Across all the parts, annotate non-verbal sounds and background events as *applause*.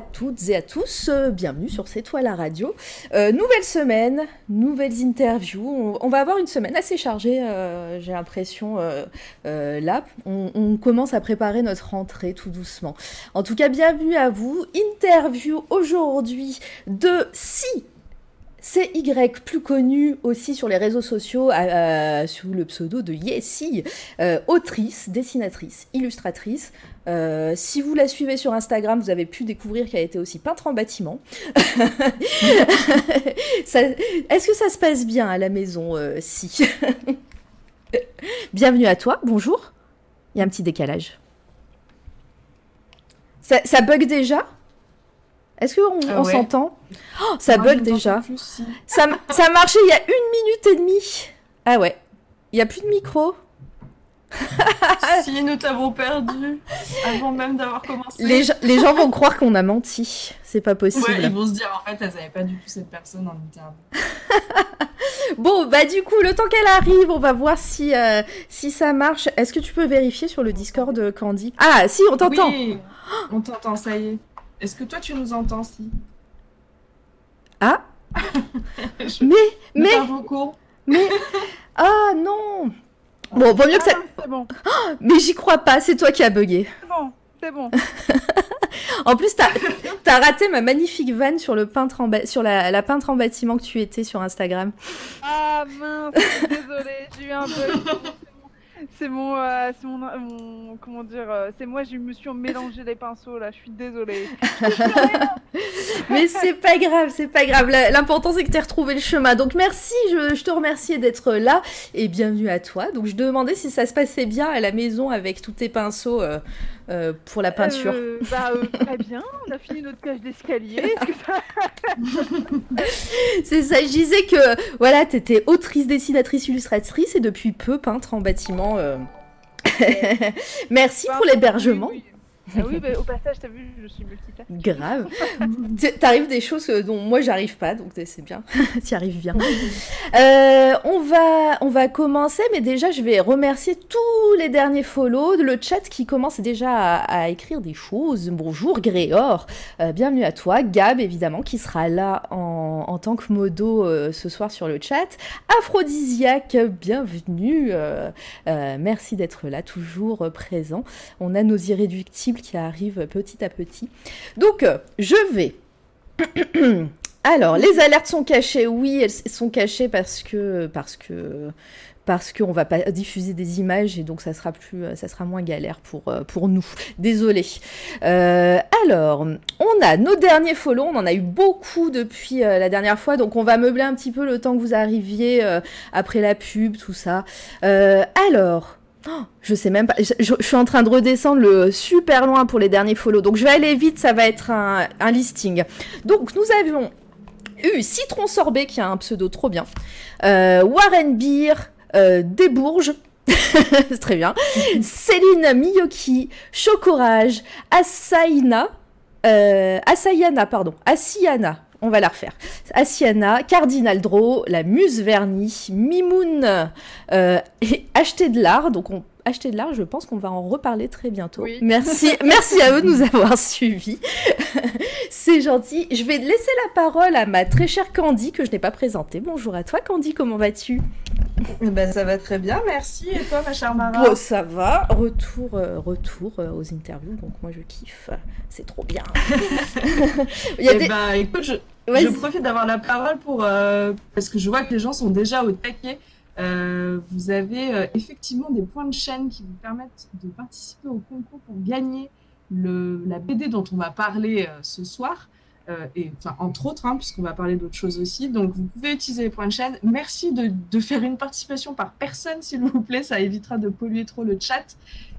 toutes et à tous, euh, bienvenue sur C'est toi la radio. Euh, nouvelle semaine, nouvelles interviews. On, va avoir une semaine assez chargée, euh, j'ai l'impression. là, on, on commence à préparer notre rentrée tout doucement. En tout cas, bienvenue à vous. Interview aujourd'hui de Si CY, plus connu aussi sur les réseaux sociaux euh, sous le pseudo de Yessi, euh, autrice, dessinatrice, illustratrice. Euh, si vous la suivez sur Instagram, vous avez pu découvrir qu'elle était aussi peintre en bâtiment. *laughs* Est-ce que ça se passe bien à la maison, euh, Si *laughs* Bienvenue à toi, bonjour. Il y a un petit décalage. Ça, ça bug déjà? Est-ce qu'on Ah on ouais. s'entend? Oh, Ça bug déjà. plus, si. Ça, ça marchait il y a une minute et demie. Ah ouais. Il n'y a plus de micro. Si nous t'avons perdu avant même d'avoir commencé. Les, gens- les gens vont croire qu'on a menti. C'est pas possible. Ouais, ils vont se dire en fait, elles n'avaient pas du tout cette personne en interview. *laughs* Bon, bah du coup, le temps qu'elle arrive, on va voir si, euh, si ça marche. Est-ce que tu peux vérifier sur le Discord, euh, Candy? Ah, si, on t'entend. Oui, on t'entend, ça y est. Est-ce que toi tu nous entends si? Ah, *laughs* Je- mais, mais, mais... *laughs* Ah non Bon, vaut mieux que ça... Ah, bon, *gasps* Mais j'y crois pas, c'est toi qui as bugué. c'est bon, c'est bon. *laughs* En plus, t'as as raté ma magnifique vanne sur, le peintre en sur la, la peintre en bâtiment que tu étais sur Instagram. Ah mince, désolée, j'ai eu un bug. C'est mon, euh, c'est mon, mon- comment dire, euh, c'est moi, je me suis mélangé les pinceaux là, je suis désolée. *laughs* *laughs* Mais c'est pas grave, c'est pas grave. L'important c'est que tu aies retrouvé le chemin. Donc merci, je, je te remercie d'être là et bienvenue à toi. Donc je demandais si ça se passait bien à la maison avec tous tes pinceaux euh, euh, pour la peinture. Euh, bah euh, très bien, on a fini notre cage d'escalier. *laughs* C'est ça, je disais que voilà, t'étais autrice, dessinatrice, illustratrice et depuis peu peintre en bâtiment. euh. *laughs* merci Bah, pour l'hébergement. oui, oui. Ah oui, bah, au passage, t'as vu, je suis multitâche. Grave. *laughs* T'arrives des choses euh, dont moi j'arrive pas, donc c'est bien. *laughs* T'y arrives bien. Euh, on va, on va commencer, mais déjà je vais remercier tous les derniers follow, le chat qui commence déjà à, à écrire des choses. Bonjour Gréor, Euh, bienvenue à toi. Gab évidemment qui sera là en, en tant que modo euh, ce soir sur le chat. Aphrodisiaque, bienvenue. Euh, euh, merci d'être là, toujours présent. On a nos irréductibles qui arrivent petit à petit. Donc, euh, je vais. *clears throat* Alors, les alertes sont cachées. Oui, elles sont cachées parce que parce que parce qu'on va pas diffuser des images et donc ça sera plus ça sera moins galère pour euh, pour nous. Désolé. Euh, alors, on a nos derniers follow. On en a eu beaucoup depuis euh, la dernière fois, donc on va meubler un petit peu le temps que vous arriviez euh, après la pub, tout ça. Euh, alors. Oh, je sais même pas. Je, je- je suis en train de redescendre le super loin pour les derniers follow. Donc je vais aller vite, ça va être un, un listing. Donc nous avions eu Citron Sorbet qui a un pseudo trop bien. Euh, Warren Beer, euh, Desbourges. *laughs* C'est très bien. *laughs* Céline Miyoki, Chocorage, Asaina, euh, Asayana, pardon, Asiana. On va la refaire. Asiana, Cardinal Draw, la Muse Vernie, Mimoun, euh, et Acheter de l'art. Donc, on, Acheter de l'art, je pense qu'on va en reparler très bientôt. Oui. Merci, *laughs* merci à eux de nous avoir suivis. *laughs* C'est gentil. Je vais laisser la parole à ma très chère Candy que je n'ai pas présentée. Bonjour à toi, Candy. Comment vas-tu? Eh ben, ça va très bien, merci. Et toi, ma chère Mara? Bon, ça va. Retour, euh, retour euh, aux interviews. Donc moi, je kiffe. C'est trop bien. *laughs* Il y a Eh des... ben, écoute, je profite d'avoir la parole pour euh, parce que je vois que les gens sont déjà au taquet. Euh, vous avez euh, effectivement des points de chaîne qui vous permettent de participer au concours pour gagner le, la BD dont on va parler euh, ce soir. Et entre autres, hein, puisqu'on va parler d'autres choses aussi. Donc vous pouvez utiliser les points de chaîne. Merci de faire une participation par personne, s'il vous plaît. Ça évitera de polluer trop le chat.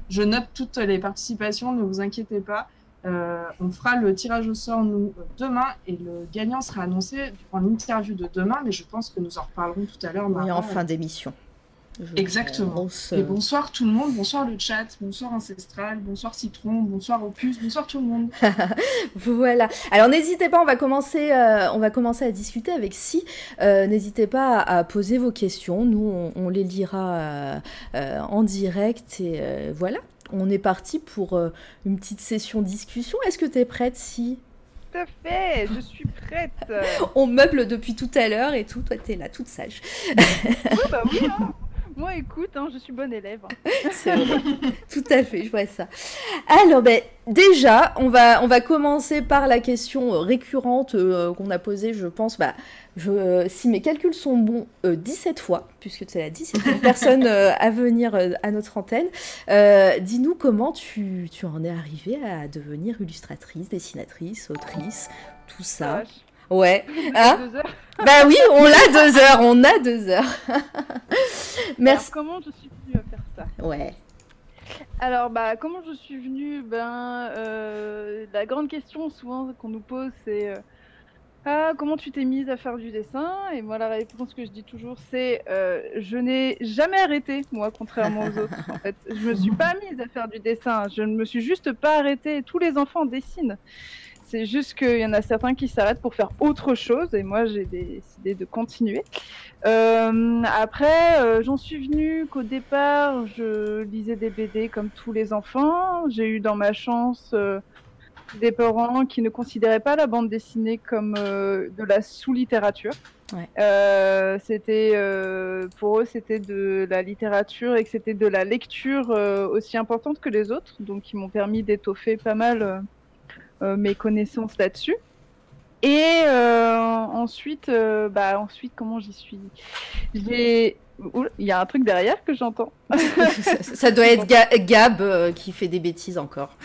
Je note toutes les participations, ne vous inquiétez pas. Euh, on fera le tirage au sort nous demain et le gagnant sera annoncé durant l'interview de demain, mais je pense que nous en reparlerons tout à l'heure. Oui, en fin d'émission. Je Exactement. pense, Et euh, bonsoir tout le monde, bonsoir le chat, bonsoir Ancestral, bonsoir Citron, bonsoir Opus, bonsoir tout le monde. *laughs* Voilà. Alors n'hésitez pas, on va commencer, euh, on va commencer à discuter avec Si. Euh, n'hésitez pas à, à poser vos questions. Nous, on, on les lira euh, en direct et voilà. On est parti pour euh, une petite session discussion. Est-ce que tu es prête, Si? Tout à fait, je suis prête. *laughs* On meuble depuis tout à l'heure et tout. Toi, t'es là, toute sage. Oui, bah oui, hein. Moi, écoute, hein, je suis bonne élève. hein. *laughs* C'est vrai. Tout à fait, je vois ça. Alors, ben, déjà, on va, on va commencer par la question euh, récurrente euh, qu'on a posée, je pense. Bah, je, euh, si mes calculs sont bons, euh, 17 fois, puisque c'est la 17e *laughs* personne à venir à notre antenne. Dis-nous comment tu, tu en es arrivée à devenir illustratrice, dessinatrice, autrice, tout ça. Vache. Ouais. Hein Deux heures. bah oui, on a deux heures, on a deux heures. *laughs* Merci. Alors, comment je suis venue à faire ça? Ouais. Alors, bah, comment je suis venue? Ben, euh, la grande question souvent qu'on nous pose, c'est euh, ah, comment tu t'es mise à faire du dessin? Et moi, la réponse que je dis toujours, c'est euh, je n'ai jamais arrêté, moi, contrairement aux autres. En fait, je me suis pas mise à faire du dessin. Je ne me suis juste pas arrêtée. Tous les enfants dessinent. C'est juste qu'il y en a certains qui s'arrêtent pour faire autre chose, et moi, j'ai décidé de continuer. Euh, après, euh, j'en suis venue qu'au départ, je lisais des BD comme tous les enfants. J'ai eu dans ma chance euh, des parents qui ne considéraient pas la bande dessinée comme de la sous-littérature. Ouais. C'était pour eux, c'était de la littérature et que c'était de la lecture aussi importante que les autres, donc ils m'ont permis d'étoffer pas mal mes connaissances là-dessus. Et euh, ensuite, euh, bah ensuite, comment j'y suis? J'ai, il y a un truc derrière que j'entends. ça, *laughs* ça doit être Ga- Gab euh, qui fait des bêtises encore.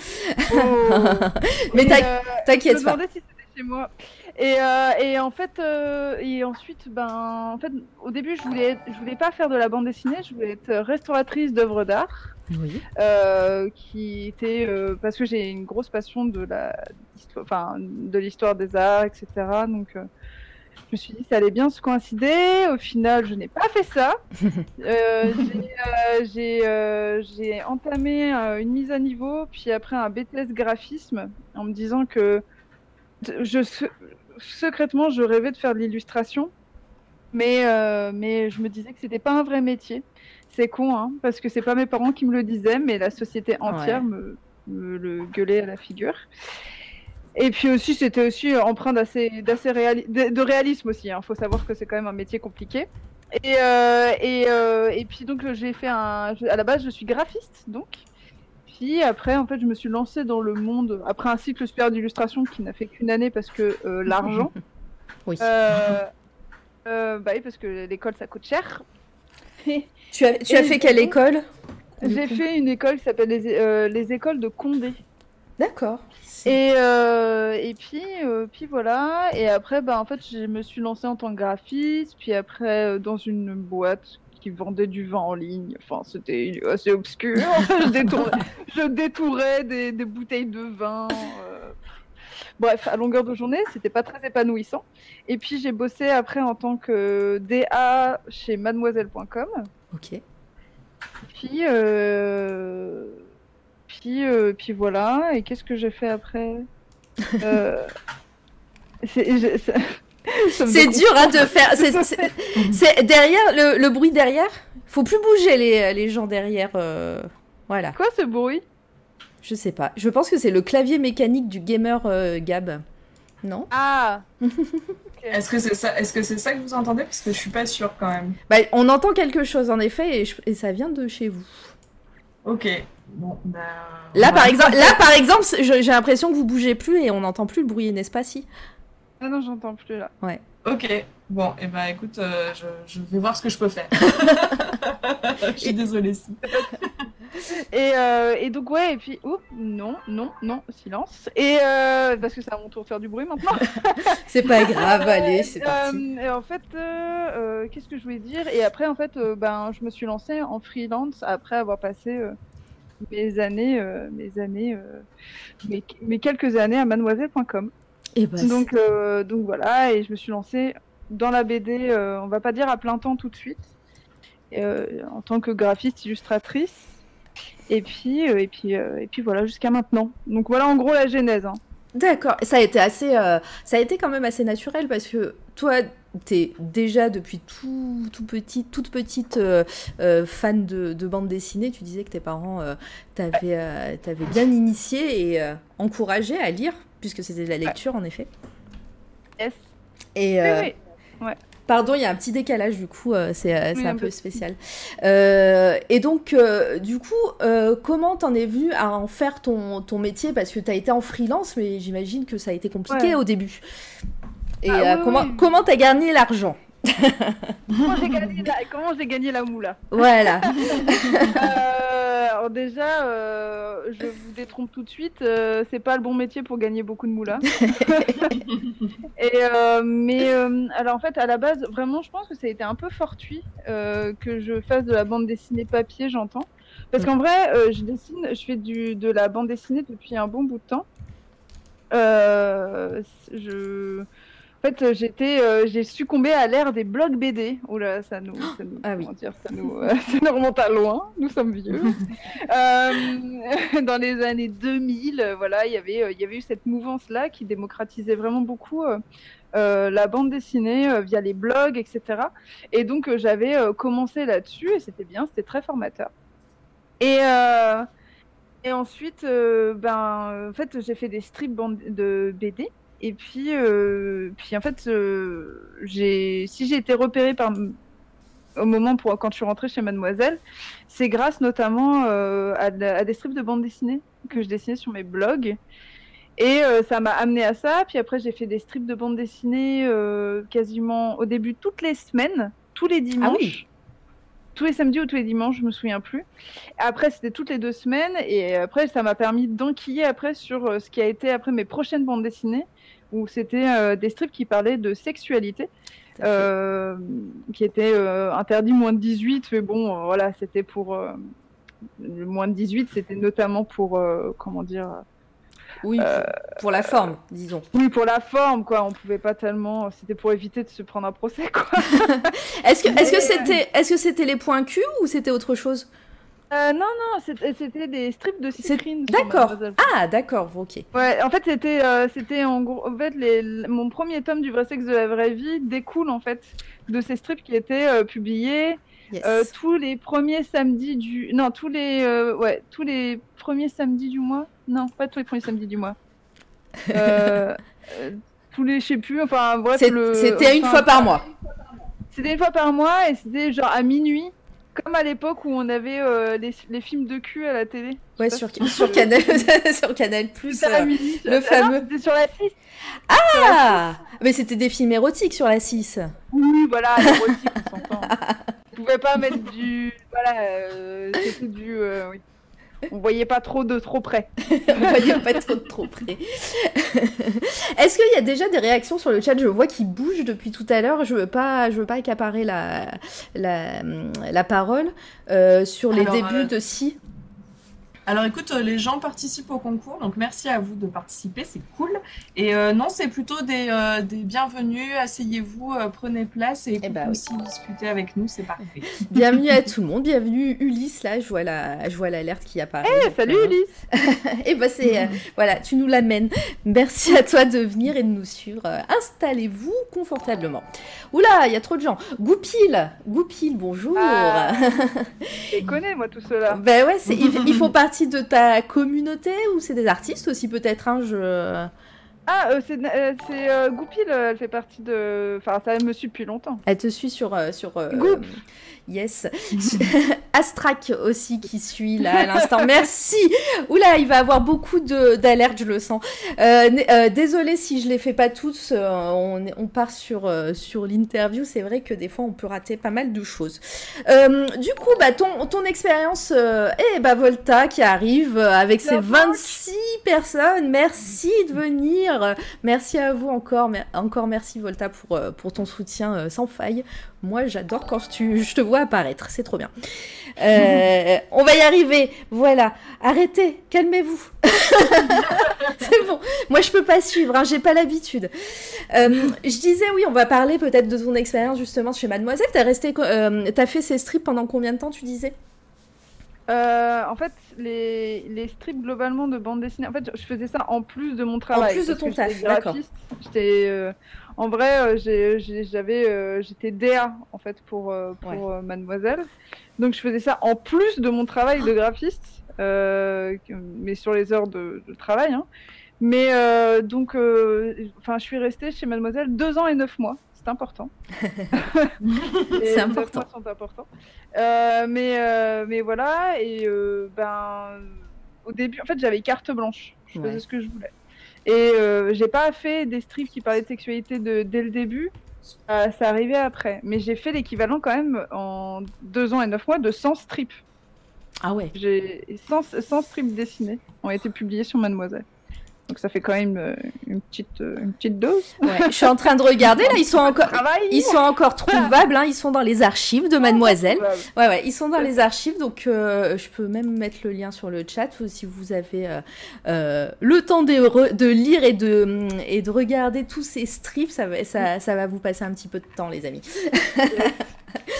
*laughs* Mais Et, t'inqui- euh, je me T'inquiète pas. demandais si c'était chez moi. Et, euh, et en fait, euh, et ensuite, ben, en fait, au début, je voulais, je voulais pas faire de la bande dessinée, je voulais être restauratrice d'œuvres d'art, Oui. euh, qui était euh, parce que j'ai une grosse passion de la, enfin, de l'histoire des arts, etc. Donc, euh, je me suis dit ça allait bien se coïncider. Au final, je n'ai pas fait ça. *laughs* J'ai, entamé une mise à niveau, puis après un BTS graphisme, en me disant que je, se- secrètement, je rêvais de faire de l'illustration, mais, euh, mais je me disais que c'était pas un vrai métier. C'est con, hein, parce que c'est pas mes parents qui me le disaient, mais la société entière Ouais. me, me le gueulait à la figure. Et puis aussi, c'était aussi empreint d'assez, d'assez réali- de, de réalisme aussi. Il faut savoir que c'est quand même un métier compliqué. Et, euh, et, euh, et puis donc j'ai fait un. À la base, je suis graphiste, donc. Puis après, en fait, je me suis lancée dans le monde après un cycle supérieur d'illustration qui n'a fait qu'une année parce que euh, l'argent. *laughs* Oui. Bah oui, parce que l'école ça coûte cher. *laughs* Tu as, tu as et fait quelle école J'ai fait une école qui s'appelle les, euh, les écoles de Condé. D'accord. Et, euh, et puis, euh, puis voilà. Et après, bah, en fait, je me suis lancée en tant que graphiste. Puis après, dans une boîte qui vendait du vin en ligne. Enfin, c'était assez obscur. *laughs* je, détourais, je détourais des, des bouteilles de vin. Bref, à longueur de journée, c'était pas très épanouissant. Et puis, j'ai bossé après en tant que DA chez mademoiselle.com. Ok. Puis, euh... puis, euh, puis voilà. Et qu'est-ce que j'ai fait après *laughs* Euh, c'est- *laughs* dur hein, de faire. *laughs* c'est- derrière le, le bruit derrière? Faut plus bouger les, les gens derrière. Voilà. Quoi ce bruit? Je sais pas. Je pense que c'est le clavier mécanique du gamer euh, Gab. Non? Ah *laughs* Est-ce que c'est ça, est-ce que c'est ça que vous entendez? Parce que je suis pas sûre quand même. bah, On entend quelque chose en effet et, je- et ça vient de chez vous. Ok. Bon, bah. Là par exemple, là par exemple, j'ai l'impression que vous bougez plus et on n'entend plus le bruit, n'est-ce pas si? Ah non, j'entends plus là. Ok. Bon, et bah écoute, euh, je, je vais voir ce que je peux faire. *laughs* je suis désolée. Si. *laughs* *laughs* Et, euh, et donc ouais, et puis non, non, non, silence. Et euh, parce que c'est à mon tour de faire du bruit maintenant. *laughs* C'est pas grave, allez, c'est Euh, parti. et en fait, qu'est-ce que je voulais dire? Et après, en fait, ben, je me suis lancée en freelance après avoir passé mes années, euh, mes années, euh, mes, mes quelques années à mademoiselle.com. Et bah, Donc, euh, donc voilà, et je me suis lancée dans la BD, on va pas dire à plein temps tout de suite. en tant que graphiste illustratrice. Et puis, et puis, et puis voilà, jusqu'à maintenant. Donc voilà en gros la genèse. Hein. D'accord. Ça a été assez, ça a été quand même assez naturel parce que toi, t'es déjà depuis tout, tout petit, toute petite euh, euh, fan de, bande dessinée. Tu disais que tes parents euh, t'avaient bien initié et encouragé à lire, puisque c'était de la lecture en effet. Yes. Et, oui, Ouais. Pardon, il y a un petit décalage du coup, c'est un, peu, spécial. et donc, du coup, comment t'en es venu à en faire ton, ton métier? Parce que tu as été en freelance, mais j'imagine que ça a été compliqué au début. Et ah euh, comment comment t'as gagné l'argent? Comment j'ai gagné, la... gagné la moula Voilà. *laughs* euh, alors déjà, euh, je vous détrompe tout de suite, euh, c'est pas le bon métier pour gagner beaucoup de moula. *laughs* Et mais alors en fait, à la base, vraiment, je pense que ça a été un peu fortuit que je fasse de la bande dessinée papier, j'entends. Parce qu'en vrai, je dessine, je fais du, de la bande dessinée depuis un bon bout de temps. je fait, j'étais, euh, j'ai succombé à l'ère des blogs BD. Oh là, ça nous, ça nous, ah oui. dire, ça nous, euh, *laughs* ça nous, remonte à loin. Nous sommes vieux. *laughs* euh, *laughs* dans les années 2000, voilà, il y avait, il y avait eu cette mouvance-là qui démocratisait vraiment beaucoup. Euh, la bande dessinée via les blogs, etc. Et donc j'avais commencé là-dessus et c'était bien, c'était très formateur. Et, et ensuite, ben, en fait, j'ai fait des strips de BD et puis, euh, puis en fait, euh, j'ai, si j'ai été repérée par, au moment pour, quand je suis rentrée chez Mademoiselle, c'est grâce notamment euh, à, des strips de bande dessinée que je dessinais sur mes blogs. Et ça m'a amené à ça. Puis après, j'ai fait des strips de bande dessinée quasiment au début toutes les semaines, tous les dimanches. Ah oui tous les samedis ou tous les dimanches, je me souviens plus. Après, c'était toutes les deux semaines, et après, ça m'a permis d'enquiller après sur ce qui a été après mes prochaines bandes dessinées, où c'était euh, des strips qui parlaient de sexualité. Euh, qui étaient euh, interdits moins de 18, mais bon, voilà, c'était pour le moins de 18, c'était notamment pour, comment dire, oui, pour la forme, disons. Oui, pour la forme, quoi. On pouvait pas tellement. C'était pour éviter de se prendre un procès, quoi. *laughs* est-ce que, est-ce que c'était, est-ce que c'était les points Q ou c'était autre chose? Euh, non, non, c'était des strips de Cyprine. D'accord. Ah, d'accord, ok. Ouais, en fait, c'était euh, c'était en gros. En fait, les, mon premier tome du vrai sexe de la vraie vie découle en fait de ces strips qui étaient euh, publiés tous les premiers samedis du. Non, tous les. ouais, tous les premiers samedis du mois. Non, pas tous les premiers samedis du mois. *laughs* tous les, je sais plus, enfin, bref. C'était une fois par mois. C'était une fois par mois et c'était genre à minuit. Comme à l'époque où on avait euh, les, les, films de cul à la télé. Ouais, sur, sur, Canal, *laughs* sur Canal Plus. Euh, le fameux. C'était sur la 6. Ah Mais c'était des films érotiques sur la 6. Oui, voilà, érotiques, on s'entend. *laughs* On pouvait pas mettre du. Voilà, euh, c'était du. oui. On voyait pas trop de trop près. *laughs* on voyait pas trop de trop près. *laughs* Est-ce qu'il y a déjà des réactions sur le chat? Je vois qu'il bouge depuis tout à l'heure. Je veux pas, je veux pas accaparer la, la, la parole euh, sur les débuts euh, de si. Alors écoute, euh, les gens participent au concours, donc merci à vous de participer, c'est cool. Et euh, non, c'est plutôt des, euh, des bienvenus, asseyez-vous, prenez place et, eh ben aussi discuter avec nous, c'est parfait. *laughs* Bienvenue à tout le monde, bienvenue Ulysse, là je vois la, je vois l'alerte qui apparaît. Eh, salut Ulysse Et *laughs* eh ben c'est, *laughs* voilà, tu nous l'amènes. Merci à toi de venir et de nous suivre. Installez-vous confortablement. Oula, il y a trop de gens. Goupil, Goupil, bonjour. Ah, je connais moi tout cela. Ben ouais, il, il faut pas de ta communauté ou c'est des artistes aussi peut-être un hein, jeu ah, euh, c'est euh, euh, Goupil, elle fait partie de. Enfin, ça me suit depuis longtemps. Elle te suit sur. sur Yes. *laughs* Astrak aussi qui suit là à l'instant. Merci. Oula, il va avoir beaucoup d'alertes, je le sens. Euh, euh, désolée si je les fais pas toutes. Euh, on, on, part sur, sur l'interview. C'est vrai que des fois on peut rater pas mal de choses. du coup, bah, ton, ton expérience, et bah, Volta qui arrive avec ses 26 personnes. Merci de venir. Merci à vous encore. Encore merci Volta pour, pour ton soutien sans faille. Moi, j'adore quand tu, je te vois apparaître. C'est trop bien. on va y arriver. Voilà. Arrêtez. Calmez-vous. *laughs* c'est bon. Moi, je peux pas suivre. Hein, J'ai pas l'habitude. je disais, oui, on va parler peut-être de ton expérience justement chez Mademoiselle. T'as resté, as fait ces strips pendant combien de temps, tu disais? Euh, en fait, les, les, strips globalement de bande dessinée, en fait, je faisais ça en plus de mon travail. En plus de ton taf, d'accord. J'étais, euh, en vrai, euh, j'avais, j'étais DA en fait pour pour Mademoiselle, donc je faisais ça en plus de mon travail de graphiste, mais sur les heures de, travail. Hein. Mais donc, enfin, je suis restée chez Mademoiselle deux ans et neuf mois c'est important. *laughs* c'est important. sont importants. Euh, mais, euh, mais voilà, et euh, ben, au début, en fait, j'avais carte blanche. Je faisais ce que je voulais. Et j'ai pas fait des strips qui parlaient de sexualité de, dès le début. ça arrivait après. Mais j'ai fait l'équivalent quand même en deux ans et neuf mois de 100 strips. Ah ouais. J'ai 100, 100 strips dessinés ont été publiés sur Mademoiselle. Donc ça fait quand même euh, une petite, euh, une petite dose. je suis en train de regarder, là, ils sont encore, ils sont encore trouvables, hein, ils sont dans les archives de Mademoiselle. Ouais, ouais, ils sont dans les archives, donc euh, je peux même mettre le lien sur le chat si vous avez le temps de, de, lire et de, et de regarder tous ces strips, ça va, ça, ça va vous passer un petit peu de temps, les amis.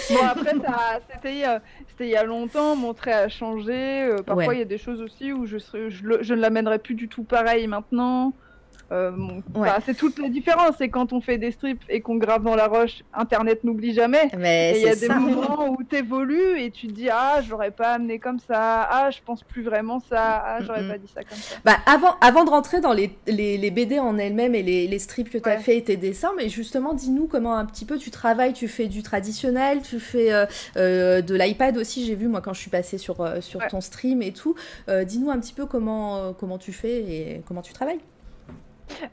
Bon, après, c'était il y a longtemps, mon trait a changé. Euh, parfois, il y a des choses aussi où je, serais, je, ne l'amènerais plus du tout pareil maintenant. Euh, c'est toute la différence. C'est quand on fait des strips et qu'on grave dans la roche, Internet n'oublie jamais. Mais il y a des moments où tu évolues et tu te dis Ah, j'aurais pas amené comme ça. Ah, je pense plus vraiment ça. Ah, j'aurais pas dit ça comme ça. Bah, avant, avant de rentrer dans les, les, les BD en elles-mêmes et les, les strips que tu as fait et tes dessins, mais justement, dis-nous comment un petit peu tu travailles. Tu fais du traditionnel, tu fais euh, euh, de l'iPad aussi. J'ai vu, moi, quand je suis passée sur, sur ton stream et tout. dis-nous un petit peu comment, comment tu fais et comment tu travailles.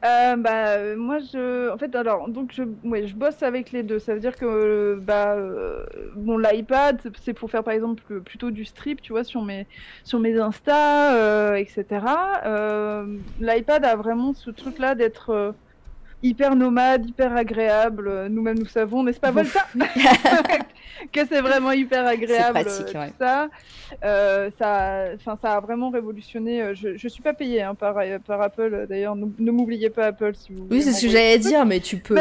Euh, bah, moi, je, en fait, alors, donc, je, ouais, je bosse avec les deux. Ça veut dire que, bah, euh, bon, l'iPad, c'est pour faire, par exemple, plutôt du strip, tu vois, sur mes, sur mes Insta, euh, etc. L'iPad a vraiment ce truc-là d'être hyper nomade, hyper agréable. Nous-mêmes, nous savons, n'est-ce pas, Volta *laughs* *laughs* Que c'est vraiment hyper agréable. Pratique, tout ça. Euh, ça, ça a vraiment révolutionné. Euh, je ne suis pas payée hein, par, par Apple, d'ailleurs. Ne, m'oubliez pas, Apple, si vous Oui, c'est ce que j'allais dire, mais tu peux.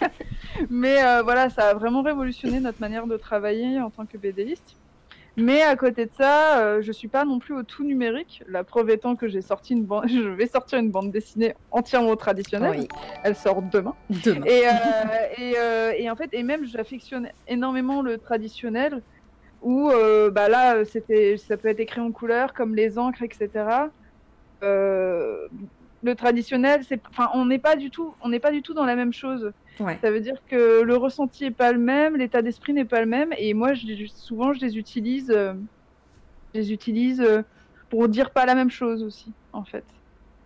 *laughs* mais euh, voilà, ça a vraiment révolutionné notre manière de travailler en tant que BDiste. Mais à côté de ça, euh, je suis pas non plus au tout numérique. La preuve étant que j'ai sorti une bande, *laughs* je vais sortir une bande dessinée entièrement traditionnelle. Elle sort demain. Demain. Et, euh, *laughs* euh, et, en fait, et même j'affectionne énormément le traditionnel, où bah là, c'était, ça peut être écrit en couleur, comme les encres, etc. le traditionnel, c'est, enfin, on n'est pas du tout, on n'est pas du tout dans la même chose. Ça veut dire que le ressenti n'est pas le même, l'état d'esprit n'est pas le même. Et moi, je, souvent, je les utilise, euh, je les utilise euh, pour dire pas la même chose aussi, en fait.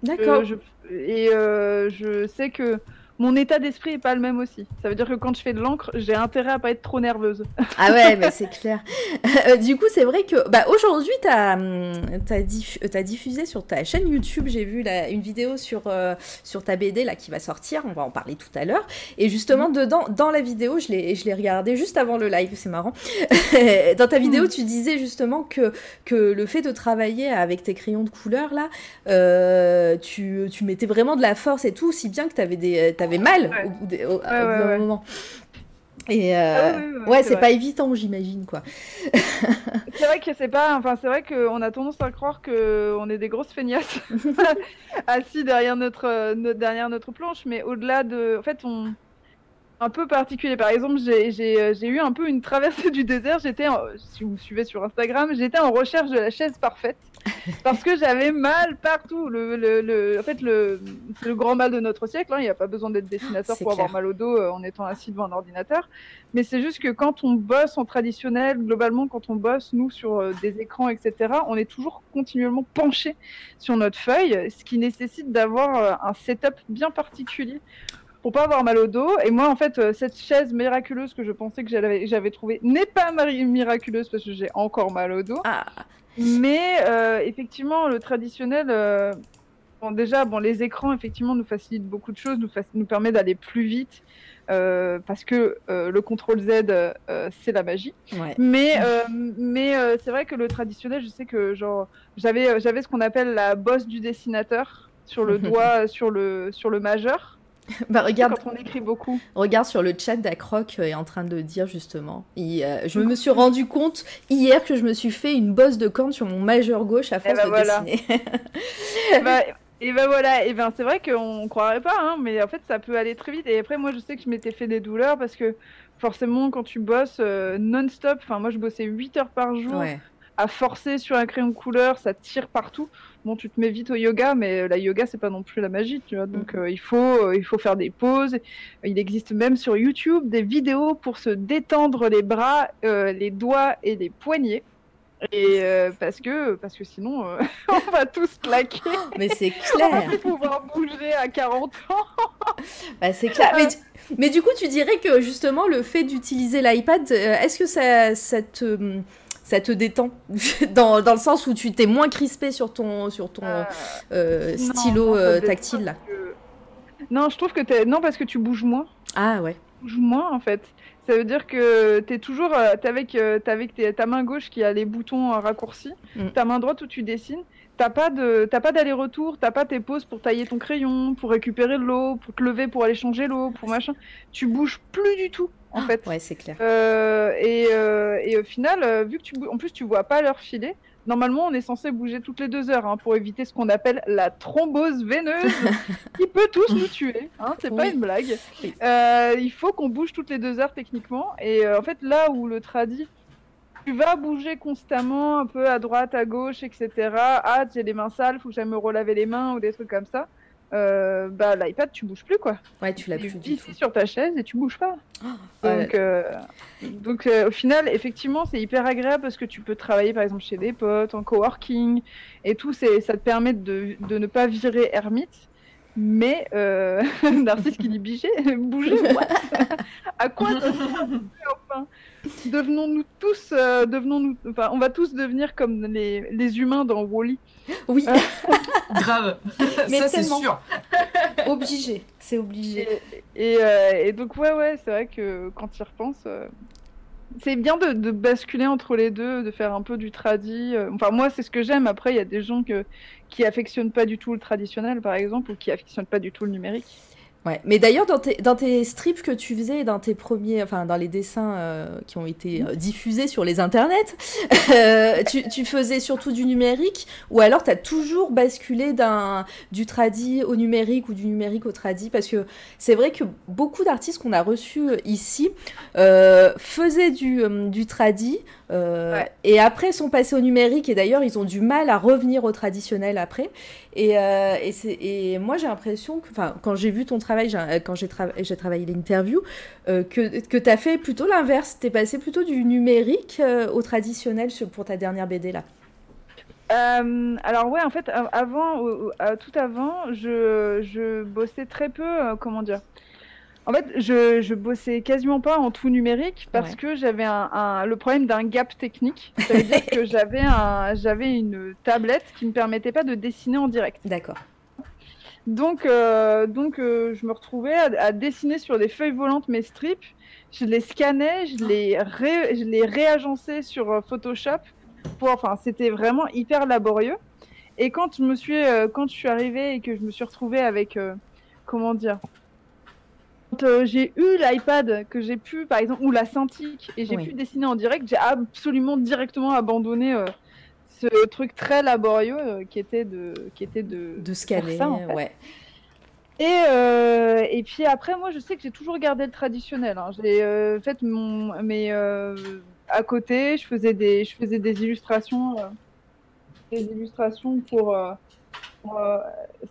D'accord. et euh, je sais que mon état d'esprit est pas le même aussi. Ça veut dire que quand je fais de l'encre, j'ai intérêt à pas être trop nerveuse. Ah ouais, *laughs* bah c'est clair. Euh, du coup, c'est vrai que bah, aujourd'hui, tu as, hum, as, diffusé sur ta chaîne YouTube, j'ai vu une vidéo sur, euh, sur ta BD là, qui va sortir, on va en parler tout à l'heure. Et justement, mhm. dedans, dans la vidéo, je l'ai regardé juste avant le live, c'est marrant. *laughs* dans ta vidéo, mhm. tu disais justement que, que le fait de travailler avec tes crayons de couleur, là, euh, tu, tu mettais vraiment de la force et tout, si bien que tu avais des mal au bout d'un moment. Et euh, ah ouais, c'est pas évident, j'imagine quoi. *laughs* c'est vrai que c'est pas, enfin c'est vrai qu'on a tendance à croire que on est des grosses feignasses *laughs* assis derrière notre, notre derrière notre planche, mais au-delà de, en fait on un peu particulier. Par exemple, j'ai eu un peu une traversée du désert. J'étais, si vous me suivez sur Instagram, j'étais en recherche de la chaise parfaite *laughs* parce que j'avais mal partout. Le, le, en fait, c'est le grand mal de notre siècle. Hein. Il n'y a pas besoin d'être dessinateur pour avoir mal au dos euh, en étant assis devant un ordinateur. Mais c'est juste que quand on bosse en traditionnel, globalement, quand on bosse, nous, sur euh, des écrans, etc., on est toujours continuellement penché sur notre feuille, ce qui nécessite d'avoir euh, un setup bien particulier pour pas avoir mal au dos. Et moi, en fait, euh, cette chaise miraculeuse que je pensais que j'avais trouvée n'est pas miraculeuse parce que j'ai encore mal au dos. Ah. Mais euh, effectivement, le traditionnel, euh, bon, déjà, bon, les écrans, effectivement, nous facilitent beaucoup de choses, nous, nous permet d'aller plus vite, euh, parce que le contrôle Z, c'est la magie. Ouais. Mais, *laughs* mais c'est vrai que le traditionnel, je sais que genre j'avais j'avais ce qu'on appelle la bosse du dessinateur sur le *laughs* doigt, sur le sur le majeur. Bah, regarde, Quand on écrit beaucoup. regarde sur le chat, Dacroc euh, est en train de dire justement. Euh, je me suis rendu compte hier que je me suis fait une bosse de corne sur mon majeur gauche à force ben de voilà. dessiner. et bah, et ben voilà, et ben c'est vrai qu'on croirait pas, hein, mais en fait ça peut aller très vite. Et après moi je sais que je m'étais fait des douleurs parce que forcément quand tu bosses euh, non-stop, enfin moi je bossais 8 heures par jour. ouais. à forcer sur un crayon couleur, ça tire partout. Bon, tu te mets vite au yoga, mais la yoga, c'est pas non plus la magie, tu vois. Donc, euh, il, faut, euh, il faut faire des pauses. Il existe même sur YouTube des vidéos pour se détendre les bras, euh, les doigts et les poignets. Et parce que parce que sinon *laughs* on va tous claquer, Mais c'est on va clair. pouvoir bouger à 40 ans. Bah, c'est clair. Mais, mais du coup, tu dirais que justement, le fait d'utiliser l'iPad, est-ce que ça, ça, te, ça te détend *laughs* dans, dans le sens où tu t'es moins crispé sur ton, sur ton Euh, euh, stylo non, euh, tactile là que- Non, je trouve que t'es non parce que tu bouges moins. Ah ouais. bouge moins en fait. Ça veut dire que tu es toujours t'es avec, t'es avec tes- ta main gauche qui a les boutons raccourcis, Mm. ta main droite où tu dessines. T'as pas de t'as pas d'aller-retour, t'as pas tes pauses pour tailler ton crayon, pour récupérer de l'eau, pour te lever pour aller changer l'eau, pour machin. Tu bouges plus du tout en fait. Ouais, c'est clair. Euh, et, euh, et au final, euh, vu que tu en plus tu vois pas l'heure filer, normalement on est censé bouger toutes les deux heures hein, pour éviter ce qu'on appelle la thrombose veineuse *laughs* qui peut tous nous tuer. Hein, c'est pas une blague. Euh, il faut qu'on bouge toutes les deux heures techniquement. Et euh, en fait, là où le tradi, tu vas bouger constamment, un peu à droite, à gauche, etc. Ah, j'ai les mains sales, faut que j'aille me relaver les mains ou des trucs comme ça. Euh, bah l'iPad, tu bouges plus quoi. Ouais, tu l'as Tu plus es du tout. sur ta chaise et tu bouges pas. Ouais. Donc, euh, donc euh, au final, effectivement, c'est hyper agréable parce que tu peux travailler par exemple chez des potes, en coworking et tout. C'est, ça te permet de, de ne pas virer ermite. Mais *laughs* Narcisse qui dit bouger, *laughs* bouger, *laughs* à quoi ça sert enfin? *laughs* Devenons-nous tous, euh, devenons-nous, enfin, on va tous devenir comme les, les humains dans Wall-E. Oui, *laughs* Grave. *laughs* Mais ça, c'est sûr. obligé. C'est obligé. Et, et, euh, et donc ouais ouais c'est vrai que quand repenses euh, c'est bien de, de basculer entre les deux de faire un peu du tradi euh, enfin moi c'est ce que j'aime après il y a des gens que, qui affectionnent pas du tout le traditionnel par exemple ou qui affectionnent pas du tout le numérique Ouais. Mais d'ailleurs, dans tes, dans tes strips que tu faisais, dans tes premiers, enfin, dans les dessins euh, qui ont été euh, diffusés sur les internets, *laughs* euh, tu, tu faisais surtout du numérique ou alors tu as toujours basculé d'un, du tradi au numérique ou du numérique au tradi? Parce que c'est vrai que beaucoup d'artistes qu'on a reçus ici faisaient du, du tradi Ouais. et après sont passés au numérique et d'ailleurs ils ont du mal à revenir au traditionnel après. Et, euh, et, et moi, j'ai l'impression que, quand j'ai vu ton travail, euh, quand j'ai j'ai travaillé l'interview, euh, que, que tu as fait plutôt l'inverse. Tu es passé plutôt du numérique euh, au traditionnel pour ta dernière BD là. Alors ouais en fait av- avant tout avant je, je bossais très peu comment dire en fait je, je bossais quasiment pas en tout numérique parce Ouais. que j'avais un, un- le problème d'un gap technique. Ça veut dire que j'avais un j'avais une tablette qui me permettait pas de dessiner en direct. D'accord. donc euh, donc euh, je me retrouvais à, à dessiner sur des feuilles volantes mes strips. Je les scannais je les ré- je les réagençais sur euh, Photoshop pour enfin c'était vraiment hyper laborieux. Et quand je me suis euh, quand je suis arrivée et que je me suis retrouvée avec comment dire quand euh, j'ai eu l'iPad que j'ai pu par exemple ou la Cintiq et j'ai Oui. pu dessiner en direct j'ai absolument directement abandonné euh, ce truc très laborieux euh, qui était de qui était de De scanner, ça, en fait. ouais. et, euh, et puis après, moi, je sais que j'ai toujours gardé le traditionnel. hein. J'ai euh, fait mon, mais euh, à côté, je faisais des, je faisais des illustrations, des illustrations pour. Euh, euh,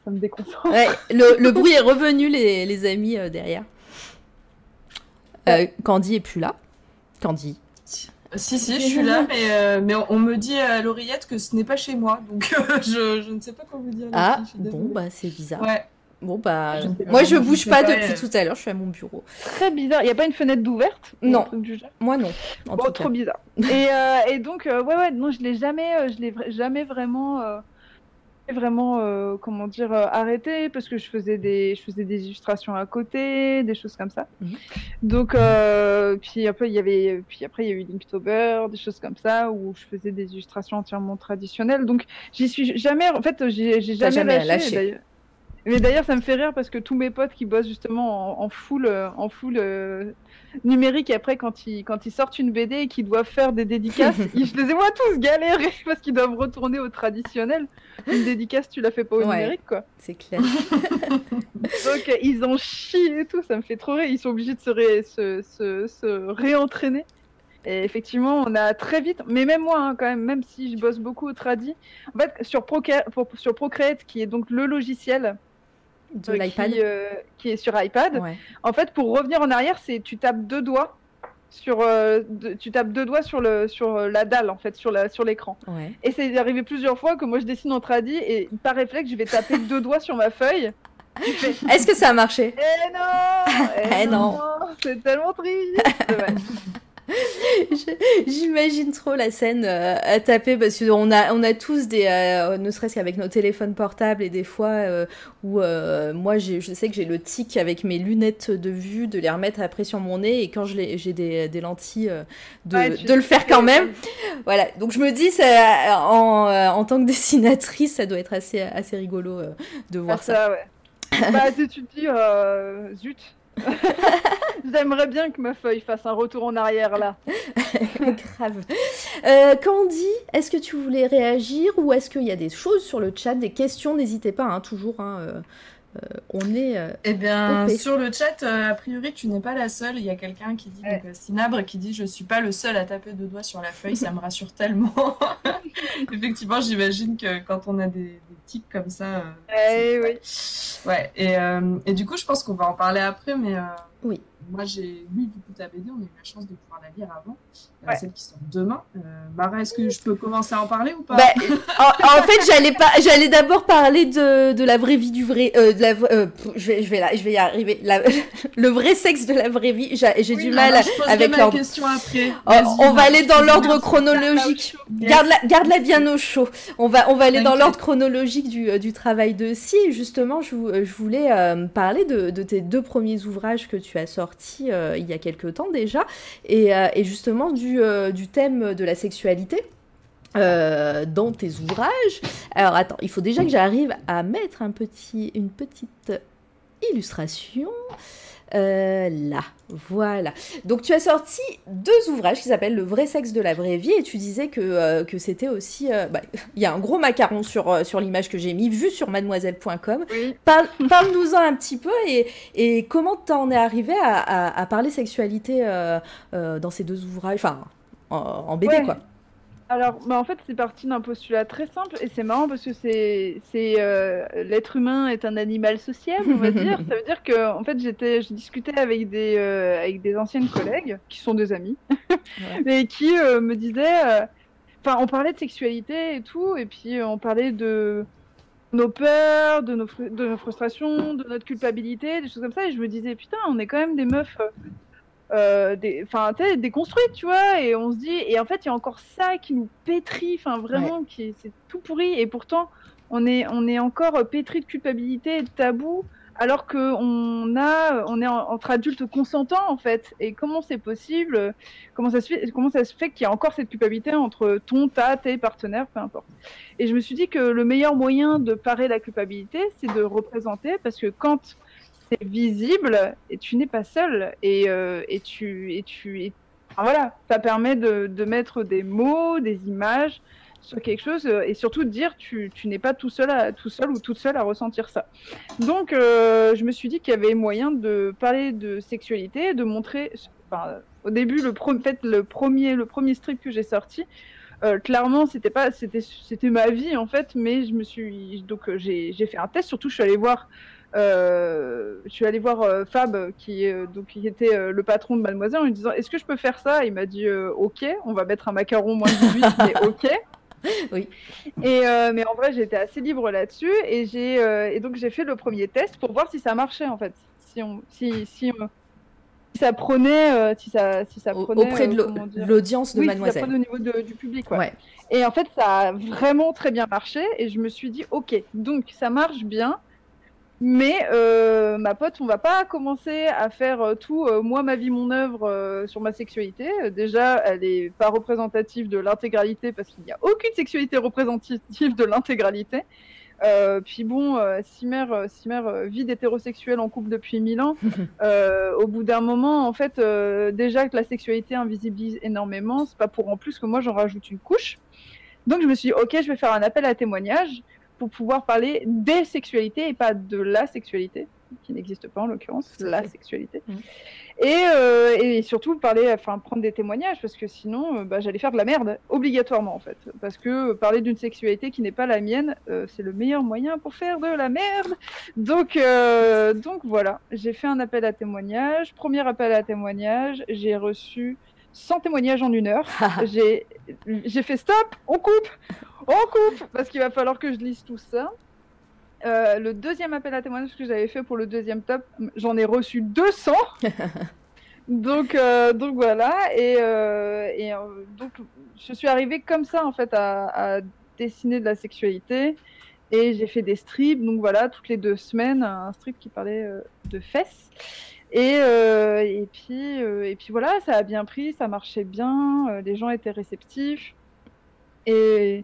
ça me déconcentre. Ouais, le, *laughs* le bruit est revenu, les, les amis, euh, derrière. Euh, Candy est plus là. Candy. Si, si, je suis là, mais, euh, mais on me dit à l'oreillette que ce n'est pas chez moi, donc euh, *laughs* je, je ne sais pas quoi vous dire. Ah, bon, bah c'est bizarre. Ouais. Bon, bah. Je Moi, je bouge pas pas, depuis tout à l'heure, je suis à mon bureau. Très bizarre. Il n'y a pas une fenêtre d'ouverte ou Non. du Moi, non. En Bon, tout trop cas. bizarre. *laughs* et, euh, et donc, euh, ouais, ouais, non, je l'ai jamais, euh, je l'ai jamais vraiment. Vraiment, euh, comment dire, euh, arrêté parce que je faisais des, je faisais des illustrations à côté, des choses comme ça. Mhm. Donc, euh, puis après il y avait, puis après il y a eu Linktober, des choses comme ça où je faisais des illustrations entièrement traditionnelles. Donc, j'y suis jamais, en fait, j'ai jamais, jamais lâché. lâché. Mais d'ailleurs, ça me fait rire parce que tous mes potes qui bossent justement en, en full, euh, en full euh, numérique, et après quand ils, quand ils sortent une BD et qu'ils doivent faire des dédicaces, *laughs* ils- je les ai moi tous galérer *laughs* parce qu'ils doivent retourner au traditionnel. Une dédicace, tu la fais pas au Ouais. numérique, quoi. C'est clair. *laughs* Donc euh, ils en chient et tout, ça me fait trop rire. Ils sont obligés de se, ré- se, se, se réentraîner. Et effectivement, on a très vite, mais même moi, hein, quand même, même si je bosse beaucoup au tradi, en fait, sur, pour- sur Procreate, qui est donc le logiciel De euh, l'iPad. qui, euh, qui est sur iPad, Ouais. en fait, pour revenir en arrière, c'est tu tapes deux doigts sur, euh, de- tu tapes deux doigts sur le sur la dalle en fait, sur la sur l'écran. Ouais. Et c'est arrivé plusieurs fois que moi je dessine en tradi et par réflexe je vais taper *laughs* deux doigts sur ma feuille. Fais Est-ce que ça a marché? Eh non *laughs* Eh non. C'est tellement triste *laughs* Ouais. *laughs* J'imagine trop la scène euh, à taper parce qu'on a, on a tous des, euh, ne serait-ce qu'avec nos téléphones portables et des fois euh, où moi je sais que j'ai le tic avec mes lunettes de vue de les remettre après sur mon nez et quand j'ai des, des lentilles de, Ouais, de le faire quand même. Voilà, donc je me dis ça, en, en tant que dessinatrice ça doit être assez, assez rigolo de Ah, voir ça. ça, ouais. bah si tu te dis zut. *laughs* J'aimerais bien que ma feuille fasse un retour en arrière là. *laughs* Grave. Euh, Candy, est-ce que tu voulais réagir ou est-ce qu'il y a des choses sur le chat, des questions? N'hésitez pas, hein, toujours. hein, euh, on est. euh, Eh bien, sur le chat, euh, a priori, tu n'es pas la seule. Il y a quelqu'un qui dit, Ouais. donc, euh, Sinabre, qui dit Je suis pas le seul à taper deux doigts sur la feuille, ça me rassure tellement. *laughs* Effectivement, j'imagine que quand on a des, des tics comme ça. euh, Eh oui. Ouais, et, euh, et du coup, je pense qu'on va en parler après, mais euh, Oui. Moi j'ai lu du coup ta BD, on a eu la chance de pouvoir la lire avant, euh, Ouais. celle qui sort demain. Euh, Mara, est-ce que je peux commencer à en parler ou pas Bah, en, en fait, j'allais pas, j'allais d'abord parler de, de la vraie vie du vrai, euh, de la, euh, je vais, je vais là, je vais y arriver. La- *laughs* le vrai sexe de la vraie vie. J'ai Oui, du mal je avec question après. Oh, on va aller dans l'ordre chronologique. Garde-la garde bien au chaud. On va, on va aller dans l'ordre chronologique du, du travail de Si. Justement, je, je voulais euh, parler de, de tes deux premiers ouvrages que tu as sortis euh, il y a quelques temps déjà. Et, euh, justement du, euh, du thème de la sexualité. dans tes ouvrages. Alors attends, il faut déjà que j'arrive à mettre un petit, une petite illustration. Euh, là, voilà. Donc tu as sorti deux ouvrages qui s'appellent Le vrai sexe de la vraie vie et tu disais que, euh, que c'était aussi... euh, bah, *laughs* Il y a un gros macaron sur, sur l'image que j'ai mis, vu sur mademoiselle.com. Oui. Parle, Parle-nous-en un petit peu et, et comment t'en es arrivé à, à- à parler sexualité dans ces deux ouvrages, enfin en, en BD Ouais. quoi. Alors, bah, en fait, c'est parti d'un postulat très simple et c'est marrant parce que c'est, c'est euh, l'être humain est un animal sociable, on va dire. *laughs* Ça veut dire que, en fait, j'étais, je discutais avec des, euh, avec des anciennes collègues qui sont des amis, mais *laughs* qui euh, me disaient, enfin, on parlait de sexualité et tout, et puis on parlait de nos peurs, de nos, de nos frustrations, de notre culpabilité, des choses comme ça, et je me disais, putain, on est quand même des meufs. Euh, euh, des, enfin, déconstruites, tu vois, et on se dit, et en fait, il y a encore ça qui nous pétrit, enfin, vraiment, qui c'est tout pourri, et pourtant, on est, on est encore euh, pétri de culpabilité et de tabou, alors que on a, on est en- entre adultes consentants, en fait. Et comment c'est possible Comment ça se fait Comment ça se fait qu'il y a encore cette culpabilité entre ton, ta, tes partenaires, peu importe. Et je me suis dit que le meilleur moyen de parer la culpabilité, c'est de représenter, parce que quand c'est visible et tu n'es pas seul. Et, euh, et tu et tu voilà ça permet de, mettre des mots des images sur quelque chose euh, et surtout de dire tu, tu n'es pas tout seul à, tout seul ou toute seule à ressentir ça. Donc euh, je me suis dit qu'il y avait moyen de parler de sexualité de montrer au début le, fait, le premier le premier strip que j'ai sorti clairement c'était pas c'était c'était ma vie en fait mais je me suis donc j'ai fait un test. Surtout je suis allée voir je suis allée voir euh, Fab, qui, euh, donc, qui était euh, le patron de Mademoiselle, en lui disant Est-ce que je peux faire ça? Il m'a dit euh, Ok, on va mettre un macaron moins 18, mais *laughs* ok. Oui. Et, euh, mais en vrai, j'étais assez libre là-dessus. Et, j'ai, euh, et donc, j'ai fait le premier test pour voir si ça marchait, en fait. Si on, si, si on- ça prenait, euh, si ça, si ça prenait auprès de l'audience de oui, Mademoiselle. Si ça prenait au niveau du public. Ouais. Et en fait, ça a vraiment très bien marché. Et je me suis dit, ok, donc ça marche bien. Mais euh, ma pote, on va pas commencer à faire euh, tout euh, moi, ma vie, mon œuvre sur ma sexualité. déjà, elle est pas représentative de l'intégralité parce qu'il n'y a aucune sexualité représentative de l'intégralité. puis bon, Simer, Simer vit d'hétérosexuel en couple depuis mille ans. *laughs* au bout d'un moment, en fait, déjà que la sexualité invisibilise énormément, c'est pas pour en plus que moi j'en rajoute une couche. Donc je me suis dit, ok, je vais faire un appel à témoignage pour pouvoir parler des sexualités et pas de la sexualité, qui n'existe pas en l'occurrence, la sexualité. Mm. Et, euh, et, surtout parler, enfin prendre des témoignages, parce que sinon, euh, bah, j'allais faire de la merde, obligatoirement en fait. Parce que parler d'une sexualité qui n'est pas la mienne, euh, c'est le meilleur moyen pour faire de la merde. Donc, donc voilà, j'ai fait un appel à témoignage. Premier appel à témoignage, j'ai reçu 100 témoignages en une heure. *laughs* j'ai fait stop, on coupe, on coupe Parce qu'il va falloir que je lise tout ça. Euh, le deuxième appel à témoignage que j'avais fait pour le deuxième top, j'en ai reçu 200. *laughs* donc, euh, donc voilà. Et, euh, et donc, je suis arrivée comme ça, en fait, à, dessiner de la sexualité. Et j'ai fait des strips, donc voilà, toutes les deux semaines, un strip qui parlait de fesses. Et, et, puis, et puis voilà, ça a bien pris, ça marchait bien, les gens étaient réceptifs. Et,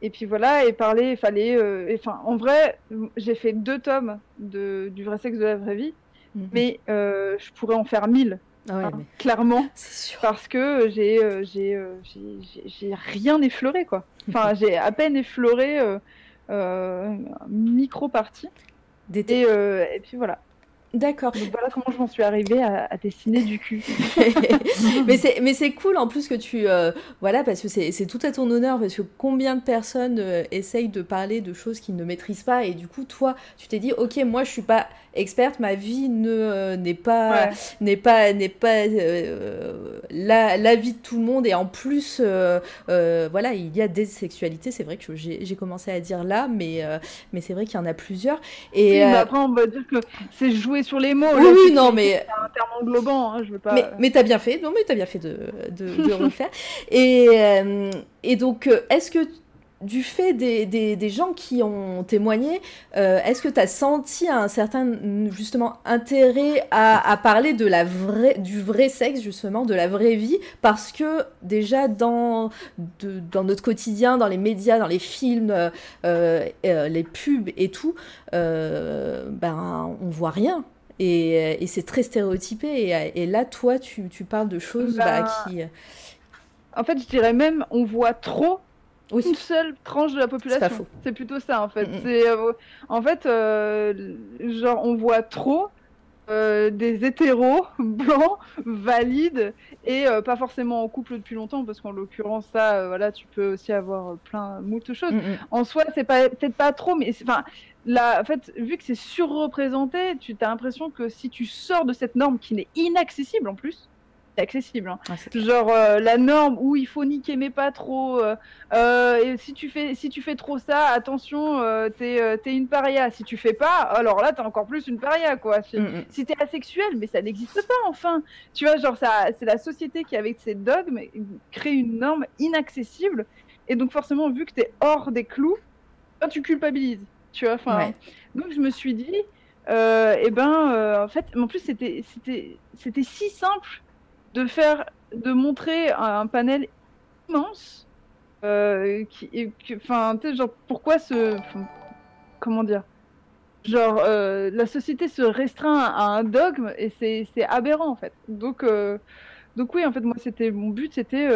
et puis voilà, et parler, il fallait. Euh, enfin, en vrai, j'ai fait deux tomes de, du vrai sexe de la vraie vie, mhm. mais euh, je pourrais en faire mille. Ah hein, clairement, *laughs* parce que j'ai euh, j'ai rien effleuré quoi. Enfin, *laughs* j'ai à peine effleuré micro partie. Et, et puis voilà. D'accord. Donc voilà comment je m'en suis arrivée à, dessiner du cul. *laughs* mais c'est mais c'est cool en plus que tu euh, voilà parce que c'est tout à ton honneur parce que combien de personnes euh, essayent de parler de choses qu'ils ne maîtrisent pas et du coup toi tu t'es dit ok moi je suis pas experte ma vie ne euh, n'est pas n'est pas n'est pas la, la, vie de tout le monde et en plus voilà il y a des sexualités c'est vrai que j'ai commencé à dire là mais mais c'est vrai qu'il y en a plusieurs et oui, après on va dire que c'est joué sur les mots. Oui, non, mais. C'est un terme englobant, hein, je veux pas. Mais, mais t'as bien fait, non, mais t'as bien fait de, de, *laughs* refaire. Et, euh, et donc, euh, est-ce que du fait des, des, gens qui ont témoigné, euh, est-ce que tu as senti un certain justement intérêt à, à, parler de la vraie, du vrai sexe justement, de la vraie vie? Parce que déjà dans, de, dans notre quotidien, dans les médias, dans les films, euh, euh, les pubs et tout, ben on voit rien. Et, et c'est très stéréotypé. Et, et, là, toi, tu, tu parles de choses bah, ben, qui... En fait, je dirais même, on voit trop une seule tranche de la population. C'est plutôt ça en fait. C'est euh, en fait euh, genre on voit trop euh, des hétéros *laughs* blancs valides et pas forcément en couple depuis longtemps parce qu'en l'occurrence ça voilà tu peux aussi avoir plein de choses. En soi c'est pas peut-être pas trop mais enfin là en fait vu que c'est surreprésenté tu as l'impression que si tu sors de cette norme qui n'est inaccessible en plus accessible. Hein. Genre euh, la norme où il faut niquer mais pas trop. Euh, euh, et si tu fais si tu fais trop ça, attention, t'es es une paria. Si tu fais pas, alors là t'es encore plus une paria quoi. Si, mm, mm. tu t'es asexuel, mais ça n'existe pas enfin. Tu vois, genre ça, c'est la société qui avec ses dogmes crée une norme inaccessible. Et donc forcément vu que t'es hors des clous, tu culpabilises. Tu vois, enfin. Donc je me suis dit. et eh ben, en fait, en plus c'était c'était c'était si simple de faire, de montrer un, panel immense. Euh, qui, enfin, genre, pourquoi ce, comment dire, genre, euh, la société se restreint à un dogme et c'est aberrant en fait. Donc, euh, donc oui, en fait, moi, c'était mon but, c'était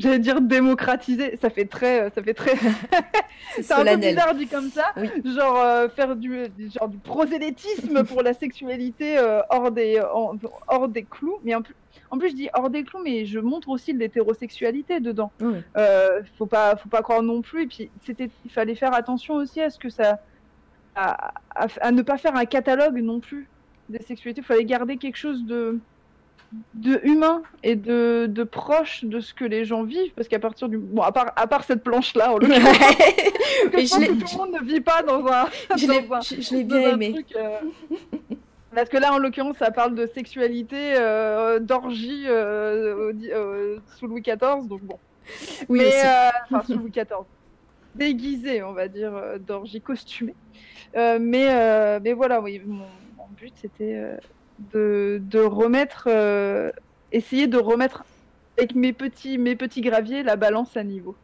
j'allais dire démocratiser, ça fait très, ça fait très, *laughs* c'est un peu bizarre dit comme ça, genre faire du, genre du prosélytisme *laughs* pour la sexualité hors des, hors des clous, mais en plus, en plus, je dis hors des clous, mais je montre aussi l'hétérosexualité dedans. Euh, faut pas, faut pas croire non plus. Et puis, c'était, il fallait faire attention aussi à ce que ça, à, ne pas faire un catalogue non plus des sexualités. Il fallait garder quelque chose de, de humain et de, de proche de ce que les gens vivent. Parce qu'à partir du, bon, à part, à part cette planche là, en *laughs* l'occurrence, je pense que tout le monde ne vit pas dans un. *laughs* Je l'ai bien aimé. Euh, Parce que là, en l'occurrence, ça parle de sexualité, euh, d'orgie euh, sous Louis XIV, donc bon. Oui, mais, enfin, *laughs* sous Louis XIV. Déguisé, on va dire, d'orgie costumée. Euh, mais, euh, mais voilà, oui, mon, mon but, c'était euh, de, de remettre, euh, essayer de remettre avec mes petits, mes petits graviers la balance à niveau.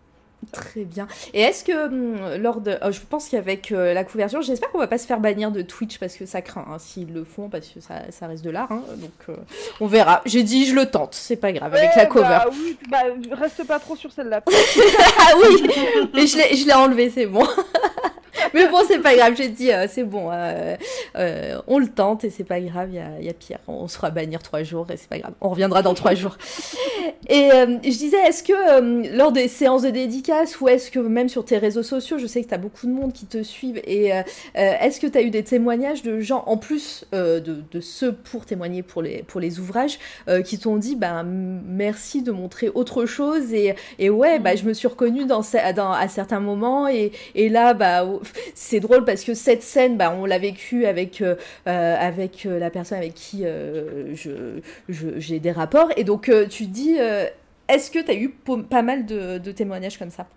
Très bien. Et est-ce que hum, lors de, oh, je pense qu'avec euh, la couverture, j'espère qu'on va pas se faire bannir de Twitch parce que ça craint hein, s'ils le font parce que ça, ça reste de l'art. hein. donc euh, on verra. J'ai dit je le tente, c'est pas grave avec la cover. Bah, oui, bah, reste pas trop sur celle-là. *laughs* ah oui, mais je l'ai, je l'ai enlevé, c'est bon. *laughs* mais bon, c'est pas grave. J'ai dit euh, c'est bon, euh, euh, on le tente et c'est pas grave. Il y a, y a pire. On se fera bannir trois jours et c'est pas grave. On reviendra dans trois jours. Et je disais, est-ce que lors des séances de dédicaces ou est-ce que même sur tes réseaux sociaux, je sais que tu as beaucoup de monde qui te suivent, et est-ce que tu as eu des témoignages de gens, en plus de, de ceux pour témoigner pour les, pour les ouvrages, qui t'ont dit, ben, m- merci de montrer autre chose, et, et ouais, bah, je me suis reconnue dans, à certains moments, et, et là, bah, c'est drôle parce que cette scène, bah, on l'a vécue avec, euh, euh, avec euh, la personne avec qui euh, je, je- j'ai des rapports, et donc tu dis, est-ce que tu as eu pas mal de, de témoignages comme ça?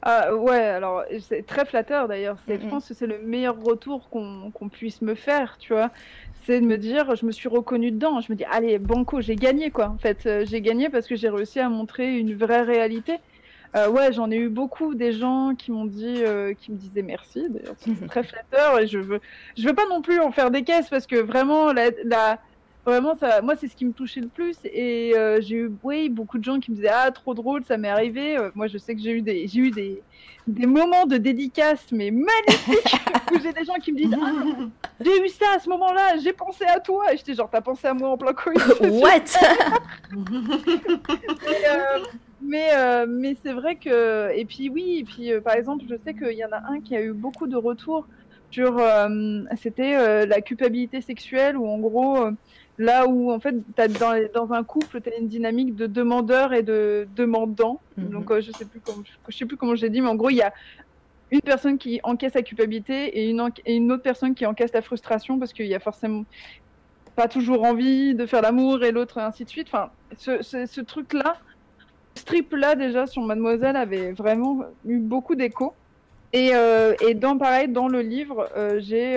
Ah ouais, alors c'est très flatteur d'ailleurs. Je pense que c'est le meilleur retour qu'on puisse me faire, tu vois. C'est de me dire, je me suis reconnue dedans. Je me dis, allez, banco, j'ai gagné quoi. En fait, j'ai gagné parce que j'ai réussi à montrer une vraie réalité. Euh, ouais, j'en ai eu beaucoup des gens qui m'ont dit, euh, qui me disaient merci. D'ailleurs, c'est très flatteur et je veux, je veux pas non plus en faire des caisses parce que vraiment la, la- Vraiment, ça, moi, c'est ce qui me touchait le plus. Et euh, j'ai eu, oui, beaucoup de gens qui me disaient Ah, trop drôle, ça m'est arrivé. Euh, moi, je sais que j'ai eu des, j'ai eu des, des moments de dédicace, mais magnifiques, *laughs* où j'ai des gens qui me disent Ah, *laughs* j'ai eu ça à ce moment-là, j'ai pensé à toi. Et j'étais genre T'as pensé à moi en plein coït What? mais, *laughs* euh, mais, euh, mais c'est vrai que. Et puis, oui, et puis, euh, par exemple, je sais qu'il y en a un qui a eu beaucoup de retours sur. euh, C'était la culpabilité sexuelle, où en gros, là où en fait, as dans, dans un couple, tu as une dynamique de demandeur et de demandant. Mhm. Donc, euh, je sais plus comment, je sais plus comment j'ai dit, mais en gros, il y a une personne qui encaisse la culpabilité et une, enca- et une autre personne qui encaisse la frustration parce qu'il y a forcément pas toujours envie de faire l'amour et l'autre ainsi de suite. Enfin, ce, ce, ce truc-là, ce strip-là déjà sur Mademoiselle avait vraiment eu beaucoup d'écho. Et, euh, et dans pareil, dans le livre, euh, j'ai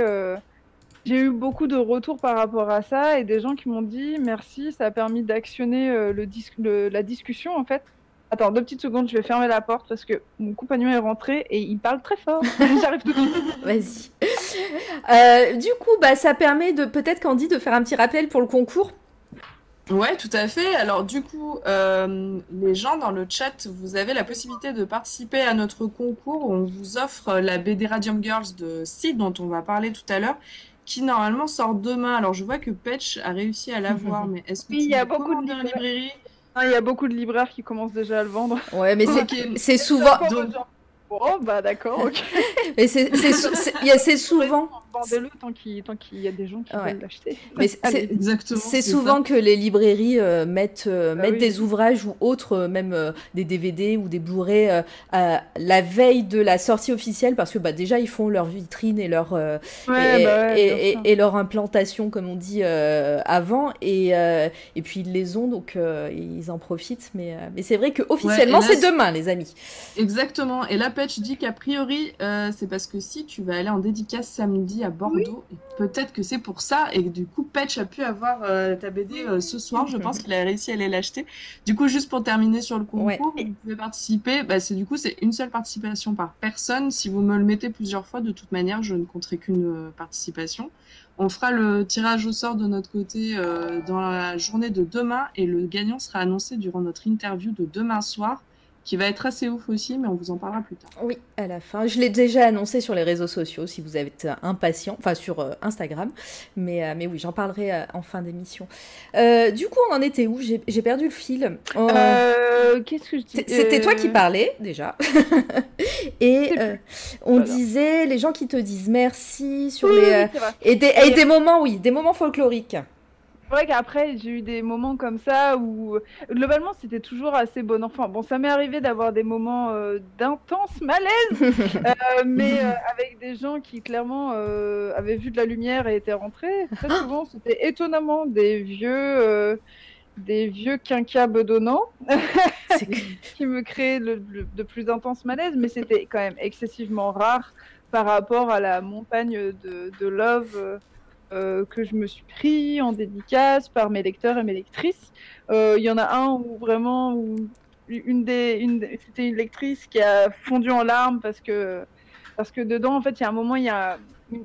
j'ai eu beaucoup de retours par rapport à ça et des gens qui m'ont dit merci, ça a permis d'actionner euh, le dis- le- la discussion en fait. Attends, deux petites secondes, je vais fermer la porte parce que mon compagnon est rentré et il parle très fort. *laughs* J'arrive tout de suite. Vas-y. Euh, du coup, bah, ça permet de peut-être Candy de faire un petit rappel pour le concours. Ouais, tout à fait. Alors du coup, euh, les gens dans le chat, vous avez la possibilité de participer à notre concours. On vous offre la BD Radium Girls de Sid, dont on va parler tout à l'heure, qui normalement sort demain. Alors je vois que Patch a réussi à l'avoir, *laughs* mais est-ce que Oui, tu il y a beaucoup de librairie? Ah, Il y a beaucoup de libraires qui commencent déjà à le vendre. Ouais, mais c'est souvent, donc-. Oh bah d'accord, ok. *laughs* mais c'est *laughs* souvent, Vendez-le tant qu'il tant qu'il y a des gens qui Ouais. veulent l'acheter. *laughs* mais c'est- Allez. c'est Exactement. c'est ça. souvent que les librairies euh, mettent euh, Bah mettent oui. des ouvrages ou autres, euh, même euh, des DVD ou des Blu-ray euh, la veille de la sortie officielle, parce que bah déjà ils font leur vitrine et leur euh, Ouais, et, bah ouais, et- et- et leur implantation, comme on dit euh, avant, et, euh, et puis ils les ont, donc euh, ils en profitent. Mais, euh, mais c'est vrai que officiellement là, c'est c'est- demain, les amis. Exactement. Et là, Patch dit qu'a priori, euh, c'est parce que si tu vas aller en dédicace samedi à Bordeaux, peut-être que c'est pour ça. Et du coup, Patch a pu avoir euh, ta BD euh, ce soir. Je pense qu'il a réussi à aller l'acheter. Du coup, juste pour terminer sur le concours, Ouais. vous pouvez participer. Bah, c'est du coup, c'est une seule participation par personne. Si vous me le mettez plusieurs fois, de toute manière, je ne compterai qu'une participation. On fera le tirage au sort de notre côté dans la journée de demain et le gagnant sera annoncé durant notre interview de demain soir qui va être assez ouf aussi, mais on vous en parlera plus tard. Oui, à la fin. Je l'ai déjà annoncé sur les réseaux sociaux si vous êtes impatient, enfin sur euh, Instagram. Mais, euh, mais oui, j'en parlerai euh, en fin d'émission. Euh, du coup, on en était où? J'ai perdu le fil. Qu'est-ce que je dis? C'était toi qui parlais déjà. *laughs* Et euh, on Voilà. disait les gens qui te disent merci sur Oui, les. oui, euh, c'est vrai. et, des, et des moments, oui, des moments folkloriques. Vrai qu'après, j'ai eu des moments comme ça où, globalement, c'était toujours assez bon enfant. Bon, ça m'est arrivé d'avoir des moments euh, d'intense malaise, *laughs* euh, mais euh, avec des gens qui, clairement, avaient vu de la lumière et étaient rentrés. Très souvent, c'était étonnamment des vieux des vieux quinquas bedonnants *laughs* qui me créaient le, de plus intenses malaises, mais c'était quand même excessivement rare par rapport à la montagne de, de love euh, euh, que je me suis pris en dédicace par mes lecteurs et mes lectrices. Euh, il y en a un où vraiment où une des, une, c'était une lectrice qui a fondu en larmes parce que parce que dedans en fait il y a un moment il y a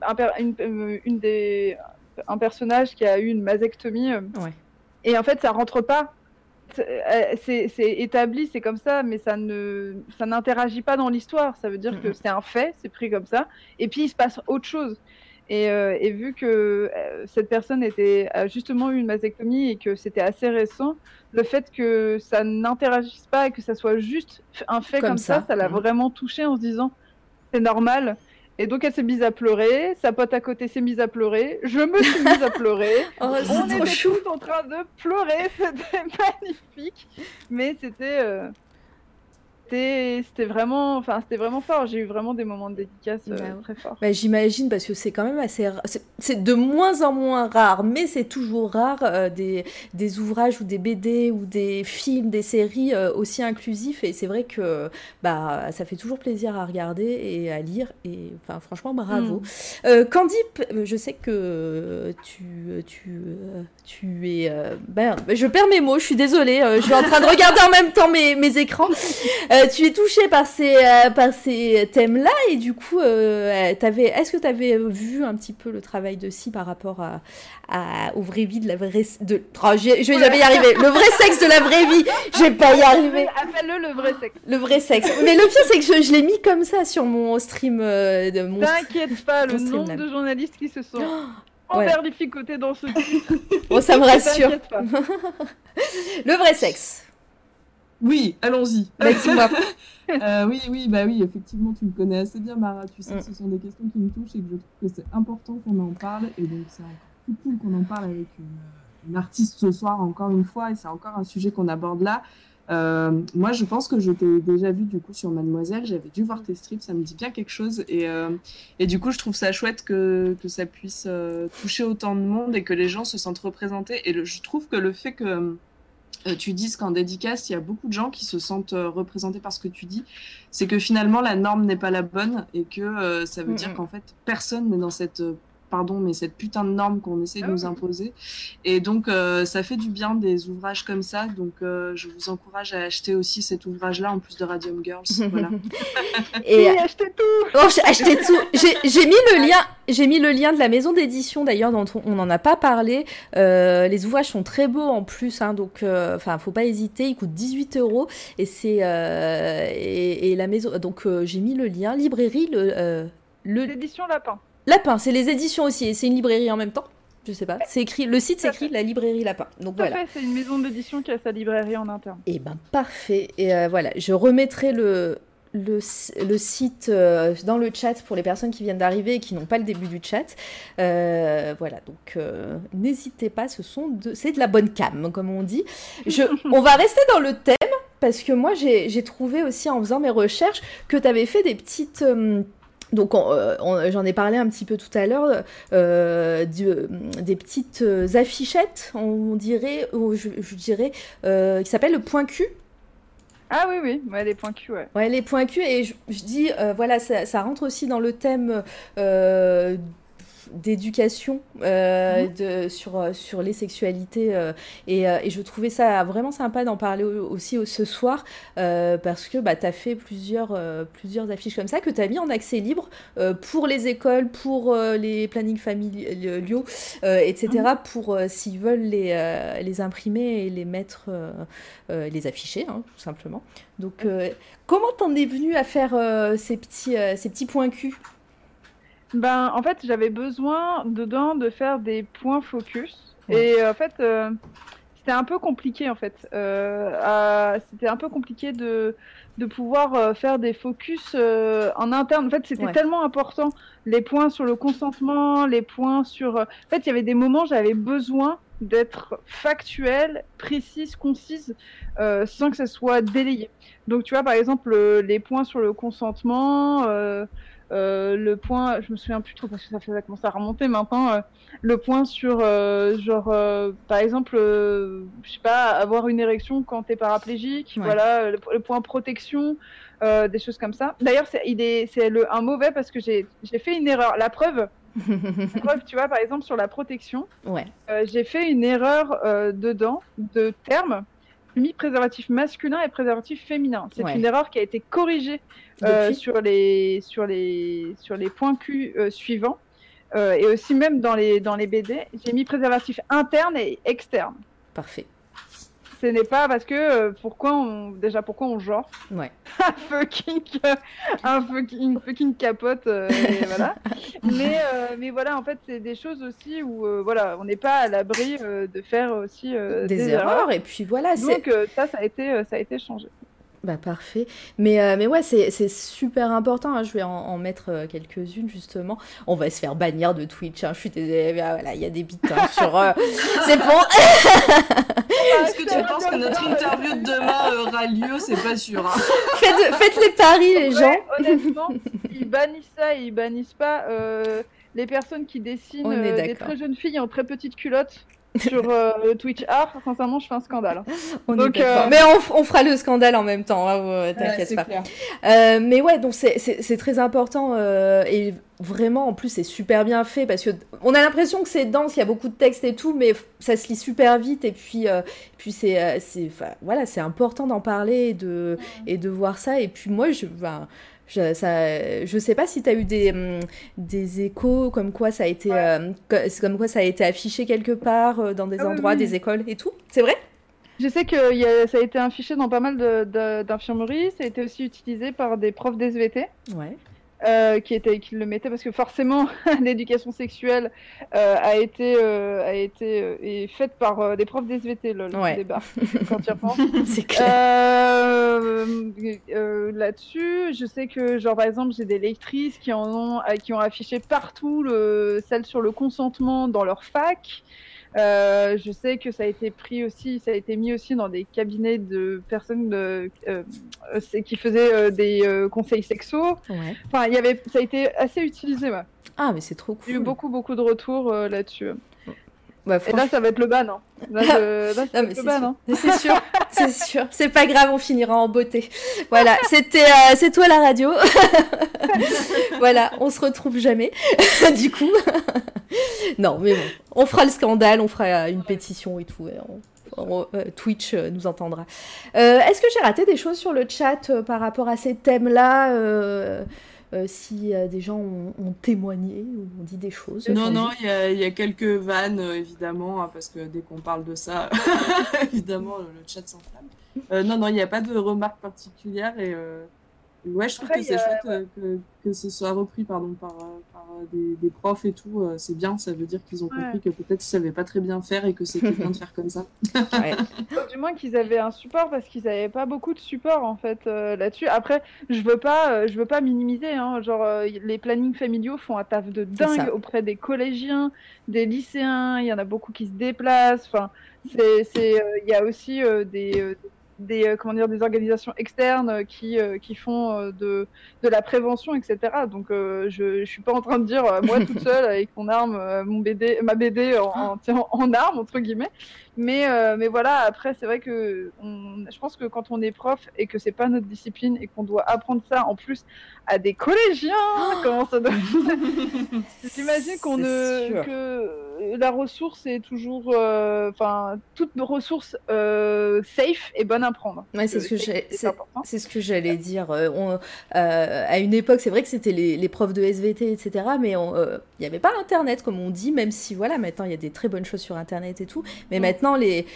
un, une, une des un personnage qui a eu une mastectomie. Ouais et en fait, ça rentre pas. C'est établi, c'est comme ça, mais ça ne, ça n'interagit pas dans l'histoire. Ça veut dire que c'est un fait, c'est pris comme ça. Et puis il se passe autre chose. Et, euh, et vu que euh, cette personne était a justement eu une mastectomie et que c'était assez récent, le fait que ça n'interagisse pas et que ça soit juste un fait comme, ça, ça l'a vraiment touché en se disant c'est normal. Et donc elle s'est mise à pleurer, sa pote à côté s'est mise à pleurer, je me suis mise à pleurer. *laughs* oh, on était tous en train de pleurer, *laughs* c'était magnifique. Mais c'était euh, c'était vraiment enfin c'était vraiment fort. J'ai eu vraiment des moments de dédicace euh, bah très forts. Bah, j'imagine parce que c'est quand même assez c'est de moins en moins rare mais c'est toujours rare euh, des, des, ouvrages ou des BD ou des films des séries euh, aussi inclusifs. Et c'est vrai que bah ça fait toujours plaisir à regarder et à lire. Et enfin franchement bravo. Mm. Candy je sais que tu tu tu es ben, je perds mes mots je suis désolée je suis en train de regarder en même temps mes, mes écrans *laughs* Euh, tu es touché par ces, euh, par ces thèmes-là et du coup, euh, est-ce que tu avais vu un petit peu le travail de Si par rapport à, à, au vrai vie de la vraie... De, oh, je vais jamais y arriver. Le vrai sexe de la vraie vie. Je vais pas y arriver. Appelle-le le vrai sexe. Le vrai sexe. Mais le pire, c'est que je, je l'ai mis comme ça sur mon stream. de mon T'inquiète pas, le nombre de journalistes qui se sont... Oh, côté dans ce *laughs* titre. Bon, ça me rassure. *laughs* le vrai sexe. Oui, allons-y. Bah, *laughs* euh, oui, oui, bah oui, effectivement, tu me connais assez bien, Mara. Tu sais que mm. ce sont des questions qui me touchent et que je trouve que c'est important qu'on en parle. Et donc, c'est encore plus cool qu'on en parle avec une, artiste ce soir, encore une fois. Et c'est encore un sujet qu'on aborde là. Euh, moi, je pense que je t'ai déjà vu du coup sur Mademoiselle. J'avais dû voir tes strips, ça me dit bien quelque chose. Et, euh, et du coup, je trouve ça chouette que, que ça puisse toucher autant de monde et que les gens se sentent représentés. Et je trouve que le fait que euh, tu dises qu'en dédicace, il y a beaucoup de gens qui se sentent euh, représentés par ce que tu dis, c'est que finalement la norme n'est pas la bonne et que euh, ça veut dire qu'en fait personne n'est dans cette pardon, mais cette putain de norme qu'on essaie de ah nous imposer. Et donc, euh, ça fait du bien des ouvrages comme ça. Donc, euh, je vous encourage à acheter aussi cet ouvrage-là en plus de Radium Girls. *laughs* Voilà. et achetez tout. Oh, achetez tout. J'ai mis le lien. J'ai mis le lien de la maison d'édition d'ailleurs dont on n'en a pas parlé. Euh, les ouvrages sont très beaux en plus, hein, donc enfin faut pas hésiter. Ils coûtent 18 euros et c'est et, et, la maison. Donc j'ai mis le lien librairie le l'édition Lapin. Lapin, c'est les éditions aussi, et c'est une librairie en même temps. Je sais pas. C'est écrit, le site s'écrit la librairie Lapin. Donc voilà. C'est une maison d'édition qui a sa librairie en interne. Et eh ben parfait. Et euh, voilà, je remettrai le le, le site euh, dans le chat pour les personnes qui viennent d'arriver et qui n'ont pas le début du chat. Euh, voilà, donc n'hésitez pas, ce sont de, c'est de la bonne cam, comme on dit. Je, *laughs* on va rester dans le thème parce que moi j'ai trouvé aussi en faisant mes recherches que tu avais fait des petites donc euh, j'en ai parlé un petit peu tout à l'heure, euh, des petites affichettes, on dirait, je, dirais, euh, qui s'appellent le point Q. Ah oui, oui, ouais, les points Q, ouais. Ouais, les points Q, et je, dis, voilà, ça, ça, rentre aussi dans le thème d'éducation euh, mhm. sur, euh, sur les sexualités. Euh, et, et, je trouvais ça vraiment sympa d'en parler aussi ce soir parce que bah, tu as fait plusieurs, plusieurs affiches comme ça que tu as mis en accès libre pour les écoles, pour les plannings familiaux, etc. Mhm. pour s'ils veulent les, les imprimer et les mettre, les afficher, hein, tout simplement. Donc, comment t'en es venu à faire ces, petits, ces petits points cul? Ben, en fait, j'avais besoin dedans de faire des points focus. Et en fait, euh, c'était un peu compliqué, en fait. Euh, c'était un peu compliqué de, de pouvoir euh, faire des focus en interne. En fait, c'était tellement important. Les points sur le consentement, les points sur... En fait, il y avait des moments, j'avais besoin d'être factuelle, précise, concise, euh, sans que ça soit délayé. Donc, tu vois, par exemple, le- les points sur le consentement, euh, euh, le point, je me souviens plus trop parce que ça, fait, ça commence à remonter maintenant, euh, le point sur, euh, genre, par exemple, je sais pas, avoir une érection quand t'es paraplégique, Ouais. voilà, le, le point protection, des choses comme ça. D'ailleurs, c'est est- le- un mauvais parce que j'ai fait une erreur. La preuve, *laughs* la preuve, tu vois, par exemple, sur la protection, ouais. j'ai fait une erreur dedans de terme mis préservatif masculin et préservatif féminin. C'est Ouais. une erreur qui a été corrigée euh, sur les sur les sur les points Q euh, suivants Euh, et aussi même dans les dans les BD, j'ai mis préservatif interne et externe. Parfait. Ce n'est pas parce que euh, pourquoi on déjà pourquoi on genre Ouais. *laughs* un fucking euh, un fucking capote euh, et *laughs* voilà mais euh, mais voilà en fait c'est des choses aussi où voilà on n'est pas à l'abri de faire aussi Des, erreurs. Et puis voilà, c'est. donc ça ça a été ça a été changé Bah parfait. Mais, euh, mais ouais, c'est c'est super important. hein. Je vais en, en mettre euh, quelques-unes justement. On va se faire bannir de Twitch. hein. Je suis désolée. mais, ah, voilà, il y a des bits hein, sur. euh, *laughs* C'est bon. Est-ce que tu penses que notre interview de demain aura lieu? C'est pas sûr. hein. *laughs* faites, faites les paris, les gens. Honnêtement ils bannissent ça et ils bannissent pas euh, les personnes qui dessinent euh, des très jeunes filles en très petites culottes sur euh, Twitch Art sincèrement je fais un scandale. On Donc, euh, Mais on, fera le scandale en même temps. hein, Ouais, pas. Euh, mais ouais, donc c'est- très important et vraiment en plus c'est super bien fait parce que on a l'impression que c'est dense, il y a beaucoup de texte et tout, mais ça se lit super vite et puis puis c'est voilà c'est important d'en parler et de et de voir ça et puis moi je ben, je, ça, je sais pas si tu as eu des, hum, des échos comme quoi ça a été euh, comme quoi ça a été affiché quelque part euh, dans des Ah endroits, oui. des écoles et tout. C'est vrai? Je sais que il y a- ça a été affiché dans pas mal de- de- d'infirmeries, ça a été aussi utilisé par des profs d'SVT Ouais. Euh, qui, étaient, qui le mettaient parce que forcément *laughs* l'éducation sexuelle euh, a été, euh, a été euh, est faite par des profs d'SVT le, le Ouais. débat *laughs* quand tu repenses. *laughs* c'est clair. Euh, euh, Là-dessus, je sais que, genre, par exemple, j'ai des lectrices qui en ont, qui ont affiché partout le, celle sur le consentement dans leur fac. Euh, je sais que ça a été pris aussi, ça a été mis aussi dans des cabinets de personnes de, euh, euh, qui faisaient euh, des conseils sexuaux. Ouais. Enfin, il y avait, ça a été assez utilisé. Ouais. Ah mais c'est trop J'ai eu cool. beaucoup, beaucoup de retours là-dessus. Bah, Et là, ça va être le ban. Hein. Là, je- *laughs* là, ça Non, va mais être c'est le ban. sûr. hein. C'est sûr, *laughs* c'est sûr. C'est pas grave, on finira en beauté. Voilà, *laughs* c'était, euh, c'est toi la radio. voilà, on se retrouve jamais. du coup, non, mais bon, on fera le scandale, on fera une pétition et tout. et on- on- euh, Twitch euh, nous entendra. Euh, Est-ce que j'ai raté des choses sur le chat euh, par rapport à ces thèmes-là euh, Si euh, des gens ont, ont témoigné ou ont dit des choses. Non, non, il y, a- il y a quelques vannes, euh, évidemment, hein, parce que dès qu'on parle de ça, *laughs* évidemment, le, chat s'enflamme. Euh, non, non, il n'y a pas de remarques particulières et, euh, ouais, je trouve Après, que c'est chouette euh, que, que ce soit repris pardon, par, euh, par euh, des, des profs et tout. euh, c'est bien, ça veut dire qu'ils ont Ouais. compris que peut-être ils savaient pas très bien faire et que c'était bien de faire comme ça. *laughs* Ouais. *laughs* Du moins qu'ils avaient un support parce qu'ils avaient pas beaucoup de support en fait euh, là-dessus. Après, je veux pas, euh, je veux pas minimiser. Hein, genre euh, les plannings familiaux font un taf de dingue auprès des collégiens, des lycéens. Il y en a beaucoup qui se déplacent. Enfin, c'est, c'est, euh, il y a aussi euh, des euh, des euh, comment dire des organisations externes euh, qui euh, qui font euh, de de la prévention etc donc euh, je je suis pas en train de dire euh, moi *laughs* toute seule avec mon arme euh, mon BD ma BD en en, tiens, en arme entre guillemets mais, euh, mais voilà, après, c'est vrai que on, je pense que quand on est prof et que c'est pas notre discipline et qu'on doit apprendre ça en plus à des collégiens, *laughs* comment ça doit. *laughs* J'imagine qu'on ne. que la ressource est toujours. euh, Enfin, toute ressource euh, safe et bonne à prendre. Ouais, c'est ce que c'est ce que j'allais dire. Euh, on- euh, à une époque, c'est vrai que c'était les, les profs de SVT, etc. Mais euh, il n'y avait pas Internet, comme on dit, même si, voilà, maintenant, il y a des très bonnes choses sur Internet et tout. Mais Mm. maintenant, les,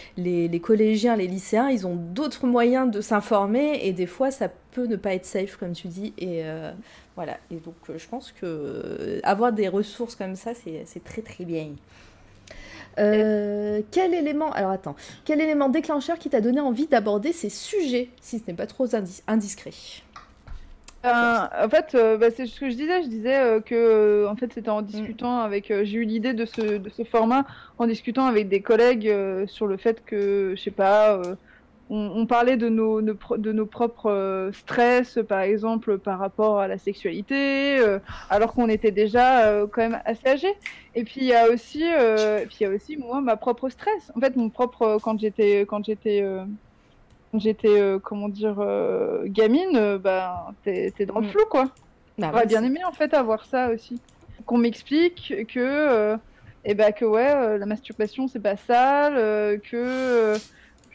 collégiens, les lycéens, ils ont d'autres moyens de s'informer. Et des fois, ça peut ne pas être safe, comme tu dis. Et euh, voilà. Et donc, euh, je pense que euh, avoir des ressources comme ça, c'est très, très bien. Quel élément, alors attends, quel élément déclencheur qui t'a donné envie d'aborder ces sujets, si ce n'est pas trop indis- indiscret? Ben, en fait, euh, bah, c'est ce que je disais. Je disais euh, que, euh, en fait, c'était en discutant avec. euh, j'ai eu l'idée de ce, de ce format en discutant avec des collègues euh, sur le fait que, je sais pas, euh, on, on parlait de nos, nos de nos propres euh, stress, par exemple, par rapport à la sexualité, euh, alors qu'on était déjà euh, quand même assez âgés. Et puis il y a aussi, euh, puis il y a aussi moi ma propre stress. En fait, mon propre quand j'étais quand j'étais euh, j'étais euh, comment dire euh, gamine, euh, bah t'es dans le Mm. flou quoi. Bah J'aurais bien aimé en fait avoir ça aussi. Qu'on m'explique que eh ben que ouais la masturbation c'est pas sale, que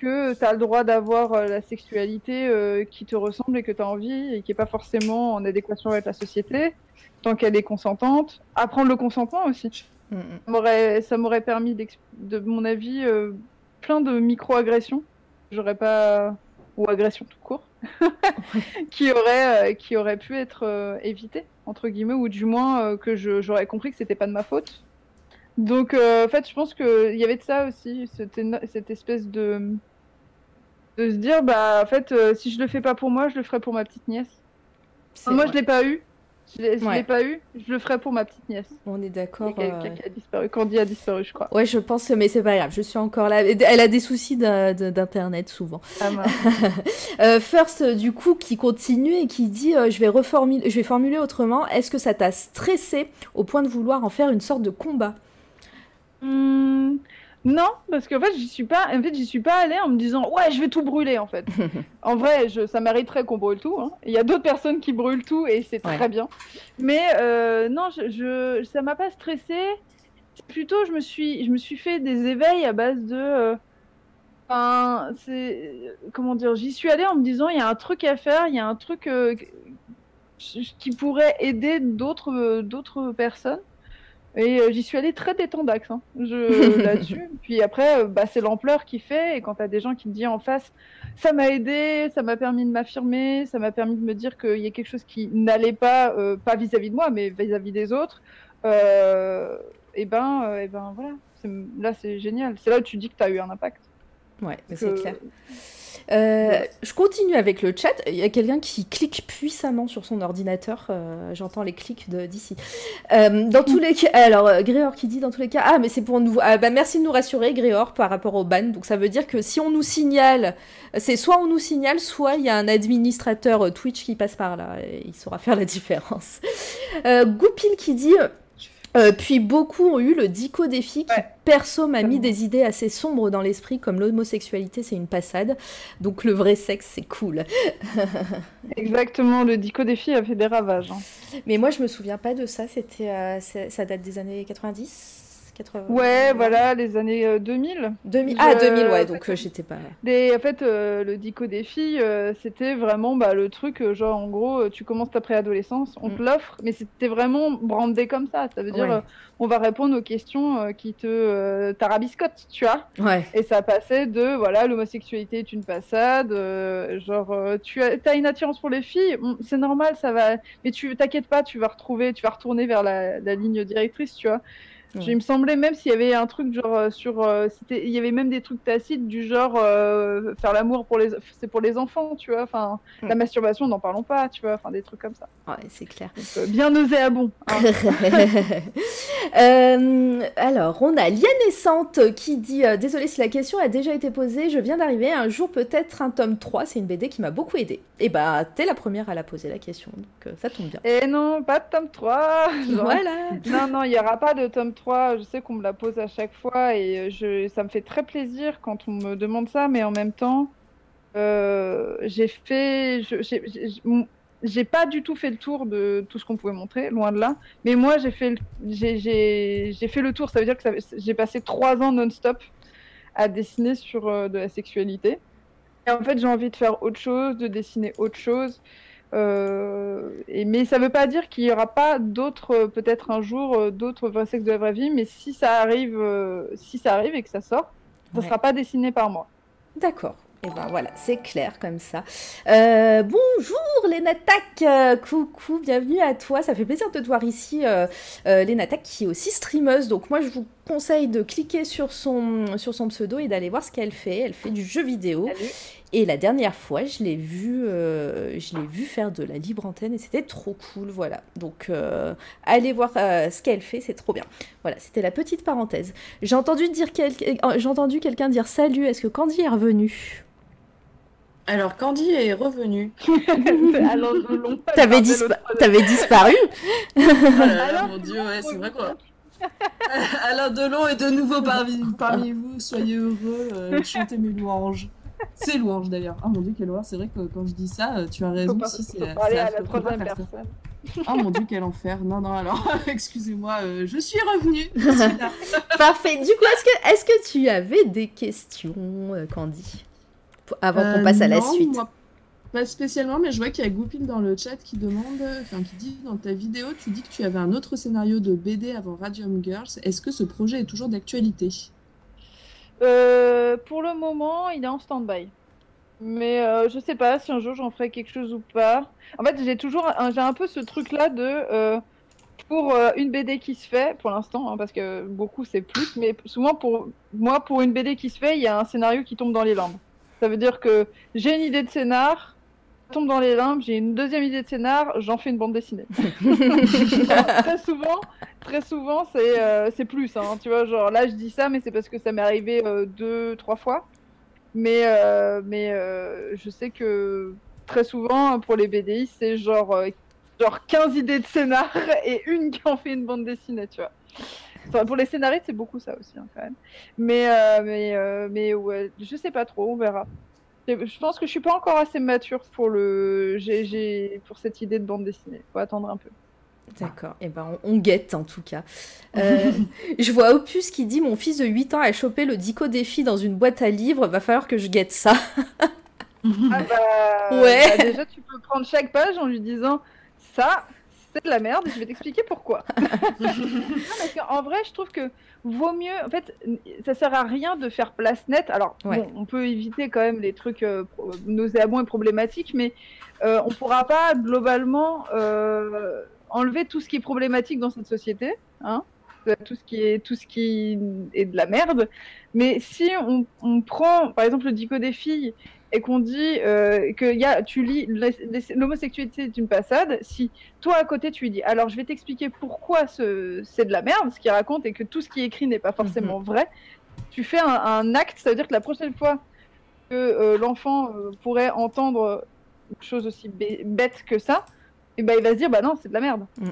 que t'as le droit d'avoir la sexualité euh, qui te ressemble et que t'as envie et qui est pas forcément en adéquation avec la société tant qu'elle est consentante. Apprendre le consentement aussi. Mm, mm. Ça m'aurait- permis de mon avis euh, plein de micro-agressions. J'aurais pas ou agressions tout court *laughs* qui auraient euh, qui auraient pu être euh, évitées entre guillemets ou du moins euh, que j'aurais compris que c'était pas de ma faute. Donc euh, en fait, je pense que il y avait de ça aussi, cette, espèce de de se dire bah en fait euh, si je le fais pas pour moi, je le ferai pour ma petite nièce. C'est- Moi je l'ai pas eu. Je l'ai je l'ai pas eu, je le ferai pour ma petite nièce. On est d'accord. euh, qui a disparu. Candy a disparu, je crois. Ouais, je pense, mais c'est pas grave, je suis encore là. Elle a des soucis d'in- d'internet souvent. Ah. *laughs* Euh, First, du coup, qui continue et qui dit euh, je, vais reformuler, je vais formuler autrement. Est-ce que ça t'a stressé au point de vouloir en faire une sorte de combat? Hmm, non, parce qu'en fait, j'y suis pas. En fait, j'y suis pas allée en me disant ouais, je vais tout brûler en fait. *laughs* en vrai, je, ça mériterait qu'on brûle tout. hein. Il y a d'autres personnes qui brûlent tout et c'est Ouais. très bien. Mais euh, non, je, je, ça m'a pas stressé. Plutôt, je me suis, je me suis fait des éveils à base de. euh, Enfin, c'est comment dire. J'y suis allée en me disant il y a un truc à faire, il y a un truc euh, qui pourrait aider d'autres, d'autres personnes. Et euh, j'y suis allée très détendax hein, je- *laughs* là-dessus. Puis après, euh, bah, c'est l'ampleur qui fait. Et quand t'as des gens qui te disent en face, ça m'a aidé, ça m'a permis de m'affirmer, ça m'a permis de me dire qu'il y a quelque chose qui n'allait pas, euh, pas vis-à-vis de moi, mais vis-à-vis des autres. Et ben, et ben voilà. C'est- Là, c'est génial. C'est là où tu dis que t'as eu un impact. Ouais, mais Que- c'est clair. Euh, je continue avec le chat. Il y a quelqu'un qui clique puissamment sur son ordinateur. Euh, J'entends les clics d'ici. Euh, dans tous les cas, alors Gréor qui dit dans tous les cas, ah mais c'est pour nous. Ah, bah, merci de nous rassurer, Gréor, par rapport au ban. Donc ça veut dire que si on nous signale, c'est soit on nous signale, soit il y a un administrateur Twitch qui passe par là et il saura faire la différence. Goupil qui dit. Euh, puis beaucoup ont eu le dico défi qui, Ouais. perso, m'a mis des idées assez sombres dans l'esprit, comme l'homosexualité, c'est une passade. Donc le vrai sexe, c'est cool. *laughs* Exactement. Le Dico défi a fait des ravages. hein. Mais moi, je me souviens pas de ça. C'était, euh, ça date des années 90 80... Ouais, voilà, les années euh, 2000. 2000... Je- Ah, 2000, ouais, donc euh, j'étais pas... Des- en fait, euh, le dico des filles, euh, c'était vraiment bah, le truc, euh, genre en gros, euh, tu commences ta préadolescence, on te Mm. l'offre, mais c'était vraiment brandé comme ça. Ça veut dire, Ouais. euh, on va répondre aux questions euh, qui te euh, tarabiscotent, tu vois. Ouais. Et ça passait de, voilà, l'homosexualité est une passade, euh, genre, euh, tu as, as une attirance pour les filles, c'est normal, ça va, mais tu t'inquiète pas, tu vas retrouver, tu vas retourner vers la, la ligne directrice, tu vois. Ouais. Il me semblait même s'il y avait un truc genre euh, sur, euh, il y avait même des trucs tacites du genre euh, faire l'amour pour les, c'est pour les enfants, tu vois. Enfin, Mm. la masturbation, n'en parlons pas, tu vois. Enfin, des trucs comme ça. Ouais, c'est clair. Donc, euh, bien nauséabond. hein. *laughs* Alors, on a Lianescente qui dit Désolée si la question a déjà été posée, je viens d'arriver, un jour peut-être un tome 3, c'est une BD qui m'a beaucoup aidé. Et bah, t'es la première à la poser la question, donc ça tombe bien. Et non, pas de tome 3. genre. *laughs* Voilà Non, non, il n'y aura pas de tome 3. Je sais qu'on me la pose à chaque fois et euh, ça me fait très plaisir quand on me demande ça, mais en même temps, euh, j'ai fait. j'ai- pas du tout fait le tour de tout ce qu'on pouvait montrer, loin de là. Mais moi, j'ai fait, le- tour. Ça veut dire que j'ai passé trois ans non-stop à dessiner sur euh, de la sexualité. Et en fait, j'ai envie de faire autre chose, de dessiner autre chose. Euh, et, mais ça veut pas dire qu'il y aura pas d'autres, euh, peut-être un jour, euh, d'autres vrais sexes de la vraie vie. Mais si ça arrive, euh, si ça arrive et que ça sort, ça Ouais. sera pas dessiné par moi. D'accord. Et ben voilà, c'est clair comme ça. Euh, bonjour Lénatac, euh, coucou, bienvenue à toi. Ça fait plaisir de te voir ici, euh, qui est aussi streameuse. Donc moi je vous conseille de cliquer sur son, sur son pseudo et d'aller voir ce qu'elle fait. Elle fait du jeu vidéo. Salut. Et la dernière fois, je l'ai vu, euh, je l'ai vu faire de la libre antenne et c'était trop cool, voilà. Donc, euh, allez voir euh, ce qu'elle fait, c'est trop bien. Voilà, c'était la petite parenthèse. J'ai entendu dire quel... j'ai entendu quelqu'un dire salut. Est-ce que Candy est revenu Alors, Candy est revenu. Alors, je l'ont pas *laughs* T'avais dispa- disparu? Oh là là, Alors, mon dieu, ouais, c'est vrai quoi. *laughs* Alain Delon est de nouveau parmi, parmi vous, soyez heureux, euh, chantez mes louanges. C'est louange d'ailleurs. Ah mon dieu, quelle horreur, c'est vrai que quand je dis ça, euh, tu as raison, pas- si c'est faut c'est parler à affreux, la troisième personne. Oh mon dieu, quel enfer. Non, non, alors, *laughs* excusez-moi, euh, je suis revenue. *laughs* Je suis là. Parfait. Du coup, est-ce que, est-ce que tu avais des questions, euh, Candy Avant qu'on Euh, passe à la suite? moi, pas spécialement, mais je vois qu'il y a Goupil dans le chat qui demande, enfin qui dit dans ta vidéo, tu dis que tu avais un autre scénario de BD avant Radium Girls. Est-ce que ce projet est toujours d'actualité? Euh, pour le moment, il est en stand-by. Mais euh, je sais pas si un jour j'en ferai quelque chose ou pas. En fait, j'ai toujours un, un peu ce truc-là de euh, pour euh, une BD qui se fait, pour l'instant, hein, parce que beaucoup c'est plus, mais souvent pour moi, pour une BD qui se fait, il y a un scénario qui tombe dans les limbes. Ça veut dire que j'ai une idée de scénar, tombe dans les limbes, j'ai une deuxième idée de scénar, j'en fais une bande dessinée. *laughs* très souvent, très souvent, c'est euh, plus. Hein, tu vois, genre là, je dis ça, mais c'est parce que ça m'est arrivé euh, deux, trois fois. Mais, euh, mais euh, je sais que très souvent, pour les BDI, c'est genre, genre 15 idées de scénar *laughs* et une qui en fait une bande dessinée, tu vois. Enfin, pour les scénaristes, c'est beaucoup ça aussi, hein, quand même. Mais, mais, mais ouais, je sais pas trop, on verra. Je pense que je suis pas encore assez mature pour le, pour cette idée de bande dessinée. Faut attendre un peu. D'accord, et ben on, on guette en tout cas. Euh, *laughs* je vois Opus qui dit Mon fils de 8 ans a chopé le Dico défi dans une boîte à livres, va falloir que je guette ça. *laughs* Ah bah, Ouais. bah, déjà, tu peux prendre chaque page en lui disant ça, c'est de la merde, et je vais t'expliquer pourquoi. *laughs* Non, parce qu'en vrai, je trouve que vaut mieux. En fait, ça sert à rien de faire place nette. Alors, Ouais. bon, on peut éviter quand même les trucs euh, nauséabonds et problématiques, mais euh, on pourra pas globalement euh, enlever tout ce qui est problématique dans cette société. Hein tout ce qui est tout ce qui est de la merde mais si on, on prend par exemple le dico des filles et qu'on dit euh, que y a, tu lis l'homosexualité est une passade, si toi à côté tu lui dis alors je vais t'expliquer pourquoi ce, c'est de la merde ce qu'il raconte et que tout ce qui est écrit n'est pas forcément vrai, tu fais un, un acte, ça veut dire que la prochaine fois que euh, l'enfant euh, pourrait entendre une chose aussi bête que ça, et ben il va se dire bah non c'est de la merde. Mm.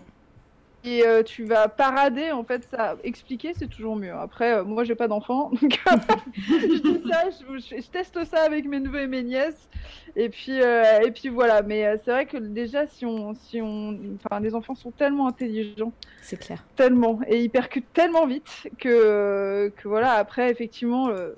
Et euh, tu vas parader en fait ça, expliquer c'est toujours mieux. Après euh, moi j'ai pas d'enfant *laughs* donc je dis ça, je, teste ça avec mes neveux et mes nièces, et puis euh, et puis voilà. Mais euh, c'est vrai que déjà si on si on, enfin les enfants sont tellement intelligents, C'est clair. tellement et ils percutent tellement vite que que voilà. Après effectivement, euh,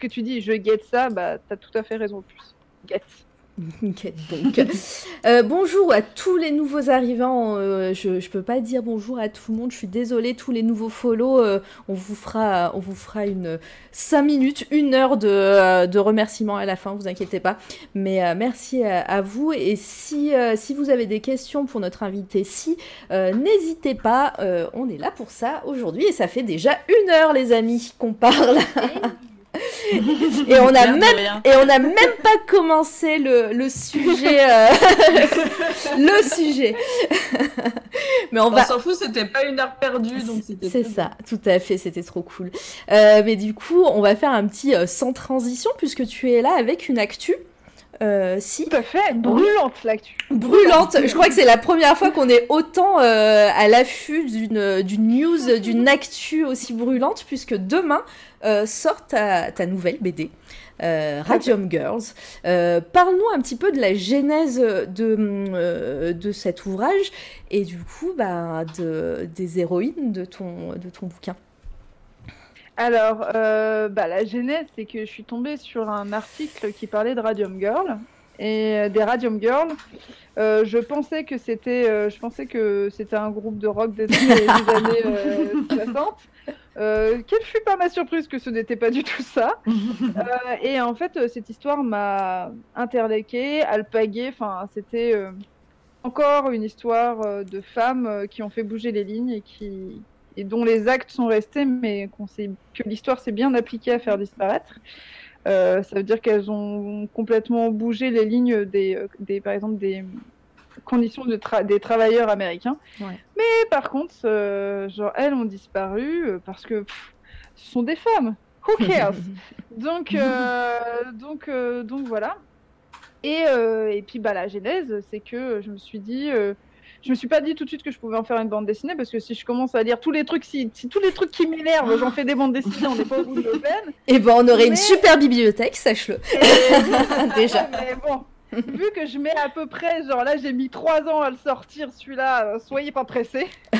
que tu dis, je guette ça, bah t'as tout à fait raison en plus. Guette. *laughs* Euh, bonjour à tous les nouveaux arrivants. euh, je, je peux pas dire bonjour à tout le monde. Je suis désolée. Tous les nouveaux follow, euh, on vous fera, on vous fera une 5 minutes, une heure de, remerciements à la fin. Vous inquiétez pas. Mais merci à, à vous. Et si, si vous avez des questions pour notre invité, si n'hésitez pas. on est là pour ça aujourd'hui et ça fait déjà une heure, les amis, qu'on parle. Et on a même et on n'a même pas commencé le, le sujet. euh, *laughs* le sujet. Mais on On va. s'en fout, c'était pas une heure perdue, donc. C'est ça, tout à fait, c'était trop cool. Euh, mais du coup, on va faire un petit euh, sans transition puisque tu es là avec une actu. Euh, si, Tout à fait. Brûlante l'actu. brûlante. Je crois que c'est la première fois qu'on est autant euh, à l'affût d'une d'une news, d'une actu aussi brûlante, puisque demain euh, sort ta, ta nouvelle BD. Radium Girls. Parle-nous un petit peu de la genèse de, de cet ouvrage et du coup bah, de, des héroïnes de ton, de ton bouquin. Alors, euh, bah, la genèse, c'est que je suis tombée sur un article qui parlait de Radium Girl et euh, des Radium Girls. Euh, je pensais que c'était, euh, je pensais que c'était un groupe de rock des, des *laughs* années euh, 60. Euh, quelle fut pas ma surprise que ce n'était pas du tout ça. *laughs* Et en fait, cette histoire m'a interloquée, alpaguée. Enfin, c'était encore une histoire de femmes qui ont fait bouger les lignes et qui et dont les actes sont restés, mais qu'on sait que l'histoire s'est bien appliquée à faire disparaître. ça veut dire qu'elles ont complètement bougé les lignes des, des par exemple, des conditions de des travailleurs américains. Mais par contre, genre, elles ont disparu parce que ce sont des femmes. Who cares? *laughs* Donc, donc, donc voilà. Et, et puis bah, la genèse, c'est que je me suis dit, je me suis pas dit tout de suite que je pouvais en faire une bande dessinée parce que si je commence à lire tous les trucs, si, tous les trucs qui m'énervent, j'en fais des bandes dessinées, on n'est pas au bout de l'aubaine. Et ben on aurait une super bibliothèque, sache-le. *laughs* Déjà. mais bon, vu que je mets à peu près, genre là j'ai mis trois ans à le sortir celui-là, euh, soyez pas pressés. *laughs*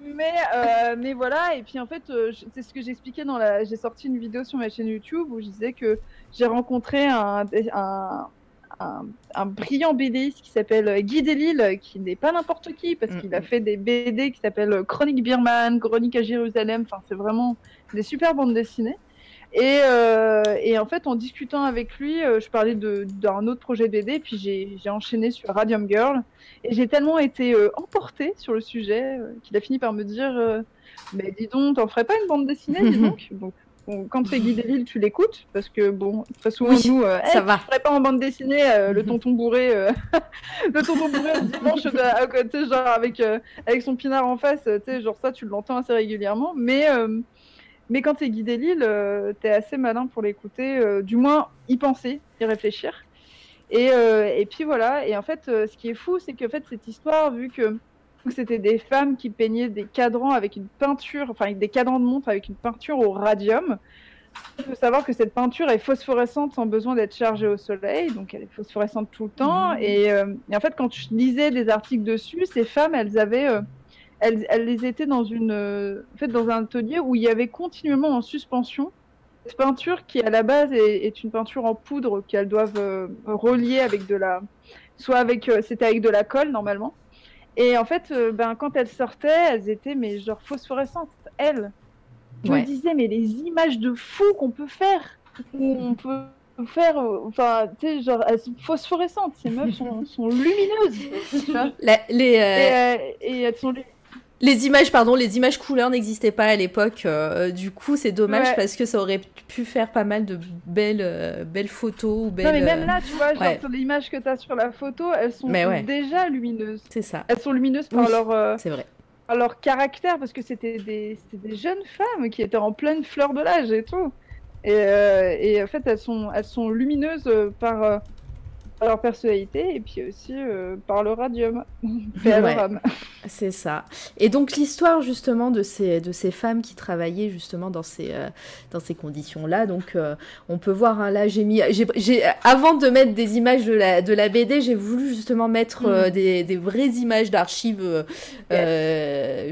mais, euh, mais voilà, et puis en fait, euh, c'est ce que j'expliquais dans la. J'ai sorti une vidéo sur ma chaîne YouTube où je disais que j'ai rencontré un, un, un, brillant BDiste qui s'appelle Guy Delisle, qui n'est pas n'importe qui, parce qu'il a fait des BD qui s'appellent Chronique Birman, Chronique à Jérusalem, enfin c'est vraiment des super bandes dessinées. Et, euh, et, en fait, en discutant avec lui, euh, je parlais d'un autre projet de BD, puis j'ai enchaîné sur Radium Girl. Et j'ai tellement été euh, emportée sur le sujet qu'il a fini par me dire Mais dis donc, t'en ferais pas une bande dessinée, dis *laughs* donc? Donc, quand Guy Delisle, tu l'écoutes parce que bon, très souvent nous, euh, ça va. ferais pas en bande dessinée euh, le tonton bourré, euh, *laughs* le tonton bourré dimanche à côté, genre avec avec son pinard en face, tu sais, genre ça, tu l'entends assez régulièrement. Mais mais quand t'es Guy Delisle, t'es assez malin pour l'écouter, du moins y penser, y réfléchir. Et, et puis voilà. Et en fait, ce qui est fou, c'est que fait cette histoire, vu que c'était des femmes qui peignaient des cadrans avec une peinture, enfin avec des cadrans de montre avec une peinture au radium. Il faut savoir que cette peinture est phosphorescente sans besoin d'être chargée au soleil, donc elle est phosphorescente tout le temps. Mmh. Euh, et, en fait, quand je lisais des articles dessus, ces femmes, elles avaient, euh, elles, elles, étaient dans une, euh, en fait, dans un atelier où il y avait continuellement en suspension cette peinture qui à la base est, est une peinture en poudre qu'elles doivent relier avec de la, soit avec, c'était avec de la colle normalement et en fait, euh, ben, quand elles sortaient, elles étaient mais genre phosphorescentes, elles. Je me disais, mais les images de fou qu'on peut faire, on peut faire, euh, enfin, tu sais, genre, elles sont phosphorescentes, ces meufs sont, sont lumineuses. les, euh, et, elles sont les images, pardon, les images couleurs n'existaient pas à l'époque. Euh, du coup, c'est dommage parce que ça aurait pu faire pas mal de belles, euh, belles photos. Ou belles, non, mais même là, tu vois, genre, l'image que tu as sur la photo, elles sont déjà lumineuses. C'est ça. Elles sont lumineuses par leur. Euh, c'est vrai. Par leur caractère, parce que c'était des, des jeunes femmes qui étaient en pleine fleur de l'âge et tout. Et, et, en fait, elles sont, elles sont lumineuses par leur personnalité et puis aussi euh, par le radium. *laughs* *laughs* c'est ça. Et donc l'histoire justement de ces, de ces femmes qui travaillaient justement dans ces, euh, dans ces conditions-là. Donc euh, on peut voir, hein, là j'ai mis, avant de mettre des images de la, de la BD, j'ai voulu justement mettre mm. des, des, vraies images d'archives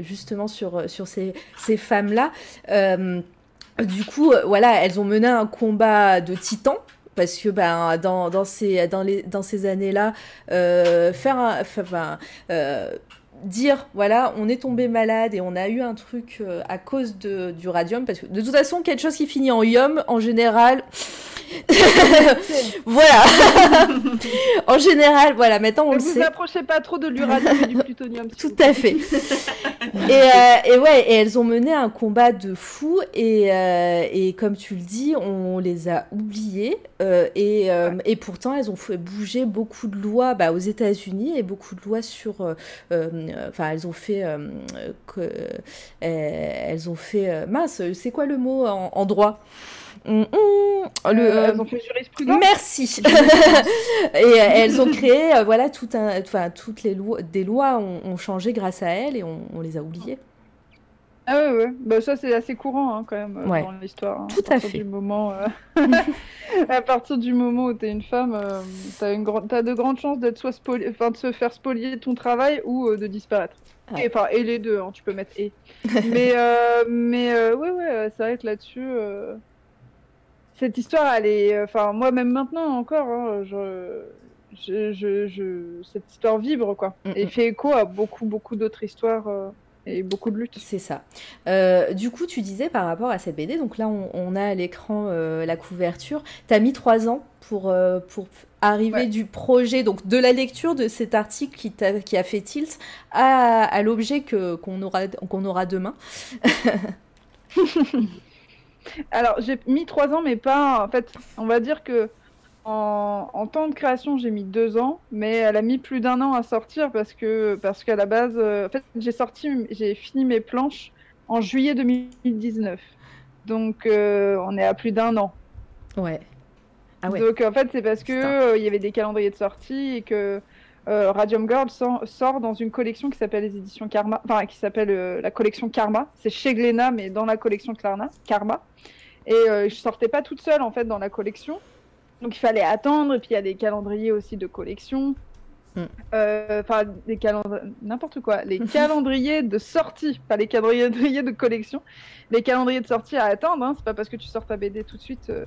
justement sur, sur ces, ces femmes-là. du coup, voilà, elles ont mené un combat de titans parce que ben, dans, ces, années-là, euh, euh, dire voilà on est tombé malade et on a eu un truc euh, à cause du radium parce que de toute façon quelque chose qui finit en ium en général *laughs* voilà. *laughs* En général voilà maintenant on le vous approchez pas trop de l'uranium et du *laughs* plutonium tout à fait. Et, euh, et, ouais et elles ont mené un combat de fou et, euh, et comme tu le dis on les a oubliés et, et pourtant elles ont fait bouger beaucoup de lois bah, aux États-Unis et beaucoup de lois sur euh, enfin elles ont fait euh, que, euh, elles ont fait mince c'est quoi le mot en, droit? Hum, hum, elles ont fait jurisprudence. Merci. *laughs* et elles ont créé, voilà, tout un, enfin, toutes les lois, des lois ont, changé grâce à elles et on les a oubliées. Ah ouais, ouais. Bah, ça c'est assez courant hein, quand même euh, dans l'histoire. Hein. Tout à, fait. Du moment, euh, *laughs* *laughs* à partir du moment où tu es une femme, euh, tu as, une as de grandes chances d'être soit enfin, de se faire spolier ton travail ou de disparaître. Et, enfin, et les deux, hein, tu peux mettre et. mais mais ouais, ouais, c'est vrai que là-dessus, cette histoire, elle est. Enfin, moi même maintenant encore, je... Je, je, cette histoire vibre quoi. Mm, et mm. fait écho à beaucoup beaucoup d'autres histoires et beaucoup de lutte. C'est ça. Euh, du coup, tu disais par rapport à cette BD, donc là on, a à l'écran euh, la couverture, tu as mis trois ans pour, euh, pour arriver du projet, donc de la lecture de cet article qui, a, qui a fait tilt à, à l'objet qu'on aura, qu'on aura demain. *laughs* Alors, j'ai mis trois ans, mais pas. En fait, on va dire que en, en temps de création, j'ai mis deux ans, mais elle a mis plus d'un an à sortir parce que parce qu'à la base, euh, en fait, j'ai sorti, j'ai fini mes planches en juillet 2019. Donc, euh, on est à plus d'un an. Ouais. Ah ouais. Donc, en fait, c'est parce que euh, il y avait des calendriers de sortie et que euh, Radium Girl sort, sort dans une collection qui s'appelle les éditions Karma, enfin qui s'appelle euh, la collection Karma. C'est chez Glénat, mais dans la collection Klarna, Karma. Et euh, je sortais pas toute seule en fait dans la collection, donc il fallait attendre. Et puis il y a des calendriers aussi de collection. Mm. Euh, Enfin, des calendriers, n'importe quoi. Les *laughs* calendriers de sortie, pas les calendriers de collection. Les calendriers de sortie à attendre. Hein. C'est pas parce que tu sors ta BD tout de suite. euh,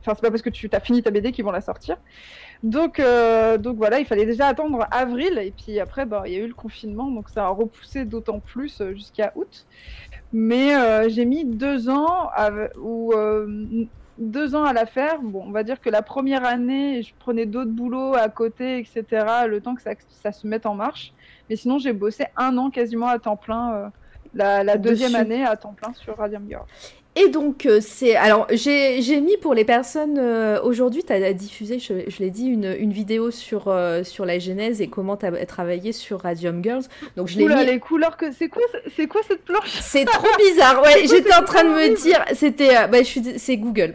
Enfin, c'est pas parce que tu as fini ta BD qu'ils vont la sortir. Donc, euh, donc voilà, il fallait déjà attendre avril. Et puis après, bah, il y a eu le confinement. Donc ça a repoussé d'autant plus euh, jusqu'à août. Mais euh, j'ai mis deux ans, à, ou, euh, deux ans à la faire. Bon, on va dire que la première année, je prenais d'autres boulots à côté, etc. Le temps que ça, ça se mette en marche. Mais sinon, j'ai bossé un an quasiment à temps plein. la, la deuxième Dessus. année à temps plein sur Radium Girl. Et donc, euh, c'est. Alors, j'ai j'ai mis pour les personnes. euh, Aujourd'hui, tu as diffusé, je, je l'ai dit, une, une vidéo sur, euh, sur la genèse et comment tu as travaillé sur Radium Girls. Donc, je l'ai Oula, mis. les couleurs que c'est quoi quoi cette planche? C'est trop bizarre. Ouais, j'étais en train de me dire. C'était. bah, je suis. C'est Google.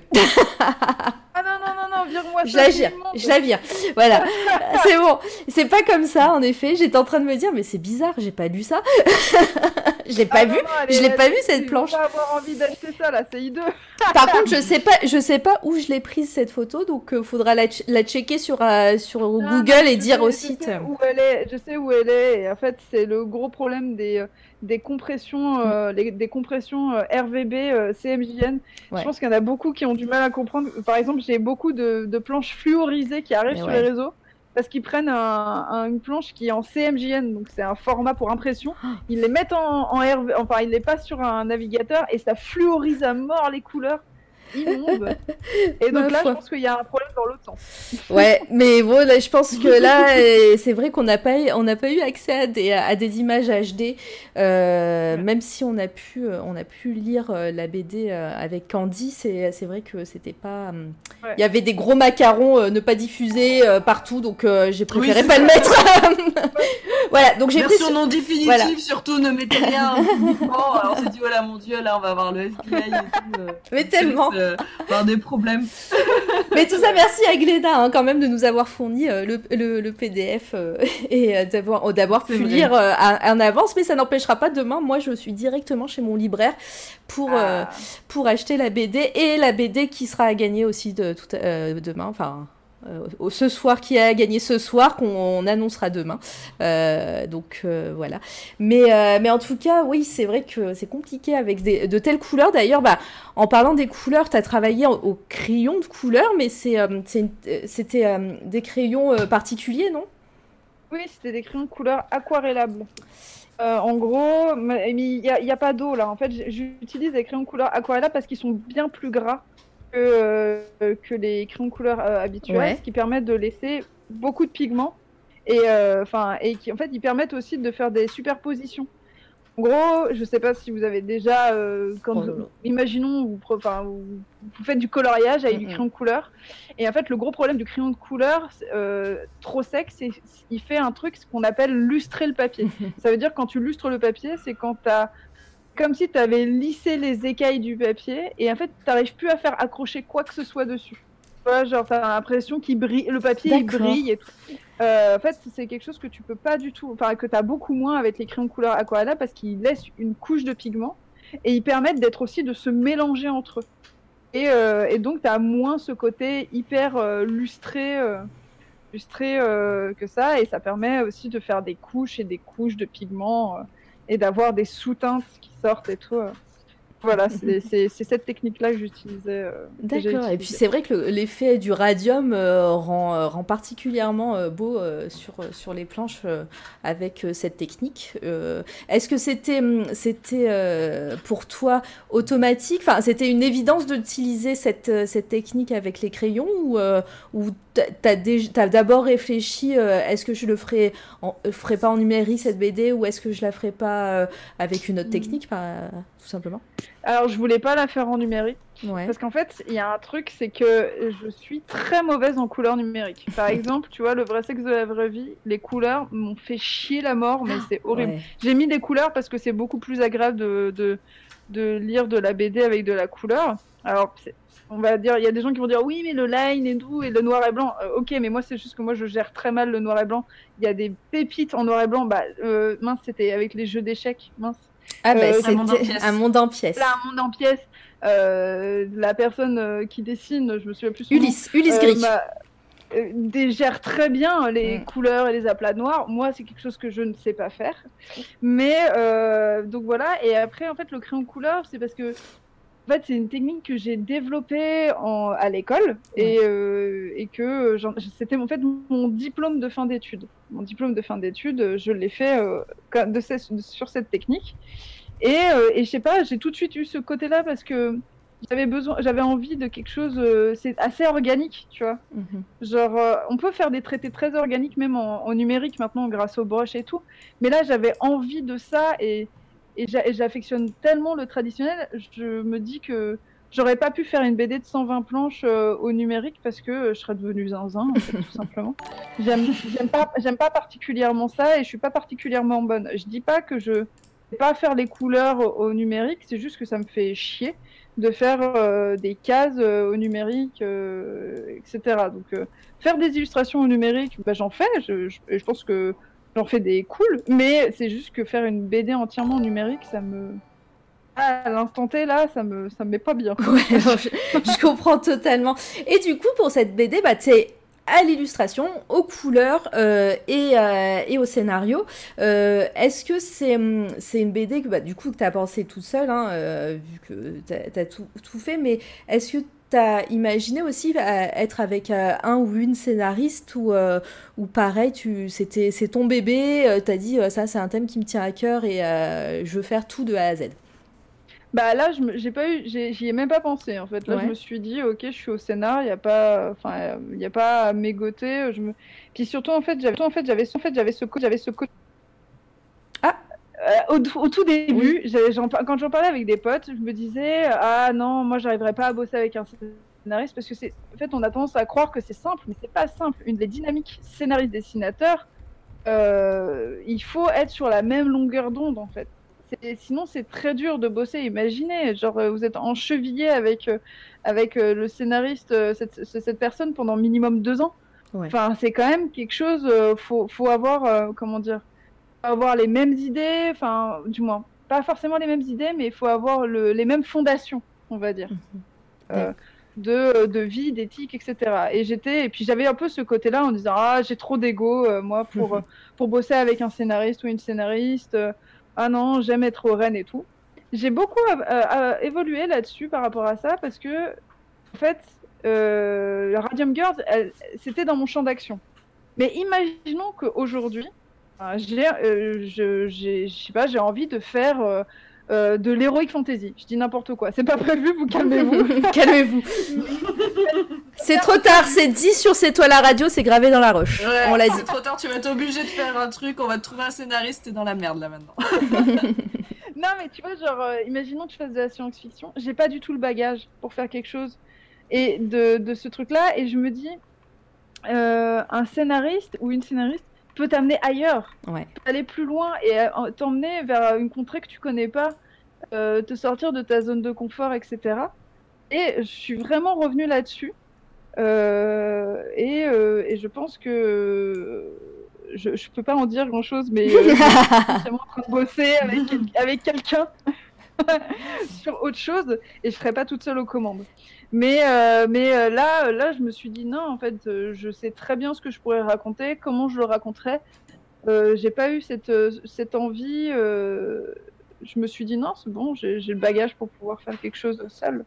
Ah non non non vire-moi Je la vire. Je la vire. Voilà. *laughs* c'est bon. C'est pas comme ça, en effet. J'étais en train de me dire, mais c'est bizarre, j'ai pas lu ça. *laughs* je l'ai pas Ah vu. non, non, je l'ai pas vu, cette planche. pas avoir envie d'acheter ça là, c'est hideux. *laughs* Par contre, je sais pas, je sais pas où je l'ai prise cette photo, donc euh, faudra la, ch- la checker sur, euh, sur Non, Google et dire sais- au site. où elle est, je sais où elle est. Et en fait, c'est le gros problème des, euh, des compressions, euh, les- des compressions euh, RVB, euh, CMJN. Ouais. Je pense qu'il y en a beaucoup qui ont du mal à comprendre. Par exemple, j'ai beaucoup de, de planches fluorisées qui arrivent Mais sur ouais. les réseaux. Parce qu'ils prennent un- un- une planche qui est en CMJN, donc c'est un format pour impression. Ah. Ils les mettent en, en RV, enfin ils les passent sur un navigateur et ça fluorise à mort les couleurs. Immonde. *laughs* Et donc là, je pense qu'il y a un problème dans l'autre sens. Ouais, *laughs* mais bon, là, je pense que là, euh, c'est vrai qu'on n'a pas, on n'a pas eu accès à des, à des images HD, euh, Ouais. même si on a pu, euh, on a pu lire la BD avec Candy. C'est, vrai que c'était pas. hum, Il Ouais. y avait des gros macarons euh, ne pas diffusés euh, partout, donc euh, j'ai préféré c'est pas ça. le mettre. *laughs* voilà, donc j'ai pris. Ce- non définitive, Voilà. surtout ne mettez rien publiquement. Alors on s'est dit, voilà, mon dieu, là on va avoir le FBI et tout. euh, Mais tellement. Euh, d'avoir des problèmes. *laughs* Mais tout ça, merci à Gléna hein, quand même de nous avoir fourni euh, le, le- le PDF euh, *laughs* et euh, d'avoir d'avoir pu vrai. lire en avance. Mais ça n'empêchera pas demain, moi je suis directement chez mon libraire pour, Ah. pour acheter la BD et la BD qui sera à gagner aussi de, tout, demain. Enfin. Euh, au- ce soir qui a gagné ce soir qu'on on annoncera demain. Euh, donc euh, voilà. Mais en tout cas oui c'est vrai que c'est compliqué avec de telles couleurs. D'ailleurs bah en parlant des couleurs, tu as travaillé en- au crayon de couleur, mais c'était des crayons particuliers, non? Oui, c'était des crayons de couleur aquarellables. En gros, il n'y a, a pas d'eau là. En fait, j'utilise des crayons de couleur aquarellables parce qu'ils sont bien plus gras que, euh, que les crayons de couleur euh, habituels, Ouais. ce qui permet de laisser beaucoup de pigments et euh, enfin et qui en fait ils permettent aussi de faire des superpositions. En gros, je sais pas si vous avez déjà, euh, quand Oh imaginons vous, faites du coloriage avec du Mhm. crayon de couleur, et en fait le gros problème du crayon de couleur euh, trop sec, c'est il fait un truc ce qu'on appelle lustrer le papier. *laughs* Ça veut dire quand tu lustres le papier, c'est quand t'as comme si tu avais lissé les écailles du papier et en fait tu n'arrives plus à faire accrocher quoi que ce soit dessus. Voilà, genre t'as l'impression qu'il brille, le papier il brille et tout. Euh, en fait, c'est quelque chose que tu peux pas du tout, enfin que tu as beaucoup moins avec les crayons couleur aquarella parce qu'ils laissent une couche de pigment et ils permettent d'être aussi de se mélanger entre eux. Et, euh, et donc tu as moins ce côté hyper euh, lustré, euh, que ça et ça permet aussi de faire des couches et des couches de pigments et d'avoir des sous-teintes qui sortent et tout. euh. Voilà, *laughs* c'est cette technique-là que j'utilisais. euh, D'accord. Et puis c'est vrai que le- l'effet du radium euh, rend, rend particulièrement euh, beau sur, sur les planches avec cette technique. Est-ce que c'était hum, c'était pour toi automatique? Enfin, c'était une évidence d'utiliser cette, cette technique avec les crayons ou, ou t'as t'as d'abord réfléchi euh, est-ce que je le ferais, en, euh, pas en numérique cette BD ou est-ce que je la ferais pas euh, avec une autre Mm. technique par- tout tout simplement? Alors, je voulais pas la faire en numérique. Ouais. Parce qu'en fait, il y a un truc, c'est que je suis très mauvaise en couleurs numériques. Par *laughs* exemple, tu vois, le vrai sexe de la vraie vie, les couleurs m'ont fait chier la mort, mais c'est horrible. Ouais. J'ai mis des couleurs parce que c'est beaucoup plus agréable de, de, de lire de la BD avec de la couleur. Alors, c'est- on va dire, il y a des gens qui vont dire oui, mais le line et tout, et le noir et blanc. Euh, ok, mais moi, c'est juste que moi, je gère très mal le noir et blanc. Il y a des pépites en noir et blanc. Bah, euh, mince, c'était avec les jeux d'échecs. Mince. Ah bah Euh, un monde en c'était pièces. un monde en pièces. Là, un monde en pièces. Euh, la personne euh, qui dessine, je me souviens plus nom, Ulysse, Ulysse euh, Gris. euh, dégère très bien les Mm. couleurs et les aplats noirs. Moi, c'est quelque chose que je ne sais pas faire. Mais euh, donc voilà. Et après, en fait, le crayon couleur, c'est parce que en fait, c'est une technique que j'ai développée en, à l'école et, euh, et que j'en- c'était en fait mon diplôme de fin d'études. Mon diplôme de fin d'études, je l'ai fait euh, de sur cette technique. Et, euh, et je sais pas, j'ai tout de suite eu ce côté-là parce que j'avais besoin, j'avais envie de quelque chose, euh, c'est assez organique, tu vois. Mhm. Genre, euh, on peut faire des traités très organiques, même en, en numérique maintenant, grâce aux broches et tout. Mais là, j'avais envie de ça et, et j'a- et j'affectionne tellement le traditionnel. Je me dis que j'aurais pas pu faire une BD de 120 planches euh, au numérique parce que euh, je serais devenue zinzin, tout simplement. J'aime pas, particulièrement ça et je suis pas particulièrement bonne. Je dis pas que je vais pas faire les couleurs au, numérique, c'est juste que ça me fait chier de faire euh, des cases au numérique, etc. Donc, faire des illustrations au numérique, bah, j'en fais. Je, je pense que j'en fais des cool, mais c'est juste que faire une BD entièrement numérique, ça me. À l'instant T, là, ça me, ça me met pas bien. Ouais, *laughs* je, comprends totalement. Et du coup, pour cette BD, bah, t'es à l'illustration, aux couleurs euh, et, euh, et au scénario. Euh, Est-ce que c'est c'est une BD que bah, du coup que t'as pensé toute seule, hein, vu que t'as as tout, tout fait, mais est-ce que t'as imaginé aussi euh, être avec euh, un ou une scénariste ou, euh, ou pareil, tu c'était c'est ton bébé, euh, t'as dit ça c'est un thème qui me tient à cœur et euh, je veux faire tout de A à Z. Bah là, j'ai pas eu, j'y ai même pas pensé en fait. Là, Ouais. je me suis dit, ok, je suis au scénar, il y a pas, enfin, il y a pas à mégoter. Je me, puis surtout en fait, j'avais, en fait, j'avais, en fait, j'avais ce, j'avais ce au, tout- au tout début, quand j'en parlais avec des potes, je me disais, ah non, moi, j'arriverais pas à bosser avec un scénariste parce que c'est, en fait, on a tendance à croire que c'est simple, mais c'est pas simple. Une des dynamiques scénariste-dessinateur, euh, il faut être sur la même longueur d'onde en fait. Sinon, c'est très dur de bosser. Imaginez, genre, euh, vous êtes enchevillé avec, euh, avec euh, le scénariste, euh, cette, ce- cette personne pendant minimum deux ans. Ouais. Enfin, c'est quand même quelque chose. euh, faut, faut avoir, euh, comment dire, avoir les mêmes idées. Enfin, du moins, pas forcément les mêmes idées, mais il faut avoir le- les mêmes fondations, on va dire, euh, de, de vie, d'éthique, etc. Et j'étais, et puis j'avais un peu ce côté-là en disant, ah, j'ai trop d'ego, euh, moi, pour, euh, pour bosser avec un scénariste ou une scénariste. euh, ah non, j'aime être au Rennes et tout. J'ai beaucoup évolué là-dessus par rapport à ça parce que, en fait, Radium Girls, c'était dans mon champ d'action. Mais imaginons qu'aujourd'hui, j'ai, euh, je, j'ai- je sais pas, j'ai envie de faire euh, euh, de l'heroic fantasy. Je dis n'importe quoi. C'est pas prévu, vous calmez-vous. *laughs* Calmez-vous. c'est trop tard, c'est dit sur C'est toi la radio, c'est gravé dans la roche. Ouais, On l'a dit. C'est trop tard, tu vas être obligé de faire un truc, on va te trouver un scénariste, t'es dans la merde là maintenant. *laughs* Non, mais tu vois, genre, euh, imaginons que je fasse de la science-fiction. J'ai pas du tout le bagage pour faire quelque chose et de, de ce truc-là. Et je me dis, euh, un scénariste ou une scénariste peut t'amener ailleurs, Ouais. peut aller plus loin et euh, t'emmener vers une contrée que tu connais pas, euh, te sortir de ta zone de confort, etc. Et je suis vraiment revenue là-dessus. Euh, et, euh, et je pense que je, je peux pas en dire grand chose, mais euh, je suis *laughs* vraiment en train de bosser avec, avec quelqu'un *laughs* sur autre chose et je serai pas toute seule aux commandes. Mais, euh, mais euh, là, là, je me suis dit non, en fait, euh, je sais très bien ce que je pourrais raconter, comment je le raconterais. J'ai pas eu cette, cette envie. je me suis dit non, c'est bon, j'ai le bagage pour pouvoir faire quelque chose seul.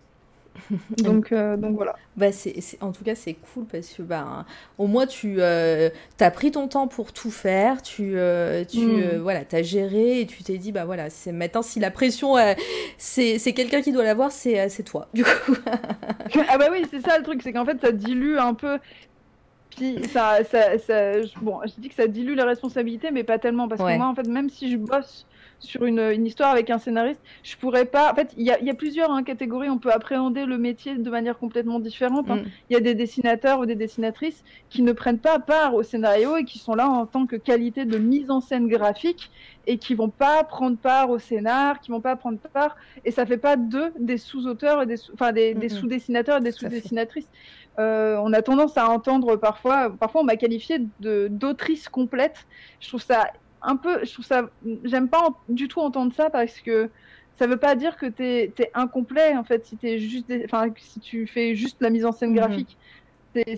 *laughs* Donc, euh, donc voilà. Bah c'est, en tout cas, c'est cool parce que bah, au moins tu euh, as pris ton temps pour tout faire, tu, euh, tu Mm. euh, voilà, as géré et tu t'es dit, bah voilà, c'est maintenant si la pression, c'est, c'est quelqu'un qui doit l'avoir, c'est, c'est toi. *laughs* Du coup, ah bah oui, c'est ça le truc, c'est qu'en fait ça dilue un peu. Puis ça, ça, ça- bon, je dis que ça dilue les responsabilités, mais pas tellement parce Ouais. que moi en fait, même si je bosse sur une, une histoire avec un scénariste, je pourrais pas. En fait, il y a, il y a plusieurs hein, catégories. On peut appréhender le métier de manière complètement différente. hein. Mm. Il y a des dessinateurs ou des dessinatrices qui ne prennent pas part au scénario et qui sont là en tant que qualité de mise en scène graphique et qui vont pas prendre part au scénar, qui vont pas prendre part. Et ça fait pas d'eux des sous-auteurs, et des sous- enfin des, des Mhm. sous-dessinateurs et des fait. sous-dessinatrices. Euh, on a tendance à entendre parfois, parfois on m'a qualifié de d'autrice complète. Je trouve ça un peu, je trouve ça, j'aime pas en- du tout entendre ça parce que ça veut pas dire que t'es es incomplet en fait si t'es juste, enfin si tu fais juste la mise en scène Mhm. graphique.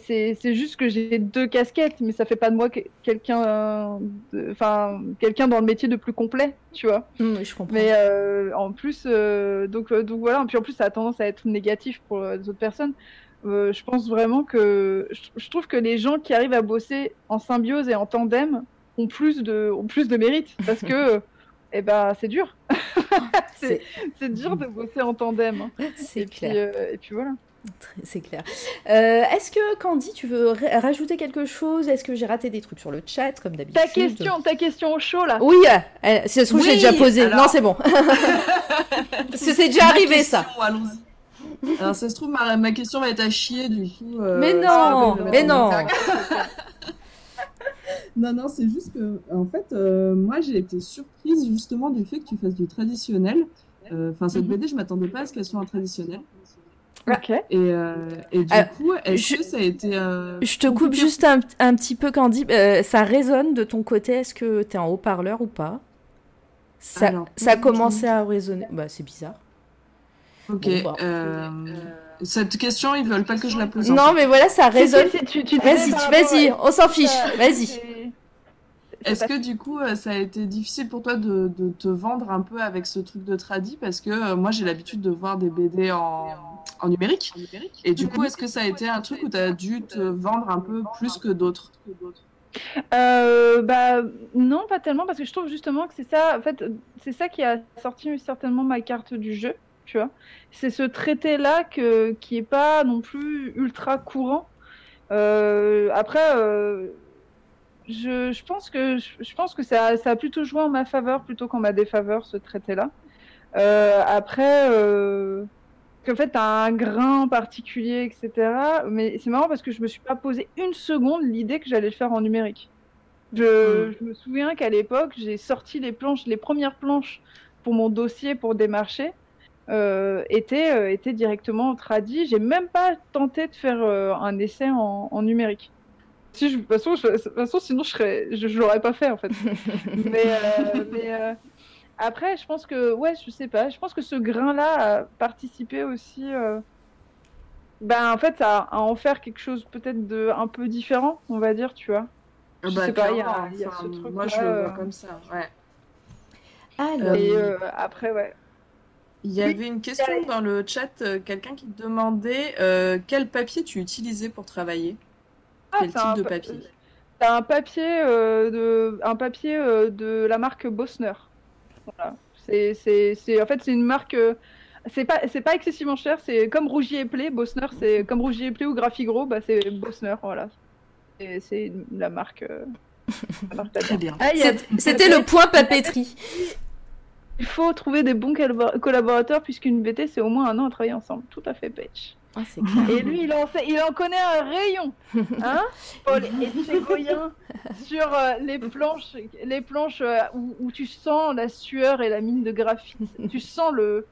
C'est- juste que j'ai deux casquettes, mais ça fait pas de moi que- quelqu'un, enfin quelqu'un dans le métier de plus complet, tu vois. Mm, je comprends. Mais euh, en plus, euh, donc, euh, donc voilà, puis en plus ça a tendance à être négatif pour les autres personnes. Je pense vraiment que je, je trouve que les gens qui arrivent à bosser en symbiose et en tandem ont plus de, ont plus de mérite *laughs* parce que eh ben, c'est dur. *laughs* C'est dur de bosser en tandem. hein. c'est Et puis, clair. euh, et puis voilà. C'est clair. Euh, Est-ce que Candy, tu veux ra- rajouter quelque chose? Est-ce que j'ai raté des trucs sur le chat comme d'habitude? Ta question, ta question au chaud là. Oui, euh, si ça se trouve, j'ai déjà posé. alors- Non, c'est bon. *laughs* Parce que c'est déjà arrivé question, ça. Allons-y. Alors ça se trouve, ma, ma question va être à chier du coup. euh, Mais non, mais non. Non, non, c'est juste que, en fait, euh, moi, j'ai été surprise justement du fait que tu fasses du traditionnel. Euh, Enfin, cette Mhm. BD, je m'attendais pas à ce qu'elle soit un traditionnel. Ok. Et, euh, et du coup, est-ce je- que ça a été. Je te coupe juste un, un petit peu, Candy. Ça résonne de ton côté? Est-ce que tu es en haut-parleur ou pas? Ça, Alors, ça a commencé à résonner. Bah, c'est bizarre. Ok. Bon, bah. Cette question, ils veulent pas que je la pose. en Non, mais voilà, ça résonne. Vas-y, vas-y, on s'en fiche. Vas-y. Est-ce que du coup, euh, ça a été difficile pour toi de, de te vendre un peu avec ce truc de tradi Parce que euh, moi, j'ai l'habitude de voir des BD en, en numérique. Et du coup, est-ce que ça a été un truc où tu as dû te vendre un peu plus que d'autres? Euh, bah non, pas tellement parce que je trouve justement que c'est ça. En fait, c'est ça qui a sorti certainement ma carte du jeu. Tu vois, c'est ce traité-là que qui est pas non plus ultra courant. Euh, après, euh, je, je pense que je, je pense que ça, ça a plutôt joué en ma faveur plutôt qu'en ma défaveur ce traité-là. Euh, après. Qu'en fait, t'as un grain particulier, etc. Mais c'est marrant parce que je me suis pas posé une seconde l'idée que j'allais le faire en numérique. Je, Mm. je me souviens qu'à l'époque, j'ai sorti les planches, les premières planches pour mon dossier pour démarcher, euh, étaient, euh, étaient directement tradies. J'ai même pas tenté de faire euh, un essai en, en numérique. Si je, de toute façon, je- de toute façon, sinon je serais, je, je l'aurais pas fait en fait. *laughs* mais, euh, mais, euh, après, je pense que, ouais, je sais pas, je pense que ce grain-là a participé aussi, euh, ben, en fait, à, à en faire quelque chose peut-être de un peu différent, on va dire, tu vois. Ah Je bah, sais pas, il y a- y a ce truc-là, Moi, je le euh, vois comme ça. Ouais. Alors, Et euh, après, ouais. Il y avait une question dans le chat, euh, quelqu'un qui demandait euh, quel papier tu utilisais pour travailler? Ah, Quel type de pa- papier? T'as un papier euh, de un papier euh, de la marque Bosner. Voilà. C'est c'est c'est en fait c'est une marque euh, c'est pas c'est pas excessivement cher, c'est comme Rougier et Play, Bosner, c'est comme Rougier et Play ou Graphigro, bah c'est Bosner, voilà. Et c'est la marque euh, la marque *laughs* Très bien. Ah, c'était le point papeterie. Il faut trouver des bons collabor- collaborateurs puisqu'une BT c'est au moins un an à travailler ensemble. Tout à fait, Page. Ah. *laughs* Et lui, il en, sait- il en connaît un rayon, hein Paul Etchegoyen, *laughs* sur euh, les planches, les planches euh, où, où tu sens la sueur et la mine de graphite. tu sens le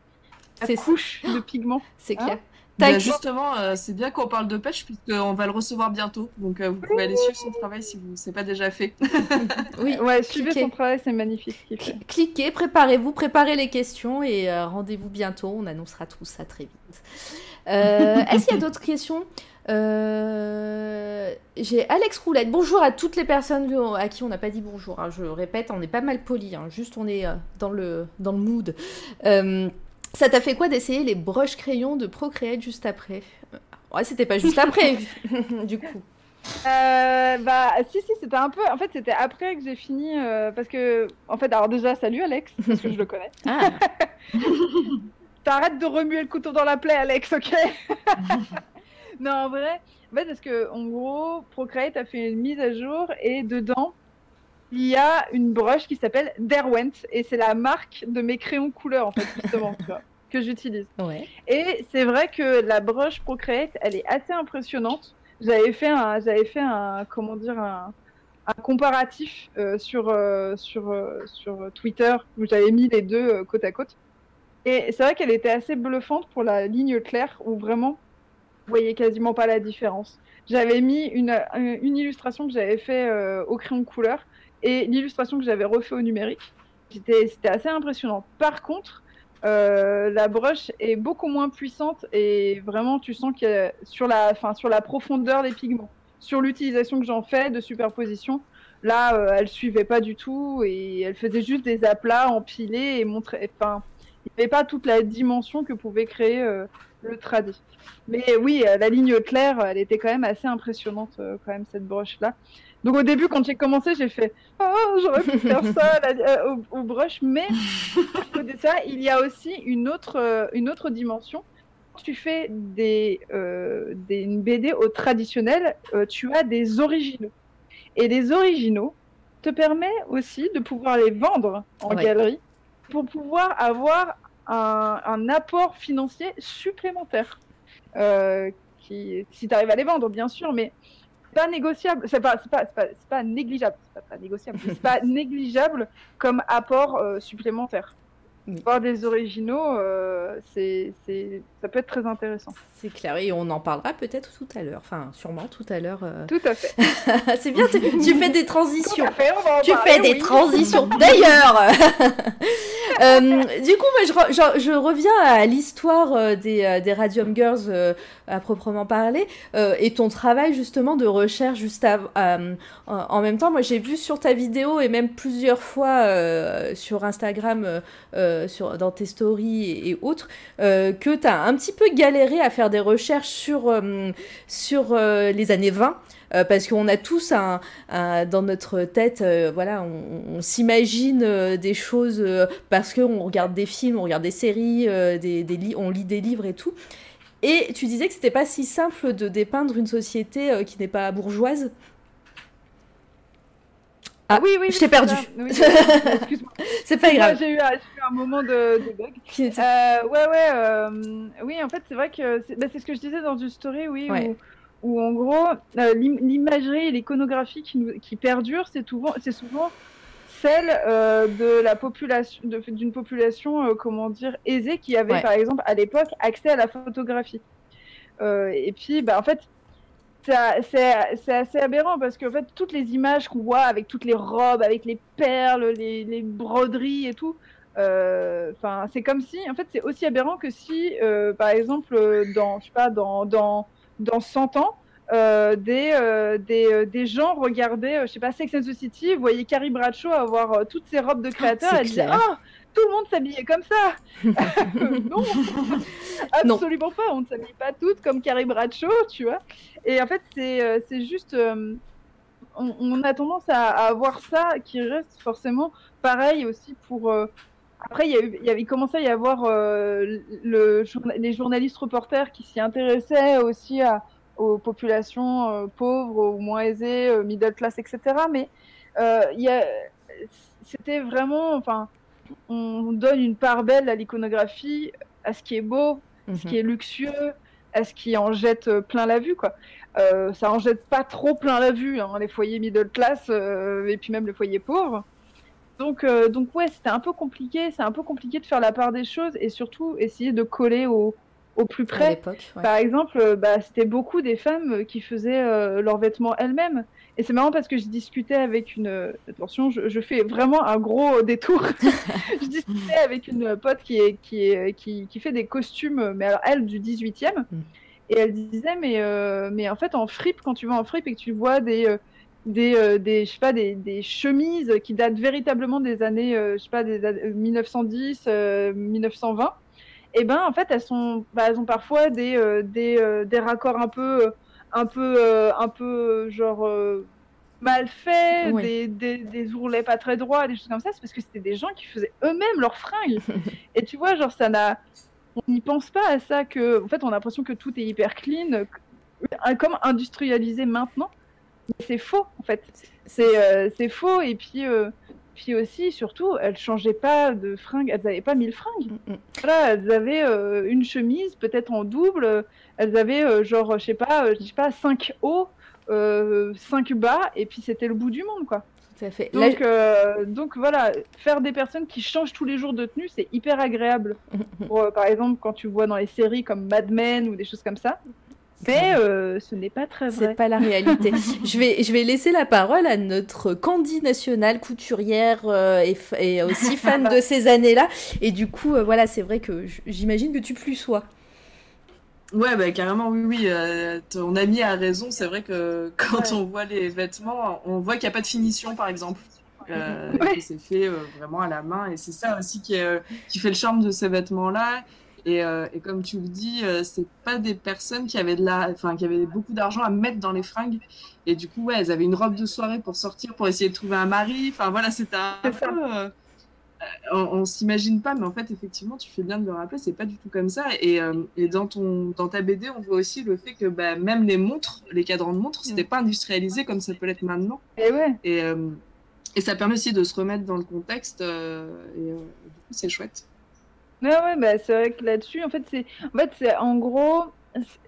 la C'est- couche de pigment. C'est Hein clair. Bah, justement, euh, c'est bien qu'on parle de pêche puisqu'on va le recevoir bientôt. Donc, euh, vous pouvez aller suivre son travail si vous c'est pas déjà fait. *laughs* Oui. Ouais, suivez son travail, c'est magnifique ce fait. Cliquez, préparez-vous, préparez les questions et euh, rendez-vous bientôt. On annoncera tout ça très vite. Euh, *laughs* Est-ce qu'il y a d'autres questions? Euh, J'ai Alex Roulette. Bonjour à toutes les personnes à qui on n'a pas dit bonjour. hein. Je répète, on n'est pas mal poli. hein. Juste, on est dans le, dans le mood. Ça t'a fait quoi d'essayer les broches crayons de Procreate juste après Euh, Ouais, c'était pas juste *laughs* après, *laughs* du coup. Euh, bah, si, si, c'était un peu. En fait, c'était après que j'ai fini. euh, parce que, en fait, alors déjà, salut Alex, parce que je le connais. Ah, *laughs* T'arrêtes de remuer le couteau dans la plaie, Alex, ok? Non, en vrai, en fait, parce que en gros, Procreate a fait une mise à jour et dedans, il y a une broche qui s'appelle Derwent et c'est la marque de mes crayons couleur en fait justement tu vois, que j'utilise. Ouais. Et c'est vrai que la broche Procreate, elle est assez impressionnante. J'avais fait un, j'avais fait un, comment dire, un, un comparatif euh, sur euh, sur euh, sur Twitter où j'avais mis les deux côte à côte. Et c'est vrai qu'elle était assez bluffante pour la ligne claire où vraiment vous voyez quasiment pas la différence. J'avais mis une, une illustration que j'avais fait euh, au crayon couleur et l'illustration que j'avais refait au numérique. C'était assez impressionnant. Par contre, euh, la broche est beaucoup moins puissante et vraiment tu sens que sur la, enfin, sur la profondeur des pigments, sur l'utilisation que j'en fais de superposition, là euh, elle suivait pas du tout et elle faisait juste des aplats empilés et montrait, enfin, il n'y avait pas toute la dimension que pouvait créer euh, le tradi. Mais oui, euh, la ligne claire, elle était quand même assez impressionnante quand même cette broche là. Donc au début, quand j'ai commencé, j'ai fait oh j'aurais pu faire ça la- euh, au, au brush, mais à côté de ça, il y a aussi une autre euh, une autre dimension. Quand tu fais des, euh, des une BD au traditionnel, euh, tu as des originaux. Et les originaux te permet aussi de pouvoir les vendre en Ouais. galerie pour pouvoir avoir un, un apport financier supplémentaire. Euh, qui, si tu arrives à les vendre, bien sûr, mais pas négociable. C'est pas, c'est pas, c'est pas, c'est pas négligeable. C'est pas, pas négociable. c'est pas *laughs* négligeable comme apport euh, supplémentaire. Oui. Voir des originaux, euh, c'est, c'est, ça peut être très intéressant. C'est clair, et on en parlera peut-être tout à l'heure, enfin sûrement tout à l'heure. euh. Tout à fait. *laughs* c'est bien, tu, tu fais des Tout transitions. à fait, on va en Tu parler, fais des transitions. *laughs* D'ailleurs, *laughs* euh, du coup, moi, je, je- je reviens à l'histoire des, des Radium Girls à proprement parler et ton travail justement de recherche juste euh, en même temps. Moi, j'ai vu sur ta vidéo et même plusieurs fois sur Instagram, euh, euh, sur, dans tes stories et, autres, euh, que tu as un petit peu galéré à faire des recherches sur, euh, sur les années 20. euh, parce qu'on a tous un, dans notre tête, voilà, on, s'imagine des choses parce qu'on regarde des films, on regarde des séries, des, des on lit des livres et tout. Et tu disais que c'était pas si simple de dépeindre une société qui n'est pas bourgeoise. Ah, oui, oui, je t'ai perdu. Oui, Excuse-moi. *laughs* C'est pas grave. J'ai eu, un- j'ai eu un moment de, de bug. Euh, ouais, ouais, euh, oui, en fait, c'est vrai que c'est bah, c'est ce que je disais dans une story, oui, Ouais. où, où en gros, euh, l'im- l'imagerie et l'iconographie qui, nous- qui perdurent, c'est souvent, celle de la population, d'une population, comment dire, aisée, qui avait, Ouais. par exemple, à l'époque, accès à la photographie. Et puis, bah, en fait, c'est assez aberrant parce que en fait, toutes les images qu'on voit avec toutes les robes, avec les perles, les, les broderies et tout, euh, c'est comme si, en fait, c'est aussi aberrant que si, euh, par exemple, dans, je sais pas, dans, dans, dans 100 ans, euh, des, euh, des, euh, des gens regardaient, je sais pas, Sex and the City, voyez Carrie Bradshaw avoir toutes ses robes de créateur, elle disait, ah, tout le monde s'habillait comme ça. *laughs* non, Non. absolument pas. On ne s'habille pas toutes comme Carrie Bradshaw, tu vois. Et en fait, c'est euh, c'est juste, euh, on, on a tendance à, à avoir ça qui reste forcément pareil aussi pour. euh, après, il y, a eu, il y avait il commençait à y avoir euh, le, les journalistes reporters qui s'y intéressaient aussi à, aux populations pauvres ou moins aisées, middle class, etc. Mais il y a- c'était vraiment, enfin, on donne une part belle à l'iconographie, à ce qui est beau, ce Mhm. qui est luxueux, à ce qui en jette euh, plein la vue, quoi. Euh, ça en jette pas trop plein la vue, hein, les foyers middle class euh, et puis même les foyers pauvres. Donc, euh, donc ouais, c'était un peu compliqué. C'est un peu compliqué de faire la part des choses et surtout essayer de coller au, au plus près. ouais. Par exemple, euh, bah, c'était beaucoup des femmes euh, qui faisaient euh, leurs vêtements elles-mêmes. Et c'est marrant parce que je discutais avec une... Attention, je, je fais vraiment un gros détour. *laughs* je discutais avec une pote qui, est, qui, est, qui, qui fait des costumes, mais alors elle, du 18e. Mm. Et elle disait, mais, euh, mais en fait, en fripe, quand tu vas en fripe et que tu vois des... des, euh, des, je sais pas, des, des chemises qui datent véritablement des années, euh, je sais pas, des années 1910, euh, 1920, et ben en fait elles sont, bah, elles ont parfois des, euh, des, euh, des raccords un peu, euh, un peu, euh, un peu genre mal faits, des, des, des ourlets pas très droits, des choses comme ça. C'est parce que c'était des gens qui faisaient eux-mêmes leurs fringues. *laughs* et tu vois, genre ça n'a, on n'y pense pas à ça que, en fait, on a l'impression que tout est hyper clean, comme industrialisé maintenant. Mais c'est faux, en fait. C'est c'est faux, et puis, puis aussi, surtout, elles changeaient pas de fringues, elles n'avaient pas mille fringues. Mm, mm. Voilà, elles avaient euh, une chemise, peut-être en double, elles avaient euh, genre, je sais pas, euh, je sais pas, 5 hauts, 5 bas, et puis c'était le bout du monde, quoi. Tout à fait. Donc, donc voilà, faire des personnes qui changent tous les jours de tenue, c'est hyper agréable. *laughs* Pour, par exemple, quand tu vois dans les séries comme Mad Men ou des choses comme ça. Mais euh, ce n'est pas très C'est vrai. pas la réalité. *laughs* je, vais, je vais laisser la parole à notre Candy nationale, couturière euh, et, aussi fan de ces années-là. Et du coup, euh, voilà, c'est vrai que j'imagine que tu plus sois. Ouais, bah carrément, oui, oui. euh, ton ami a raison. C'est vrai que quand Ouais. on voit les vêtements, on voit qu'il n'y a pas de finition, par exemple. Euh, Ouais. c'est fait euh, vraiment à la main. Et c'est ça aussi qui, est, euh, qui fait le charme de ces vêtements-là. Et, euh, et comme tu le dis, euh, c'est pas des personnes qui avaient de la, enfin, qui avaient beaucoup d'argent à mettre dans les fringues. Et du coup, ouais, elles avaient une robe de soirée pour sortir, pour essayer de trouver un mari. Enfin, voilà, c'était un, peu. euh, on, on s'imagine pas, mais en fait, effectivement, tu fais bien de le rappeler, c'est pas du tout comme ça. Et, euh, et dans, ton, dans ta BD, on voit aussi le fait que bah, même les montres, les cadrans de montres, c'était pas industrialisé comme ça peut l'être maintenant. Et ouais. Et, euh, et ça permet aussi de se remettre dans le contexte. euh, et euh, du coup, c'est chouette. Ouais, ouais, bah, c'est vrai que là-dessus, en fait, c'est, en fait, c'est en gros, c'est-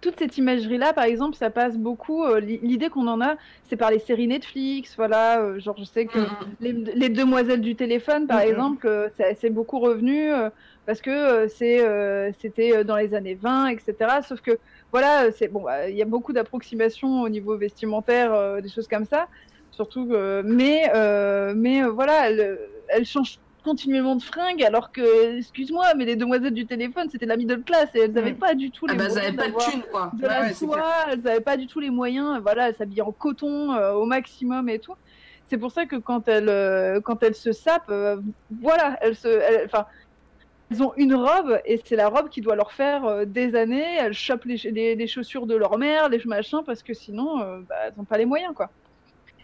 toute cette imagerie-là, par exemple, ça passe beaucoup. euh, l'i- L'idée qu'on en a, c'est par les séries Netflix, voilà. euh, genre, je sais que les, les Demoiselles du téléphone, par Mhm. exemple, euh, c'est c'est beaucoup revenu euh, parce que euh, c'est, euh, c'était euh, dans les années 20, etc. Sauf que, voilà, euh, c'est bon, bah, il y a beaucoup d'approximations au niveau vestimentaire, euh, des choses comme ça. Surtout, mais, euh, mais euh, voilà, elle, elle change continuellement de fringues, alors que, excuse-moi, mais les demoiselles du téléphone, c'était la middle class et elles n'avaient Mm. pas du tout Ah les bah, moyens avait pas de thunes, quoi. de la ouais, soie, elles n'avaient pas du tout les moyens, voilà, elles s'habillaient en coton euh, au maximum et tout. C'est pour ça que quand elles, euh, quand elles se sapent, euh, voilà, elles se, elles- enfin, elles ont une robe et c'est la robe qui doit leur faire euh, des années. Elles chopent les, les, les chaussures de leur mère, les machins, parce que sinon, euh, bah, elles n'ont pas les moyens, quoi.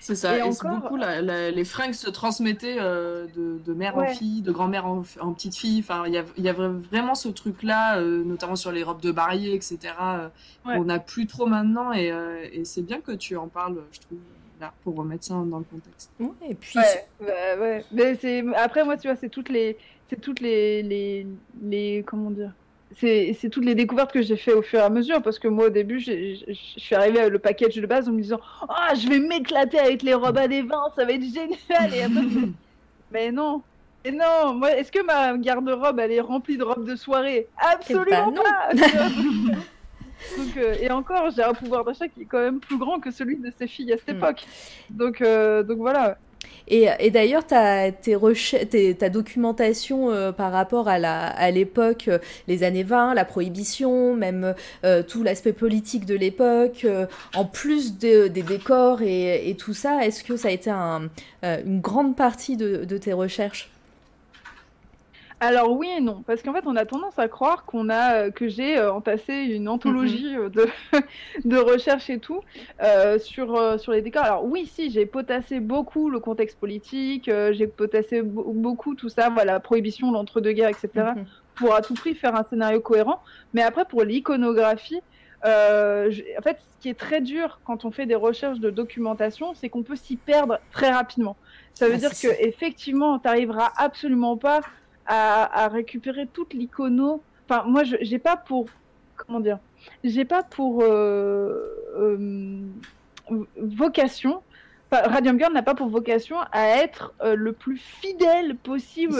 C'est ça. Et Et, c'est encore- beaucoup, la- la- les fringues se transmettaient euh, de, de mère Ouais. en fille, de grand-mère en, en petite fille. Enfin, il y a, il y a vraiment ce truc-là, euh, notamment sur les robes de mariée, etc. euh, Ouais. qu'on n'a plus trop maintenant. Et, euh, et c'est bien que tu en parles, je trouve, là, pour remettre ça dans le contexte. Ouais, et puis, Ouais, ouais, ouais. Mais c'est après moi tu vois c'est toutes les c'est toutes les les les comment dire c'est toutes les découvertes que j'ai fait au fur et à mesure parce que moi au début je suis arrivée avec le package de base en me disant ah je vais m'éclater avec les robes à des vins ça va être génial et après mais non mais non moi est-ce que ma garde-robe elle est remplie de robes de soirée? Absolument non. pas *laughs* *laughs* Donc, euh, et encore, j'ai un pouvoir d'achat qui est quand même plus grand que celui de ces filles à cette Mm. époque. Donc, euh, donc voilà. Et, d'ailleurs, ta, ta documentation euh, par rapport à l'époque, euh, les années 20, la prohibition, même euh, tout l'aspect politique de l'époque, en plus de- des décors et, tout ça, est-ce que ça a été un- une grande partie de tes recherches? Alors oui et non, parce qu'en fait on a tendance à croire qu'on a euh, que j'ai euh, entassé une anthologie euh, de, *laughs* de recherche et tout euh, sur, sur les décors. Alors oui, si, j'ai potassé beaucoup le contexte politique, j'ai potassé be- beaucoup tout ça, voilà, prohibition, l'entre-deux-guerres, etc. Mhm. pour à tout prix faire un scénario cohérent. Mais après, pour l'iconographie, euh, je- en fait, ce qui est très dur quand on fait des recherches de documentation, c'est qu'on peut s'y perdre très rapidement. Ça veut Ah, dire que effectivement, tu n'arriveras absolument pas à, à récupérer toute l'icono. Enfin, moi, je j'ai pas pour comment dire, j'ai pas pour euh, euh, vocation. enfin, Radium Girl n'a pas pour vocation à être euh, le plus fidèle possible,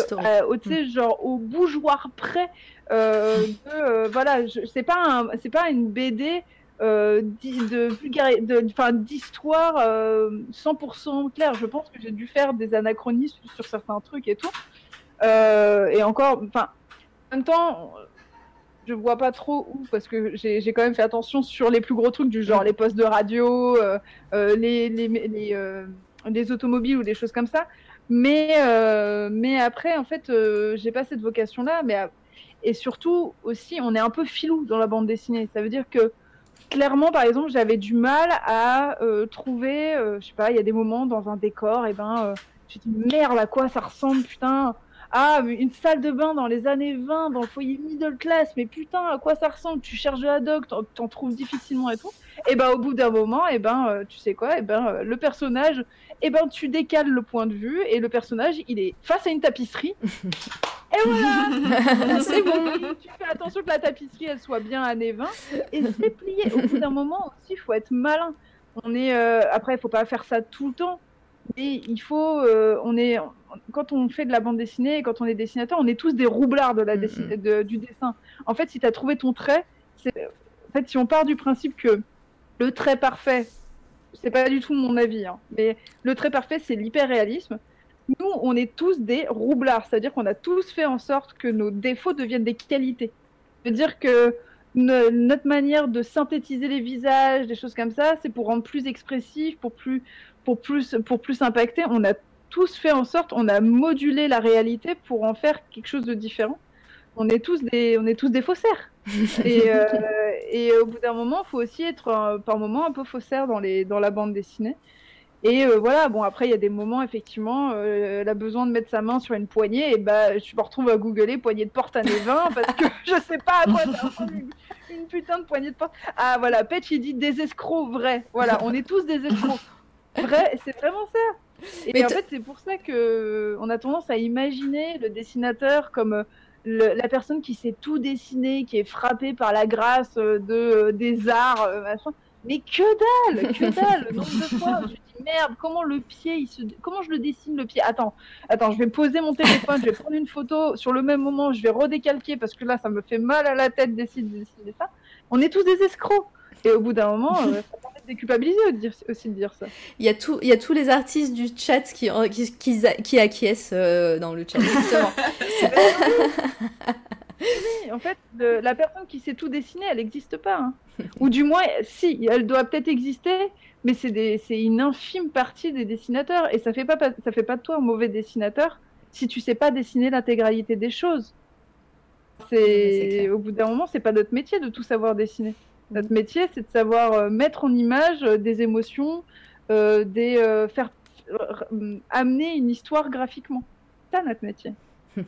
au, sais, genre au bougeoir près. *laughs* de, voilà, c'est pas c'est pas une BD euh, de d'histoire euh, 100% claire. Je pense que j'ai dû faire des anachronismes sur certains trucs et tout. Euh, et encore, enfin, en même temps, je vois pas trop où, parce que j'ai quand même fait attention sur les plus gros trucs du genre les postes de radio, euh, euh, les, les, les, les automobiles ou des choses comme ça. Mais, mais après, en fait, j'ai pas cette vocation-là. Mais Et surtout, aussi, on est un peu filou dans la bande dessinée. Ça veut dire que, clairement, par exemple, j'avais du mal à euh, trouver, euh, je sais pas, il y a des moments dans un décor, et ben, euh, tu te dis merde, à quoi ça ressemble, putain ah, mais une salle de bain dans les années 20, dans le foyer middle class, mais putain, à quoi ça ressemble? Tu cherches de la doc, t'en trouves difficilement et tout. Et ben, au bout d'un moment, et ben, euh, tu sais quoi? Et ben, euh, le personnage, et ben, tu décales le point de vue et le personnage, il est face à une tapisserie. *laughs* et voilà *laughs* C'est bon Tu fais attention que la tapisserie, elle soit bien années 20 et c'est plié. Au bout d'un moment aussi, il faut être malin. On est, euh, après, il faut pas faire ça tout le temps. Mais il faut, on est, quand on fait de la bande dessinée, quand on est dessinateur, on est tous des roublards de la mm, mm. du dessin. En fait, si tu as trouvé ton trait, en fait, si on part du principe que le trait parfait, c'est pas du tout mon avis, hein, mais le trait parfait, c'est l'hyper-réalisme. Nous, on est tous des roublards, c'est-à-dire qu'on a tous fait en sorte que nos défauts deviennent des qualités. C'est-à-dire que notre manière de synthétiser les visages, des choses comme ça, c'est pour rendre plus expressif, pour plus, pour plus, pour plus impacter. On a tous fait en sorte, on a modulé la réalité pour en faire quelque chose de différent. On est tous des, on est tous des faussaires. *laughs* et, euh, et, au bout d'un moment, il faut aussi être par moment un peu faussaire dans, les, dans la bande dessinée. Et euh, voilà, bon, après, il y a des moments, effectivement, euh, elle a besoin de mettre sa main sur une poignée, et bah, je me retrouve à googler poignée de porte années 20, parce que *laughs* je sais pas à quoi une, une putain de poignée de porte. Ah, voilà, Petch, il dit des escrocs, vrai. Voilà, on est tous des escrocs. Vrai, c'est vraiment ça. Et en fait, c'est pour ça que on a tendance à imaginer le dessinateur comme euh, la personne qui sait tout dessiner, qui est frappée par la grâce euh, de, euh, des arts, machin. Mais que dalle, que *laughs* dalle, le nombre de fois je dis merde, comment le pied, il se... comment je le dessine le pied? Attends, attends, je vais poser mon téléphone, je vais prendre une photo, sur le même moment, je vais redécalquer parce que là, ça me fait mal à la tête d'essayer de dessiner ça. On est tous des escrocs. Et au bout d'un moment, euh, ça permet de déculpabiliser aussi de dire ça. Il y, a tout, il y a tous les artistes du chat qui, qui, qui, qui acquiescent euh, dans le chat, justement. *laughs* oui, en fait, la personne qui sait tout dessiner, elle n'existe pas. Hein. Ou du moins, si, elle doit peut-être exister, mais c'est une infime partie des dessinateurs. Et ça fait pas, ça fait pas de toi un mauvais dessinateur si tu sais pas dessiner l'intégralité des choses. C'est au bout d'un moment, c'est pas notre métier de tout savoir dessiner. Notre métier, c'est de savoir euh, mettre en image euh, des émotions, euh, des, faire amener une histoire graphiquement. C'est ça notre métier. *laughs*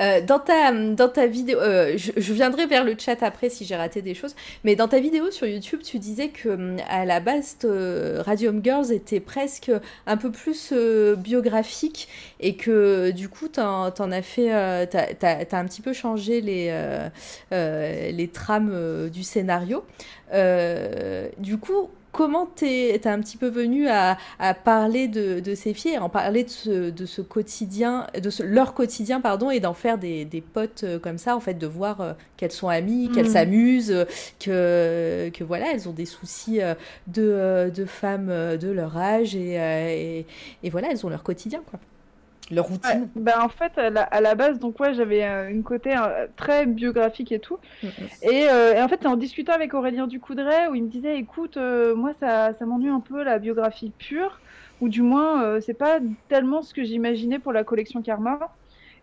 Euh, dans, ta, dans ta vidéo, euh, je, viendrai vers le chat après si j'ai raté des choses, mais dans ta vidéo sur YouTube, tu disais que hum, à la base, euh, Radium Girls était presque un peu plus biographique et que du coup, t'en, en as fait, t'as, as, un petit peu changé les, les trames du scénario. du coup, comment t'es un petit peu venu à, parler de, ces filles, en parler de ce, de ce quotidien, de leur quotidien, pardon, et d'en faire des, potes euh, comme ça, en fait, de voir euh, qu'elles sont amies, qu'elles mm. s'amusent, que, que voilà, elles ont des soucis euh, de, femmes de leur âge, et, et voilà, elles ont leur quotidien, quoi leur routine ben En fait, à la, base, donc ouais, j'avais euh, une côté euh, très biographique et tout. Mm, mm. Euh, et, en fait, c'est en discutant avec Aurélien Ducoudray où il me disait, écoute, moi, ça, ça m'ennuie un peu la biographie pure, ou du moins, c'est pas tellement ce que j'imaginais pour la collection Karma.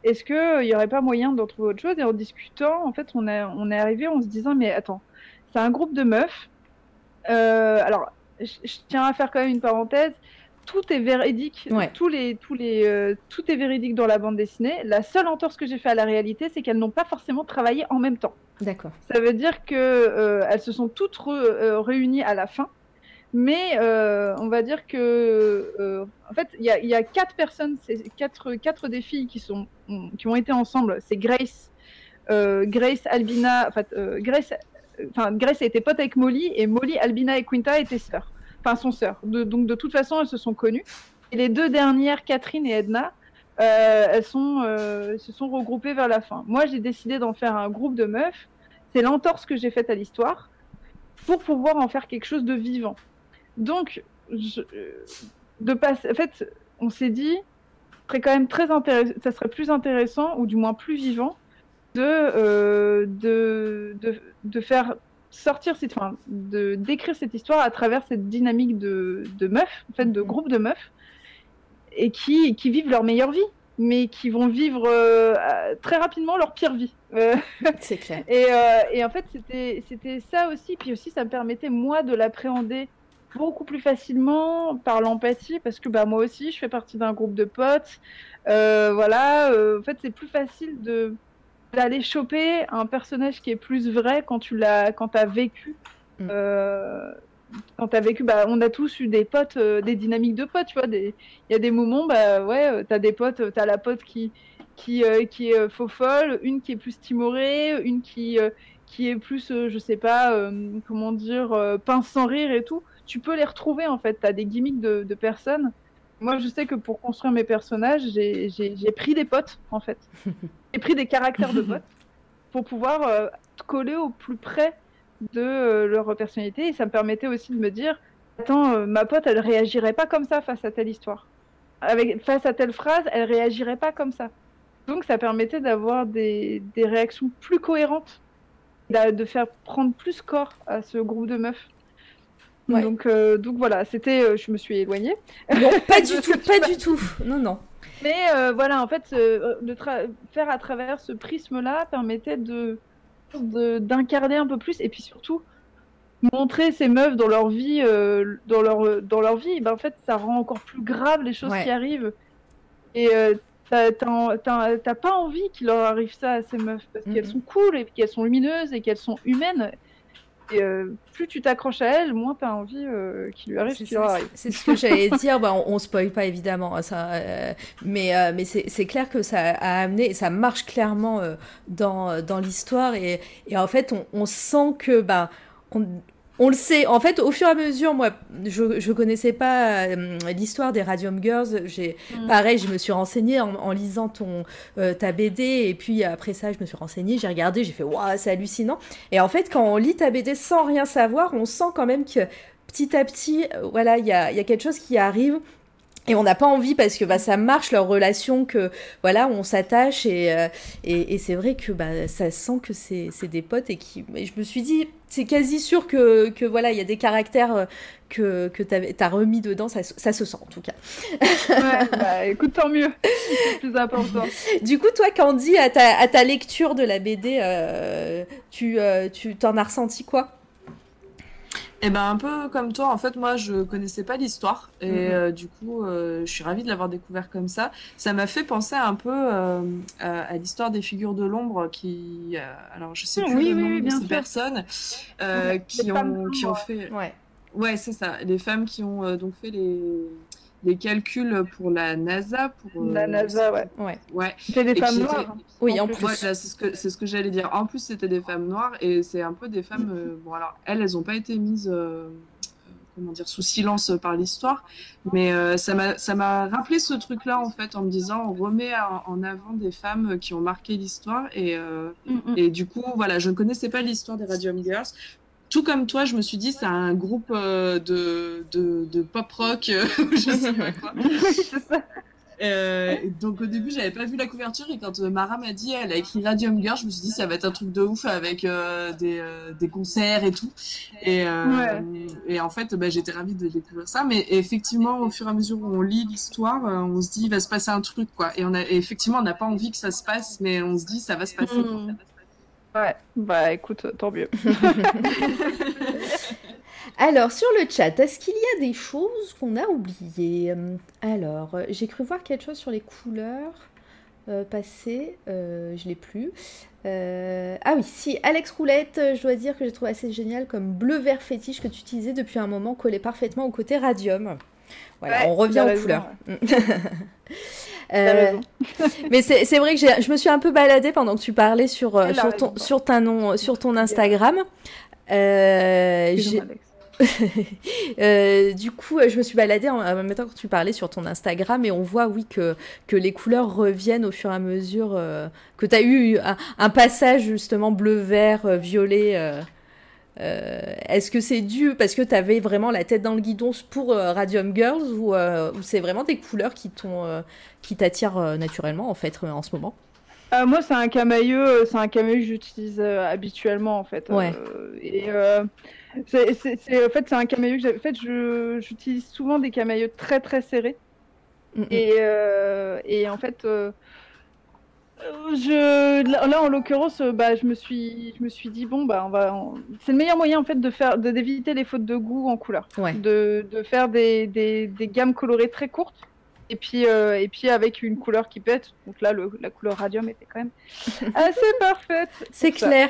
Est-ce qu'il n'y aurait pas moyen d'en trouver autre chose? Et en discutant, en fait, on, a, on est arrivé en se disant, mais attends, c'est un groupe de meufs. alors, je tiens à faire quand même une parenthèse tout est véridique. Tous les, tous les, euh, tout est véridique dans la bande dessinée. La seule entorse que j'ai fait à la réalité, c'est qu'elles n'ont pas forcément travaillé en même temps. D'accord. Ça veut dire que euh, elles se sont toutes euh, réunies à la fin. Mais on va dire que, en fait, il y, y, a quatre personnes, quatre, quatre des filles qui, sont, qui ont été ensemble. C'est Grace, Grace, Albina, enfin, Grace, enfin, Grace a été pote avec Molly, et Molly, Albina et Quinta étaient sœurs enfin son sœur. donc de toute façon, elles se sont connues. Et les deux dernières, Catherine et Edna, euh, elles euh, se sont regroupées vers la fin. Moi, j'ai décidé d'en faire un groupe de meufs. C'est l'entorse que j'ai faite à l'histoire pour pouvoir en faire quelque chose de vivant. Donc, euh, de en fait, on s'est dit, serait quand même très intéressant, ça serait plus intéressant ou du moins plus vivant de, de, de, faire sortir cette, fin, de décrire cette histoire à travers cette dynamique de, de meufs, en fait, de mhm. groupes de meufs, et qui, qui vivent leur meilleure vie, mais qui vont vivre euh, très rapidement leur pire vie. Euh, C'est clair. *laughs* Et, euh, et, en fait, c'était ça aussi, puis aussi, ça me permettait, moi, de l'appréhender beaucoup plus facilement par l'empathie parce que bah moi aussi je fais partie d'un groupe de potes. Euh, voilà, euh, en fait c'est plus facile de d'aller choper un personnage qui est plus vrai quand tu l'as quand t'as vécu. Mm. Euh, quand t'as vécu, bah, on a tous eu des potes, des dynamiques de potes, tu vois. Il y a des moments, bah ouais, t'as des potes, t'as la pote qui, qui, qui est faux folle, une qui est plus timorée, une qui, qui est plus, je sais pas, comment dire, pince sans rire et tout tu peux les retrouver en fait. Tu as des gimmicks de, personnes. Moi, je sais que pour construire mes personnages, j'ai pris des potes en fait. *laughs* J'ai pris des caractères de potes pour pouvoir euh, coller au plus près de euh, leur personnalité. Et ça me permettait aussi de me dire Attends, euh, ma pote, elle réagirait pas comme ça face à telle histoire. Avec, face à telle phrase, elle réagirait pas comme ça. Donc, ça permettait d'avoir des, des, réactions plus cohérentes, de faire prendre plus corps à ce groupe de meufs. Donc, euh, donc voilà, c'était, euh, je me suis éloignée. Non, pas du *laughs* tout, pas du tout. Non, non. Mais euh, voilà, en fait, de faire à travers ce prisme-là permettait de d'incarner un peu plus et puis surtout montrer ces meufs dans leur vie, dans leur dans leur vie. Ben, en fait, ça rend encore plus grave les choses qui arrivent. Et t'as pas envie qu'il leur arrive ça à ces meufs parce qu'elles sont cool et qu'elles sont lumineuses et qu'elles sont humaines. Et euh, plus tu t'accroches à elle, moins tu as envie euh, qu'il lui arrive ce qui leur arrive. C'est ce que *laughs* j'allais dire. Bah, on, ne spoil pas évidemment hein, ça, euh, mais mais c'est clair que ça a amené, ça marche clairement dans, dans l'histoire et, et, en fait on, on sent que bah on, on le sait. En fait, au fur et à mesure, moi, je ne connaissais pas euh, l'histoire des Radium Girls. J'ai, mm. Pareil, je me suis renseignée en, lisant ton, euh, ta BD. Et puis après ça, je me suis renseignée, j'ai regardé, j'ai fait Waouh, c'est hallucinant. Et en fait, quand on lit ta BD sans rien savoir, on sent quand même que petit à petit, euh, voilà, il y a, y a quelque chose qui arrive et on n'a pas envie parce que bah, ça marche leur relation que voilà on s'attache et, et, c'est vrai que bah, ça sent que c'est des potes et qui et je me suis dit c'est quasi sûr que, que voilà, il y a des caractères euh, que, que tu as, remis dedans, ça, ça, se sent en tout cas. ouais, *laughs* bah, écoute, tant mieux, c'est plus important. Du coup, toi, Candy, à ta, à ta lecture de la BD, euh, tu euh, tu t'en as ressenti quoi? Eh ben un peu comme toi, en fait, moi je connaissais pas l'histoire et mhm. euh, du coup je suis ravie de l'avoir découvert comme ça. Ça m'a fait penser un peu à, l'histoire des figures de l'ombre qui, alors je sais plus le nom de ces personnes qui ont qui ont fait, ouais, ouais c'est ça, les femmes qui ont donc fait les des calculs pour la NASA. Pour, la euh, NASA, ouais. ouais. ouais. C'était des femmes noires. Hein. Oui, en plus. c'est ce que, ce que j'allais dire. En plus, c'était des femmes noires et c'est un peu des femmes. Euh, bon, alors, elles, elles n'ont pas été mises. Euh, comment dire, sous silence par l'histoire, mais ça m'a rappelé ce truc-là en fait en me disant on remet en, avant des femmes qui ont marqué l'histoire et, mm, mm. et du coup voilà je ne connaissais pas l'histoire des Radium Girls tout comme toi, je me suis dit, c'est un groupe euh, de, de, pop rock, euh, *laughs* je sais pas quoi. *laughs* Euh, donc au début, j'avais pas vu la couverture et quand Mara m'a dit, elle a écrit Radium Girl, je me suis dit, ça va être un truc de ouf avec des, des, concerts et tout. Et, et en fait, bah, j'étais ravie de découvrir ça. Mais effectivement, au fur et à mesure où on lit l'histoire, on se dit, il va se passer un truc, quoi. Et, on a, effectivement, on n'a pas envie que ça se passe, mais on se dit, ça va se passer. Mm. Ouais, bah écoute, tant mieux. *laughs* Alors, sur le chat, est-ce qu'il y a des choses qu'on a oubliées? Alors, j'ai cru voir quelque chose sur les couleurs euh, passées, euh, je l'ai plus. Euh, ah oui, si, Alex Roulette, je dois dire que j'ai trouvé assez génial comme bleu-vert fétiche que tu utilisais depuis un moment, collé parfaitement au côté radium. Voilà, on revient aux couleurs. *laughs* Euh, *laughs* mais c'est vrai que je me suis un peu baladée pendant que tu parlais sur, euh, sur, ton, sur, ta nom, sur ton Instagram. Euh, *laughs* euh, du coup, je me suis baladée en, même temps que tu parlais sur ton Instagram et on voit, oui, que, que les couleurs reviennent au fur et à mesure que tu as eu un, passage justement bleu-vert, violet. Est-ce que c'est dû parce que tu avais vraiment la tête dans le guidon pour Radium Girls ou, ou c'est vraiment des couleurs qui t'ont qui t'attire euh, naturellement en fait euh, en ce moment? Euh, moi, c'est un camailleux, c'est un camailleux que j'utilise habituellement en fait. Ouais. et c'est, en fait, c'est un camailleux que En fait, j'utilise souvent des camailleux très très serrés. Mm. Et, et en fait, Euh, je là en l'occurrence euh, bah je me suis je me suis dit bon bah on va on- c'est le meilleur moyen en fait de faire d'éviter les fautes de goût en couleur Ouais. de, de faire des, des, des gammes colorées très courtes et puis euh, et puis avec une couleur qui pète donc là le, la couleur radium était quand même *laughs* assez parfaite C'est clair.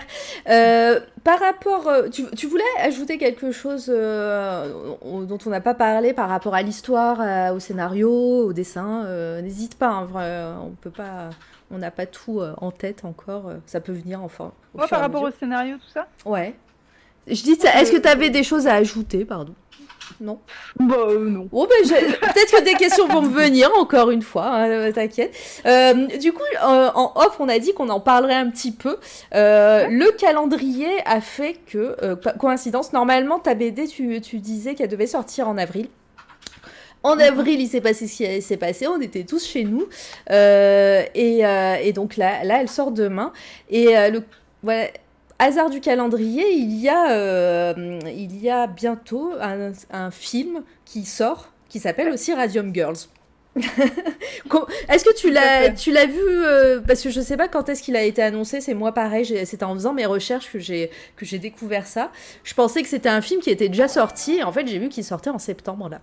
Euh, par rapport, euh, tu, tu voulais ajouter quelque chose euh, on- dont on n'a pas parlé par rapport à l'histoire, au scénario, au dessin. euh, N'hésite pas, hein, on peut pas, on n'a pas tout euh, en tête encore. euh, Ça peut venir enfin. au moi par rapport au scénario tout ça? Ouais. Je dis, ça- est-ce que tu avais des choses à ajouter, pardon? Non. bah euh, non Bon, ben, peut-être que des questions vont me venir, encore une fois, hein, t'inquiète. Euh, du coup, euh, en off, on a dit qu'on en parlerait un petit peu. Le calendrier a fait que, co- coïncidence, normalement, ta BD, tu, tu disais qu'elle devait sortir en avril. En avril, il s'est passé ce qui s'est passé, on était tous chez nous. Euh, et, euh, et donc là, là, elle sort demain. Et euh, le voilà, hasard du calendrier, il y a, il y a bientôt un, un film qui sort qui s'appelle aussi Radium Girls. *laughs* Est-ce que tu l'as fait. tu l'as vu euh, parce que je sais pas quand est-ce qu'il a été annoncé c'est moi pareil c'était en faisant mes recherches que j'ai que j'ai découvert ça je pensais que c'était un film qui était déjà sorti et en fait j'ai vu qu'il sortait en septembre là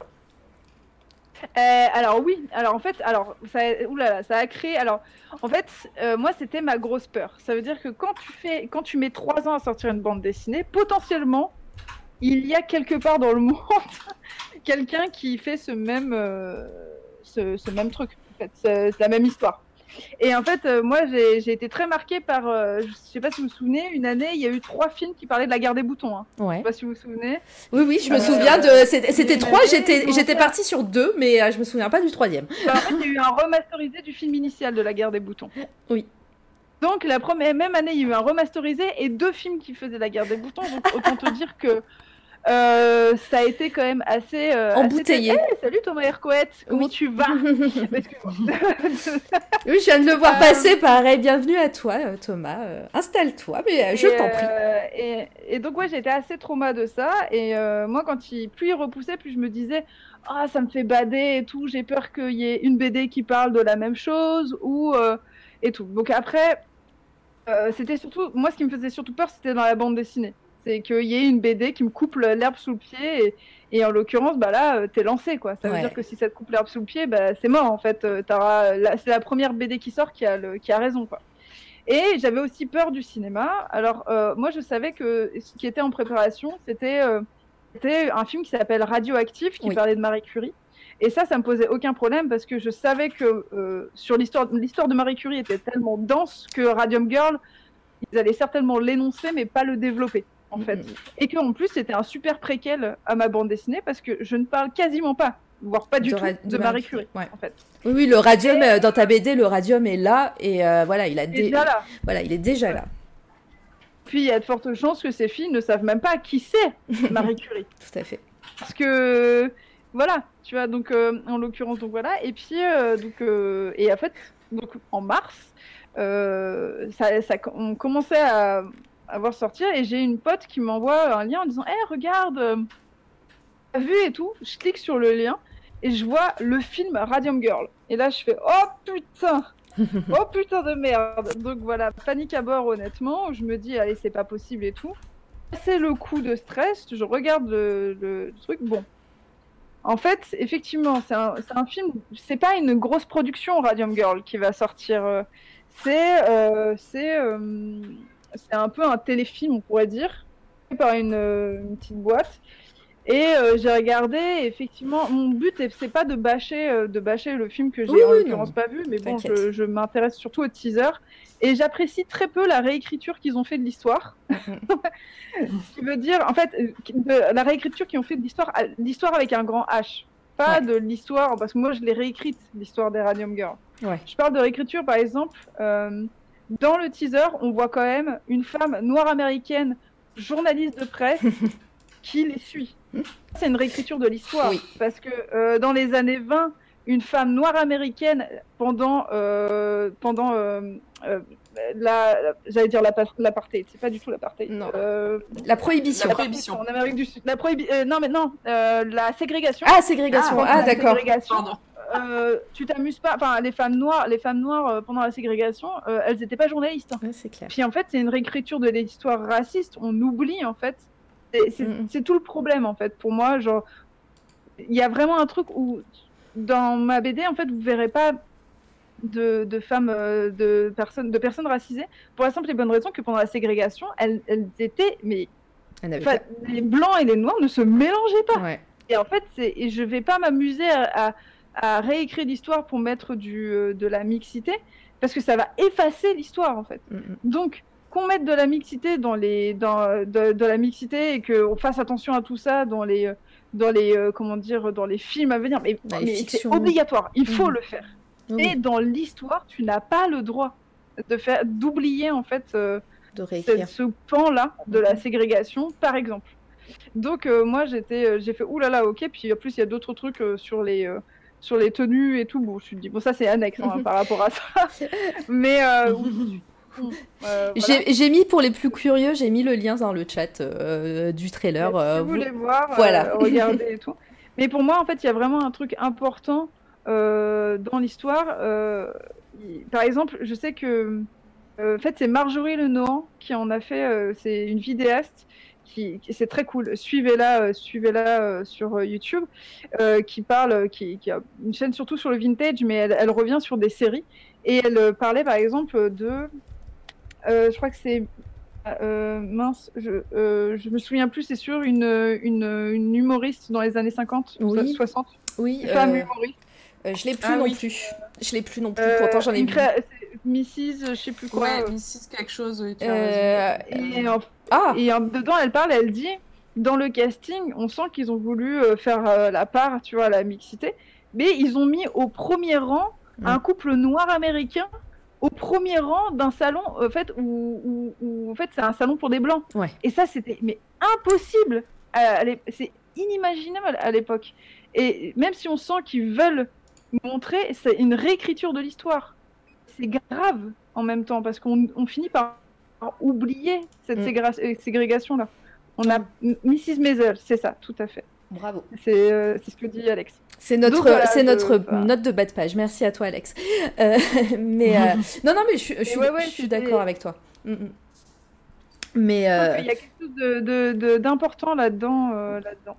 Euh, alors oui, alors en fait, alors ça, oulala, ça a créé. Alors en fait, euh, moi c'était ma grosse peur. Ça veut dire que quand tu fais, quand tu mets trois ans à sortir une bande dessinée, potentiellement, il y a quelque part dans le *laughs* monde quelqu'un qui fait ce même, euh, ce, même truc. En fait, c'est la même histoire. Et en fait, euh, moi j'ai été très marquée par, euh, je sais pas si vous vous souvenez, une année il y a eu trois films qui parlaient de la guerre des boutons. Hein. Je ouais sais pas si vous vous souvenez. oui oui je me Euh, souviens de c'était trois j'étais partie sur deux mais je me souviens pas du troisième Bah, en fait, il y a eu un remasterisé du film initial de la guerre des boutons. Oui. Donc la première même année, il y a eu un remasterisé et deux films qui faisaient la guerre des boutons. Donc autant te dire que euh, ça a été quand même assez euh, assez- Embouteillé. Eh, salut Thomas Hercouet, comment Oui. tu vas *laughs* oui je viens de le voir Euh, passer pareil bienvenue à toi Thomas installe-toi mais je t'en prie et, et donc ouais, j'étais assez trauma de ça. Et moi, quand il, plus il repoussait, plus je me disais, ah, ça me fait bader et tout. J'ai peur qu'il y ait une BD qui parle de la même chose ou et tout. Donc après, euh, c'était surtout, moi, ce qui me faisait surtout peur, c'était dans la bande dessinée. C'est qu'il y ait une BD qui me coupe l'herbe sous le pied. Et, et en l'occurrence, bah là, euh, t'es lancé, quoi. Ça veut Ouais. dire que si ça te coupe l'herbe sous le pied, bah, c'est mort, en fait. Euh, C'est la première BD qui sort qui a, le, qui a raison, quoi. Et j'avais aussi peur du cinéma. Alors, euh, moi, je savais que ce qui était en préparation, c'était euh, un film qui s'appelle Radioactif, qui Oui. parlait de Marie Curie. Et ça, ça me posait aucun problème parce que je savais que euh, sur l'histoire, l'histoire de Marie Curie était tellement dense que Radium Girl, ils allaient certainement l'énoncer, mais pas le développer, en fait. Mm, Et qu'en plus, c'était un super préquel à ma bande dessinée parce que je ne parle quasiment pas, voire pas du De tout, de, Marie Curie, ouais. en fait. oui oui le radium euh, dans ta BD le radium est là et euh, voilà il a dé- déjà là. voilà il est déjà là Puis il y a de fortes chances que ces filles ne savent même pas qui c'est *laughs* Marie Curie. tout à fait Parce que voilà, tu vois, donc euh, en l'occurrence, donc voilà. Et puis, euh, donc, et en fait, donc en mars, ça, ça, on commençait à, à voir sortir et j'ai une pote qui m'envoie un lien en disant Hé, regarde, euh, t'as vu et tout Je clique sur le lien et je vois le film Radium Girl. Et là, je fais Oh putain *laughs* Oh putain de merde Donc voilà, panique à bord, honnêtement. Je me dis Allez, c'est pas possible et tout. C'est le coup de stress. Je regarde le, le truc. Bon. En fait, effectivement, c'est un, c'est un film. C'est pas une grosse production Radium Girl qui va sortir. euh, C'est euh, c'est euh, c'est un peu un téléfilm, on pourrait dire, par une, euh, une petite boîte. Et euh, j'ai regardé, effectivement, mon but, est- c'est pas de bâcher, euh, de bâcher le film que j'ai Oui, en l'occurrence pas vu, mais bon, je, je m'intéresse surtout au teaser. Et j'apprécie très peu la réécriture qu'ils ont fait de l'histoire. Ce *laughs* qui veut dire, en fait, de- la réécriture qu'ils ont fait de l'histoire, l'histoire avec un grand H. Pas Ouais. de l'histoire, parce que moi je l'ai réécrite, l'histoire des Radium Girls. Ouais. Je parle de réécriture, par exemple, euh, dans le teaser, on voit quand même une femme noire américaine, journaliste de presse, *laughs* qui les suit. C'est une réécriture de l'histoire. Oui. Parce que euh, dans les années 20, une femme noire américaine, pendant, euh, pendant euh, euh, la, la- j'allais dire l'apa- l'apartheid, c'est pas du tout l'apartheid. Non. Euh, la prohibition La prohibition. En Amérique du Sud. La prohibi- euh, non, mais non, euh, la ségrégation. ah ségrégation Ah, ah, la d'accord. Euh, tu t'amuses pas. Enfin, les femmes noires, les femmes noires euh, pendant la ségrégation, euh, elles n'étaient pas journalistes. hein. Ouais, c'est clair. Puis en fait, c'est une réécriture de l'histoire raciste. On oublie en fait. C'est- C'est tout le problème en fait pour moi. Genre, il y a vraiment un truc où dans ma BD en fait, vous verrez pas de, de femmes, de personnes, de personnes racisées pour la simple et bonne raison que pendant la ségrégation, elles, elles étaient, mais les blancs et les noirs ne se mélangeaient pas. Ouais. Et en fait, et je vais pas m'amuser à, à- à réécrire l'histoire pour mettre du, euh, de la mixité, parce que ça va effacer l'histoire en fait. Mm, mm. Donc, qu'on mette de la mixité dans les, dans, de, de la mixité et qu'on fasse attention à tout ça dans les, euh, dans les, euh, comment dire, dans les films à venir, mais, mais c'est obligatoire, il faut Mhm. le faire. Oui, Et dans l'histoire, tu n'as pas le droit de faire, d'oublier en fait euh, de ce, ce pan-là de la ségrégation, par exemple. Donc euh, moi j'étais, j'ai fait oulala ok, puis en plus il y a d'autres trucs euh, sur les sur les tenues et tout. Bon, je me suis dit bon ça c'est annexe hein, par rapport à ça, *laughs* mais euh, oui, euh, voilà. J'ai j'ai mis pour les plus curieux, j'ai mis le lien dans le chat euh, du trailer. si euh, vous voulez voir, voilà. euh, *laughs* regardez et tout. Mais pour moi, en fait, il y a vraiment un truc important euh, dans l'histoire. euh, par exemple, je sais que euh, en fait, c'est Marjorie Le Nohan qui en a fait. euh, c'est une vidéaste qui, qui- c'est très cool. Suivez-la, euh, suivez-la euh, sur euh, YouTube, euh, qui parle, qui, qui a une chaîne surtout sur le vintage, mais elle, elle revient sur des séries et elle euh, parlait par exemple de, euh, je crois que c'est euh, mince, je, euh, je me souviens plus, c'est sûr, une, une, une humoriste dans les années 50, Oui. 60, Oui, femme euh, humoriste. euh, je l'ai plus Ah non oui. plus. Je l'ai plus non plus. Pourtant j'en ai une vu. Mrs. je sais plus quoi. Ouais, euh, Mrs. quelque chose, oui, tu. Euh, et en, Ah, et en- dedans, elle parle, elle dit, dans le casting, on sent qu'ils ont voulu euh, faire euh, la part, tu vois, à la mixité, mais ils ont mis au premier rang Mm. un couple noir américain au premier rang d'un salon en fait où, où- où, en fait c'est un salon pour des blancs Ouais. et ça c'était mais impossible c'est inimaginable à l'époque et même si on sent qu'ils veulent montrer c'est une réécriture de l'histoire c'est grave en même temps parce qu'on on finit par oublier cette Mm. ségrégation là on a Mrs Maisel c'est ça tout à fait bravo. c'est euh, ce que dit Alex C'est notre, voilà, c'est note de bas de page. Merci à toi, Alex. Euh, *laughs* mais euh, *laughs* non, non, mais je, suis- je suis, ouais, ouais, je suis c'était- d'accord avec toi. Mm, mm. Mais euh, qu'il y a quelque chose de- de- de- d'important là-dedans. euh, là-dedans.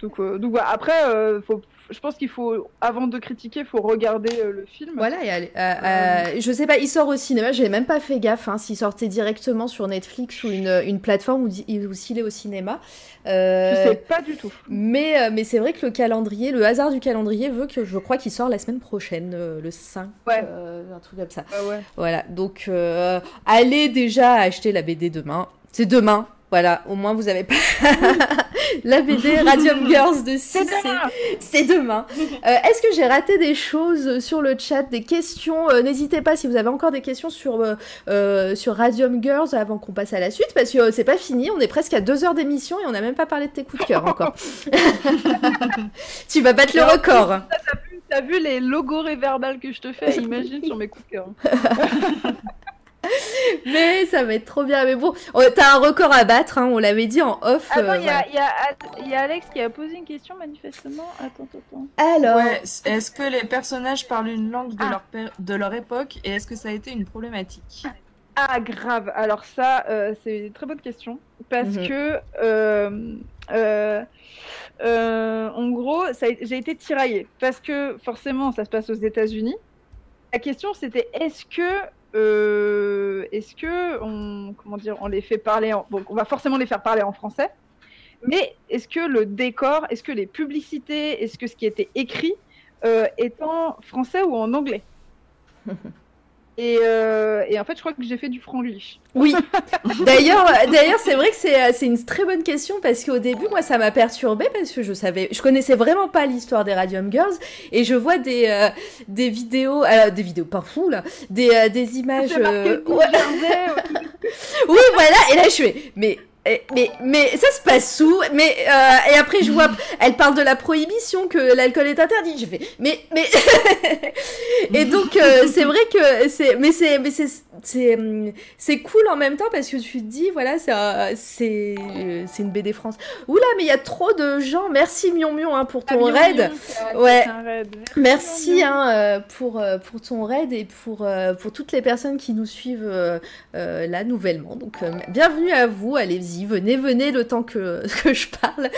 Donc, euh, donc après, euh, faut, je pense qu'il faut, avant de critiquer, il faut regarder euh, le film. voilà, et allez, euh, euh, je sais pas, il sort au cinéma. J'ai même pas fait gaffe hein, s'il sortait directement sur Netflix ou une, une plateforme ou, s'il est au cinéma. Euh, Je sais pas du tout. Mais, mais c'est vrai que le calendrier, le hasard du calendrier veut que je crois qu'il sort la semaine prochaine, le 5, Ouais. un truc comme ça. Ouais, ouais. Voilà, donc allez déjà acheter la BD demain. C'est demain, voilà, au moins vous avez pas *laughs* la BD Radium *laughs* Girls de 6. C'est demain C'est demain. *laughs* Euh, Est-ce que j'ai raté des choses sur le chat, des questions Euh, N'hésitez pas si vous avez encore des questions sur, euh, sur Radium Girls avant qu'on passe à la suite, parce que c'est pas fini, on est presque à deux heures d'émission et on n'a même pas parlé de tes coups de cœur encore. tu vas battre le record. T'as vu les logos réverbales que je te fais Imagine sur mes coups de cœur. *laughs* Mais ça va être trop bien. Mais bon, oh, t'as un record à battre, hein, on l'avait dit en off. Attends, euh, il y, a- y, y Alex qui a posé une question manifestement. Attends, attends. Alors, Ouais, est-ce que les personnages parlent une langue de, Ah. leur, de leur époque et est-ce que ça a été une problématique? Ah, grave. Alors ça, euh, c'est une très bonne question. Parce Mhm. que, euh, euh, euh, en gros, j'ai été tiraillée. Parce que, forcément, ça se passe aux États-Unis. La question, c'était est-ce que... euh, est-ce que on les fait parler en... on va forcément les faire parler en français mais est-ce que le décor est-ce que les publicités est-ce que ce qui était écrit euh, est en français ou en anglais? *laughs* et, euh, et en fait je crois que j'ai fait du franglish oui. *laughs* D'ailleurs, d'ailleurs, c'est vrai que c'est euh, c'est une très bonne question parce qu'au début, moi, ça m'a perturbée parce que je savais, je connaissais vraiment pas l'histoire des Radium Girls et je vois des euh, des vidéos, euh, des vidéos pas fou là, des euh, des images. Ouais. *laughs* Oui, voilà. Et là, je fais, mais. Mais, mais ça se passe où Mais euh, et après je vois, elle parle de la prohibition que l'alcool est interdit. J'ai fait, mais mais *laughs* et donc euh, c'est vrai que c'est, mais c'est mais c'est c'est hum, c'est cool en même temps parce que tu te dis voilà c'est euh, une BD France. Oula mais il y a trop de gens. Merci Mion Mion hein, pour ton Ah, raid. Mion, Ouais. raid. Merci hein, euh, pour, euh, pour ton raid et pour, euh, pour toutes les personnes qui nous suivent là nouvellement. Donc bienvenue à vous, allez-y, venez, venez le temps que, *laughs* que je parle.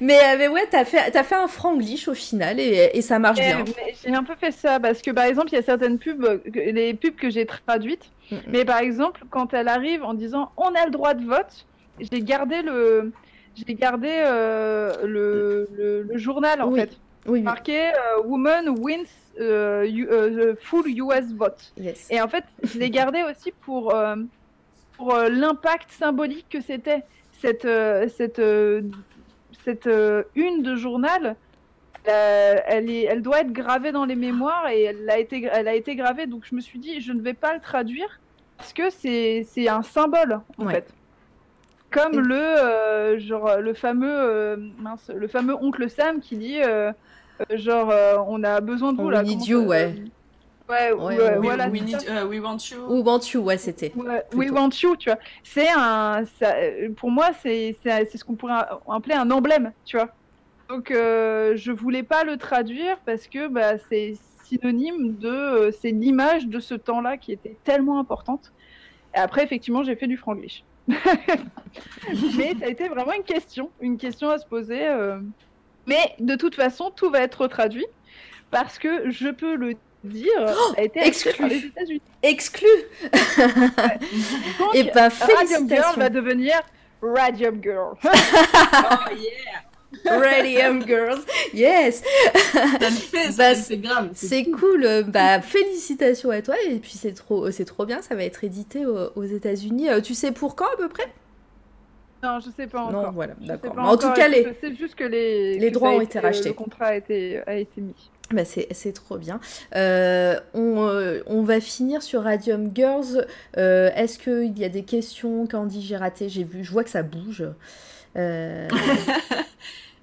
Mais, mais ouais, t'as fait, t'as fait un franglish au final et, et ça marche Eh, bien. J'ai un peu fait ça parce que par exemple, il y a certaines pubs, les pubs que j'ai traduites, Mais par exemple, quand elle arrive en disant on a le droit de vote, j'ai gardé le, j'ai gardé euh, le, le, le journal en Oui. fait, Oui, oui, marqué euh, Woman wins euh, you- euh, the full US vote. yes. Et en fait, je l'ai gardé aussi pour, pour l'impact symbolique que c'était. Cette, cette, cette une de journal, euh, elle, est, elle doit être gravée dans les mémoires et elle a, été, elle a été gravée. Donc je me suis dit, je ne vais pas le traduire parce que c'est c'est un symbole en Ouais. fait. Comme Et- le, euh, genre, le, fameux, euh, mince, le fameux oncle Sam qui dit euh, euh, genre euh, on a besoin de vous On là. need you, ouais. Ouais, Ouais, ouais, ouais, voilà. we, need, uh, we want you. Ou Bantu, ouais, c'était. Ouais, We. Want You, tu vois. C'est un, ça- pour moi, c'est c'est c'est ce qu'on pourrait appeler un emblème, tu vois. Donc, euh, je voulais pas le traduire parce que bah, c'est synonyme de, euh, c'est l'image de ce temps-là qui était tellement importante. Et après, effectivement, j'ai fait du franglish. *laughs* Mais ça a été vraiment une question, une question à se poser. euh. Mais de toute façon, tout va être traduit parce que je peux le dire, ça a été les exclu. États-Unis. Exclu *laughs* Donc, Et ben, Radium Girl va devenir Radium Girl. *laughs* Oh yeah, Radium Girls Yes ça le fait, Bah, c'est. C'est cool, euh, bah félicitations à toi et puis c'est trop, c'est trop bien, ça va être édité aux, aux États-Unis. Euh, tu sais pour quand à peu près? Non, je sais pas encore. Non, voilà, d'accord. Mais En tout cas, je les, sais juste que les, les que droits ont été rachetés. Le contrat a été, a été mis. bah, c'est, c'est trop bien. Euh, on, euh, on va finir sur Radium Girls. Euh, est-ce qu'il y a des questions Candy j'ai raté J'ai vu, je vois que ça bouge. Euh, *laughs*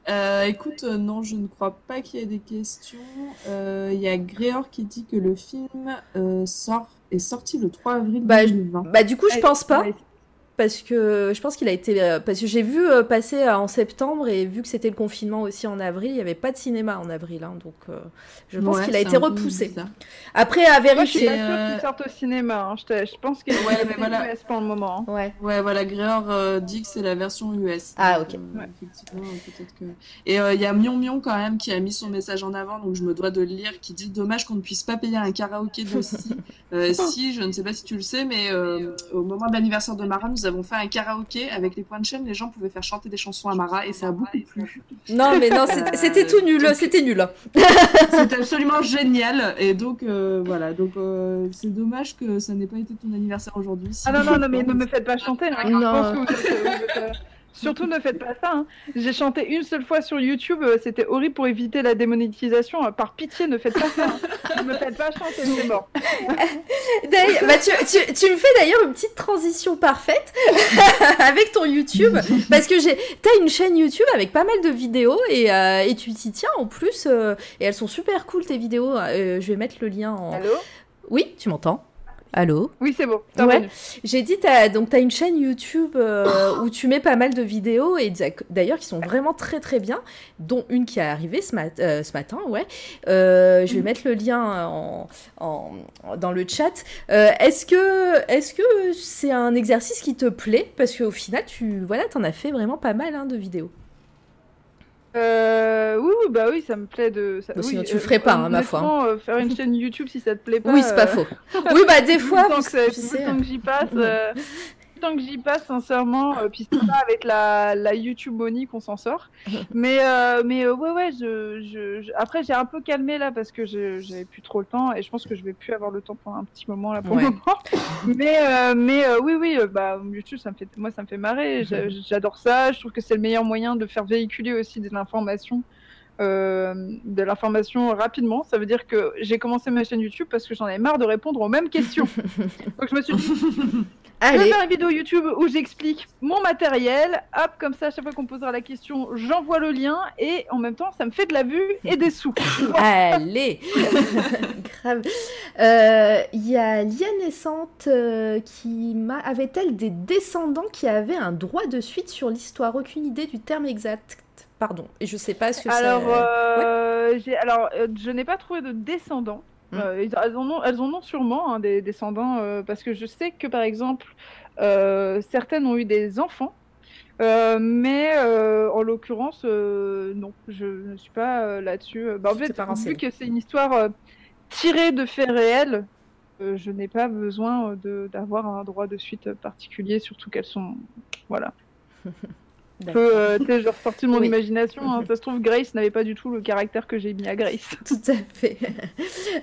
Euh, écoute, euh, non, je ne crois pas qu'il y ait des questions. Euh, Il y a Gréor qui dit que le film euh, sort, est sorti le 3 avril Bah, je- 2020. bah du coup je pense pas. Parce que je pense qu'il a été euh, parce que j'ai vu euh, passer euh, en septembre et vu que c'était le confinement aussi en avril, il n'y avait pas de cinéma en avril, hein, donc euh, je pense Ouais, qu'il a été repoussé. Après à Moi, je suis vérifier. pas sûre qu'il sorte au cinéma. hein. Je, je pense qu'il Ouais, mais est voilà. US pour le moment. hein. Ouais. Ouais, voilà, Gréor euh, dit que c'est la version US. Ah, Donc, ok. euh, Ouais. Effectivement, peut-être que. Et euh, il y a Mion Mion quand même qui a mis son message en avant, donc je me dois de le lire, qui dit dommage qu'on ne puisse pas payer un karaoké de si. *laughs* Euh, si, je ne sais pas si tu le sais, mais euh, au moment de l'anniversaire de Mara, nous avons fait un karaoké avec les points de chaîne. Les gens pouvaient faire chanter des chansons à Mara et ça a beaucoup plu. Non mais non, c'était Euh, c'était tout nul, c'était nul. C'était absolument génial. Et donc, euh, voilà. Donc, euh, c'est dommage que ça n'ait pas été ton anniversaire aujourd'hui. Ah non, non, non, mais *laughs* ne me faites pas chanter. hein. Non. Je pense que vous êtes- vous êtes, euh, Surtout ne faites pas ça. hein. J'ai chanté une seule fois sur YouTube, euh, c'était horrible pour éviter la démonétisation. Par pitié, ne faites pas ça. hein. ne me faites pas chanter, c'est mort. *laughs* D'ailleurs, bah, tu, tu- tu me fais d'ailleurs une petite transition parfaite *laughs* avec ton YouTube parce que j'ai t'as une chaîne YouTube avec pas mal de vidéos et, euh, et tu t'y tiens en plus euh, et elles sont super cool tes vidéos. Euh, je vais mettre le lien en. Allô? Oui, tu m'entends? Allô Oui, c'est bon. c'est Ouais. J'ai dit, donc tu as une chaîne YouTube euh, où tu mets pas mal de vidéos, et d'ailleurs qui sont vraiment très très bien, dont une qui est arrivée ce, mat- euh, ce matin, ouais. Euh, je vais mettre le lien en, en- dans le chat. Est-ce que est-ce que c'est un exercice qui te plaît? Parce qu'au final, tu voilà, t'en as fait vraiment pas mal hein, de vidéos. Euh, oui, oui, bah oui, ça me plaît de. Ça, Bon, oui, sinon, tu euh, le ferais pas, hein, ma foi, honnêtement, euh, faire une *laughs* chaîne YouTube si ça te plaît pas. oui, c'est pas euh, faux. Oui, bah des *laughs* fois, vous- que, que j'y passe, Temps que j'y passe, sincèrement, euh, puis c'est pas avec la, la YouTube Money qu'on s'en sort. *laughs* Mais, euh, mais euh, ouais, ouais, je, je, je- après j'ai un peu calmé là parce que j'avais plus trop le temps et je pense que je vais plus avoir le temps pendant un petit moment là pour Ouais. le moment. *laughs* Mais, euh, mais oui, oui, bah, YouTube, ça me fait, moi ça me fait marrer, J'a- j'adore ça, je trouve que c'est le meilleur moyen de faire véhiculer aussi de l'information. Euh, de l'information rapidement, ça veut dire que j'ai commencé ma chaîne YouTube parce que j'en ai marre de répondre aux mêmes questions. *laughs* Donc je me suis dit, je vais Allez, faire une vidéo YouTube où j'explique mon matériel. Hop, comme ça, à chaque fois qu'on posera la question, j'envoie le lien et en même temps, ça me fait de la vue et des sous. *laughs* Allez *laughs* Grave. Il y a Lia Naissante qui m'a. Avait-elle des descendants qui avaient un droit de suite sur l'histoire? Aucune idée du terme exact. Pardon. Et je sais pas ce que. Alors, alors je n'ai pas trouvé de descendants. Mm. elles, en ont, elles en ont sûrement hein, des descendants, parce que je sais que par exemple, certaines ont eu des enfants euh, mais euh, en l'occurrence, euh, non, je ne suis pas là-dessus. Bah, en fait, vu que c'est une histoire tirée de faits réels, je n'ai pas besoin d'avoir un droit de suite particulier, surtout qu'elles sont. Voilà. *laughs* peu, euh, tu sais, sorti de mon imagination. Hein. Ça se trouve, Grace n'avait pas du tout le caractère que j'ai mis à Grace. *laughs* Tout à fait.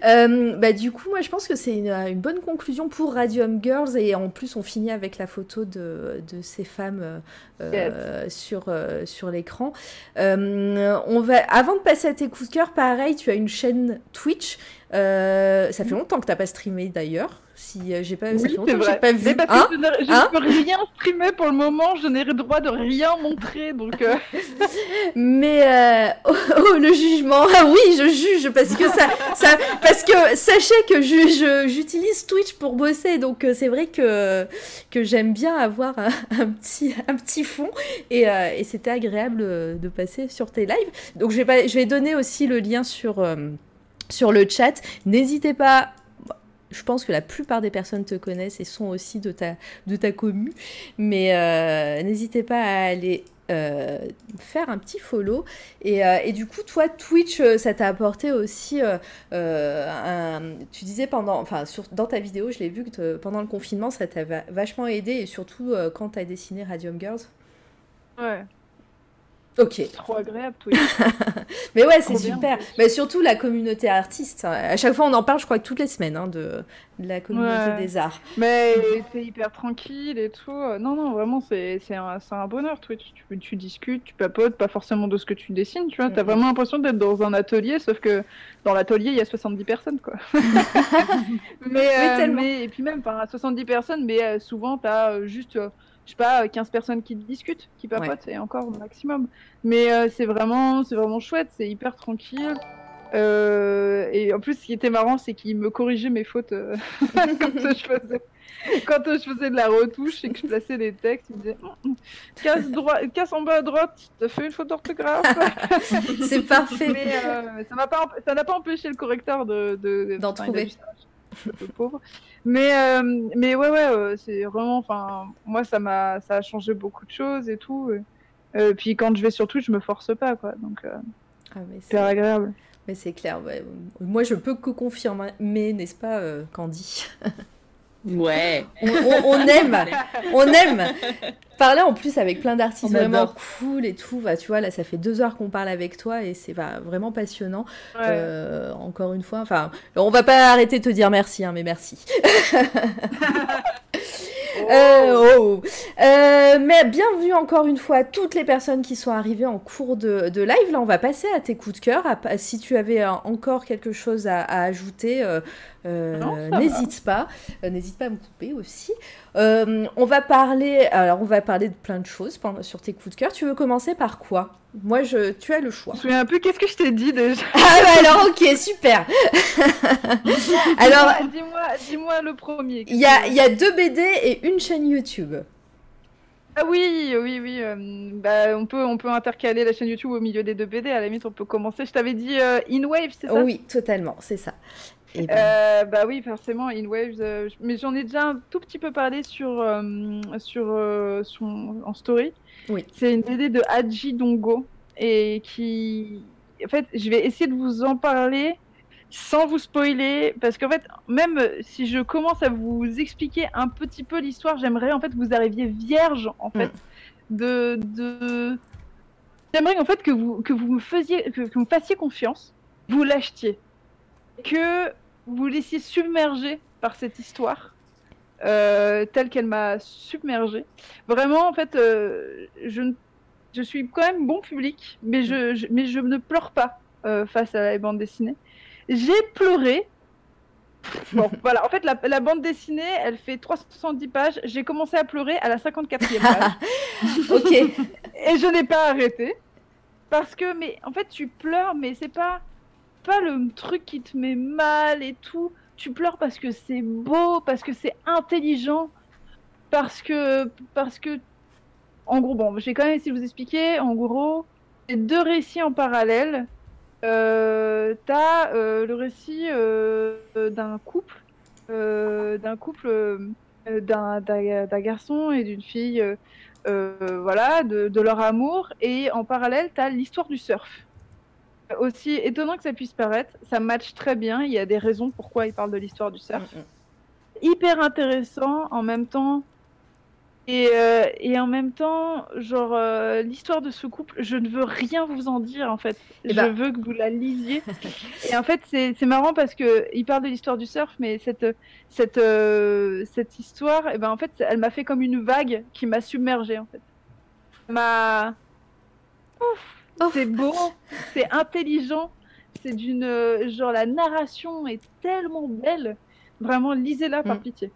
Euh, bah, du coup, moi, je pense que c'est une, bonne conclusion pour Radium Girls. Et en plus, on finit avec la photo de, de ces femmes euh, sur, sur l'écran. on va, avant de passer à tes coups de cœur, pareil, tu as une chaîne Twitch. ça fait longtemps que tu n'as pas streamé d'ailleurs. Si euh, j'ai pas, oui, j'ai pas vu. Mais hein je ne hein peux rien streamer pour le moment, je n'ai le droit de rien montrer, donc. Euh. *laughs* Mais euh, oh, oh, le jugement, ah oui, je juge parce que ça, ça parce que sachez que j'utilise Twitch pour bosser, donc c'est vrai que que j'aime bien avoir un, petit un petit fond et, et c'était agréable de passer sur tes lives. Donc je vais pas, je vais donner aussi le lien sur sur le chat. N'hésitez pas je pense que la plupart des personnes te connaissent et sont aussi de ta, de ta commu. Mais euh, n'hésitez pas à aller euh, faire un petit follow. Et, euh, et, du coup, toi, Twitch, ça t'a apporté aussi. Tu disais pendant... Enfin, dans ta vidéo, je l'ai vu que pendant le confinement, ça t'a vachement aidé. Et surtout quand tu as dessiné Radium Girls. Ouais. Ok. Trop agréable, Twitch. *laughs* mais ouais, c'est super. Mais surtout la communauté artiste. À chaque fois, on en parle, je crois, toutes les semaines, hein, de, la communauté des arts. Mais c'est hyper tranquille et tout. Non, non, vraiment, c'est un, un, bonheur, Twitch. Tu, tu, discutes, tu papotes, pas forcément de ce que tu dessines, tu vois. T'as vraiment l'impression d'être dans un atelier, sauf que dans l'atelier, il y a 70 personnes, quoi. *laughs* mais, euh, mais, et puis même, enfin, 70 personnes, mais euh, souvent, t'as euh, juste je sais pas, 15 personnes qui discutent, qui papotent, et encore au maximum. Mais euh, c'est vraiment, c'est vraiment chouette, c'est hyper tranquille. Euh, et en plus, ce qui était marrant, c'est qu'il me corrigeait mes fautes euh, *laughs* quand, je faisais, quand je faisais de la retouche et que je plaçais des textes. Il me disait casse, droit, casse en bas à droite, t'as fait une faute d'orthographe. *laughs* c'est parfait. Mais ça n'a pas, pas empêché le correcteur de, d'en trouver *laughs* le pauvre. Mais, euh, mais ouais, ouais, euh, c'est vraiment, enfin, moi, ça m'a, ça a changé beaucoup de choses et tout. Et, euh, puis quand je vais sur Twitch, je me force pas, quoi. Donc, ah, c'est agréable. Mais c'est clair, moi, je peux que confirmer, mais n'est-ce pas, Candy? *laughs* Ouais. On, *laughs* aime, on aime parler en plus avec plein d'artistes vraiment cool et tout. Bah, tu vois, là, ça fait deux heures qu'on parle avec toi et c'est bah, vraiment passionnant. Euh, encore une fois, enfin, on va pas arrêter de te dire merci, hein, mais merci. *laughs* Euh, oh. Euh, mais bienvenue encore une fois à toutes les personnes qui sont arrivées en cours de, live. Là, on va passer à tes coups de cœur. si tu avais encore quelque chose à, ajouter, n'hésite pas. n'hésite pas à me couper aussi. on va parler. Alors, on va parler de plein de choses sur tes coups de cœur. Tu veux commencer par quoi? Moi, je, tu as le choix. Je me souviens un peu. Qu'est-ce que je t'ai dit déjà? Ah bah alors, ok, super. *laughs* alors, dis-moi, dis-moi le premier. Il y a, y a deux BD et une chaîne YouTube. Ah oui, oui, oui. Euh, bah, on, peut, on peut intercaler la chaîne YouTube au milieu des deux BD. À la limite, on peut commencer. Je t'avais dit euh, In Waves, c'est ça? Oui, totalement, c'est ça. Ben. Euh, bah oui, forcément, In Waves. mais j'en ai déjà un tout petit peu parlé sur, sur son, en story. Oui. C'est une BD de Haji Dongo. Et qui. En fait, je vais essayer de vous en parler sans vous spoiler, parce qu'en fait, même si je commence à vous expliquer un petit peu l'histoire, j'aimerais en fait que vous arriviez vierge en fait mm. de, de... j'aimerais en fait que vous que vous me faisiez que, vous me fassiez confiance, vous l'achetiez, que vous laissiez submerger par cette histoire. Euh, telle qu'elle m'a submergée. Vraiment, en fait, euh, je, je suis quand même bon public, mais je, mais je ne pleure pas euh, face à la bande dessinée. J'ai pleuré. *laughs* Bon, voilà. En fait, la, bande dessinée, elle fait 370 pages. J'ai commencé à pleurer à la 54e page. *laughs* ok. Et je n'ai pas arrêté. Parce que, mais en fait, tu pleures, mais c'est pas, pas le truc qui te met mal et tout. tu pleures parce que c'est beau, parce que c'est intelligent, parce que, parce que, en gros, bon, je vais quand même essayer de vous expliquer. En gros, c'est deux récits en parallèle. Euh, T'as euh, le récit euh, d'un couple, euh, d'un couple, d'un d'un- d'un garçon et d'une fille, voilà, de, de leur amour, et en parallèle, t'as l'histoire du surf. Aussi étonnant que ça puisse paraître, ça match très bien. Il y a des raisons pourquoi il parle de l'histoire du surf Mm, mm. hyper intéressant en même temps. Et, euh, et en même temps, genre, euh, l'histoire de ce couple, je ne veux rien vous en dire en fait. Eh je ben. veux que vous la lisiez. *laughs* et en fait, c'est marrant parce que il parle de l'histoire du surf, mais cette, cette, euh, cette histoire, et ben, en fait, elle m'a fait comme une vague qui m'a submergée en fait. M'a. Ouf, Oh. C'est beau, c'est intelligent, c'est d'une. Genre, la narration est tellement belle. Vraiment, lisez-la par Mm. pitié.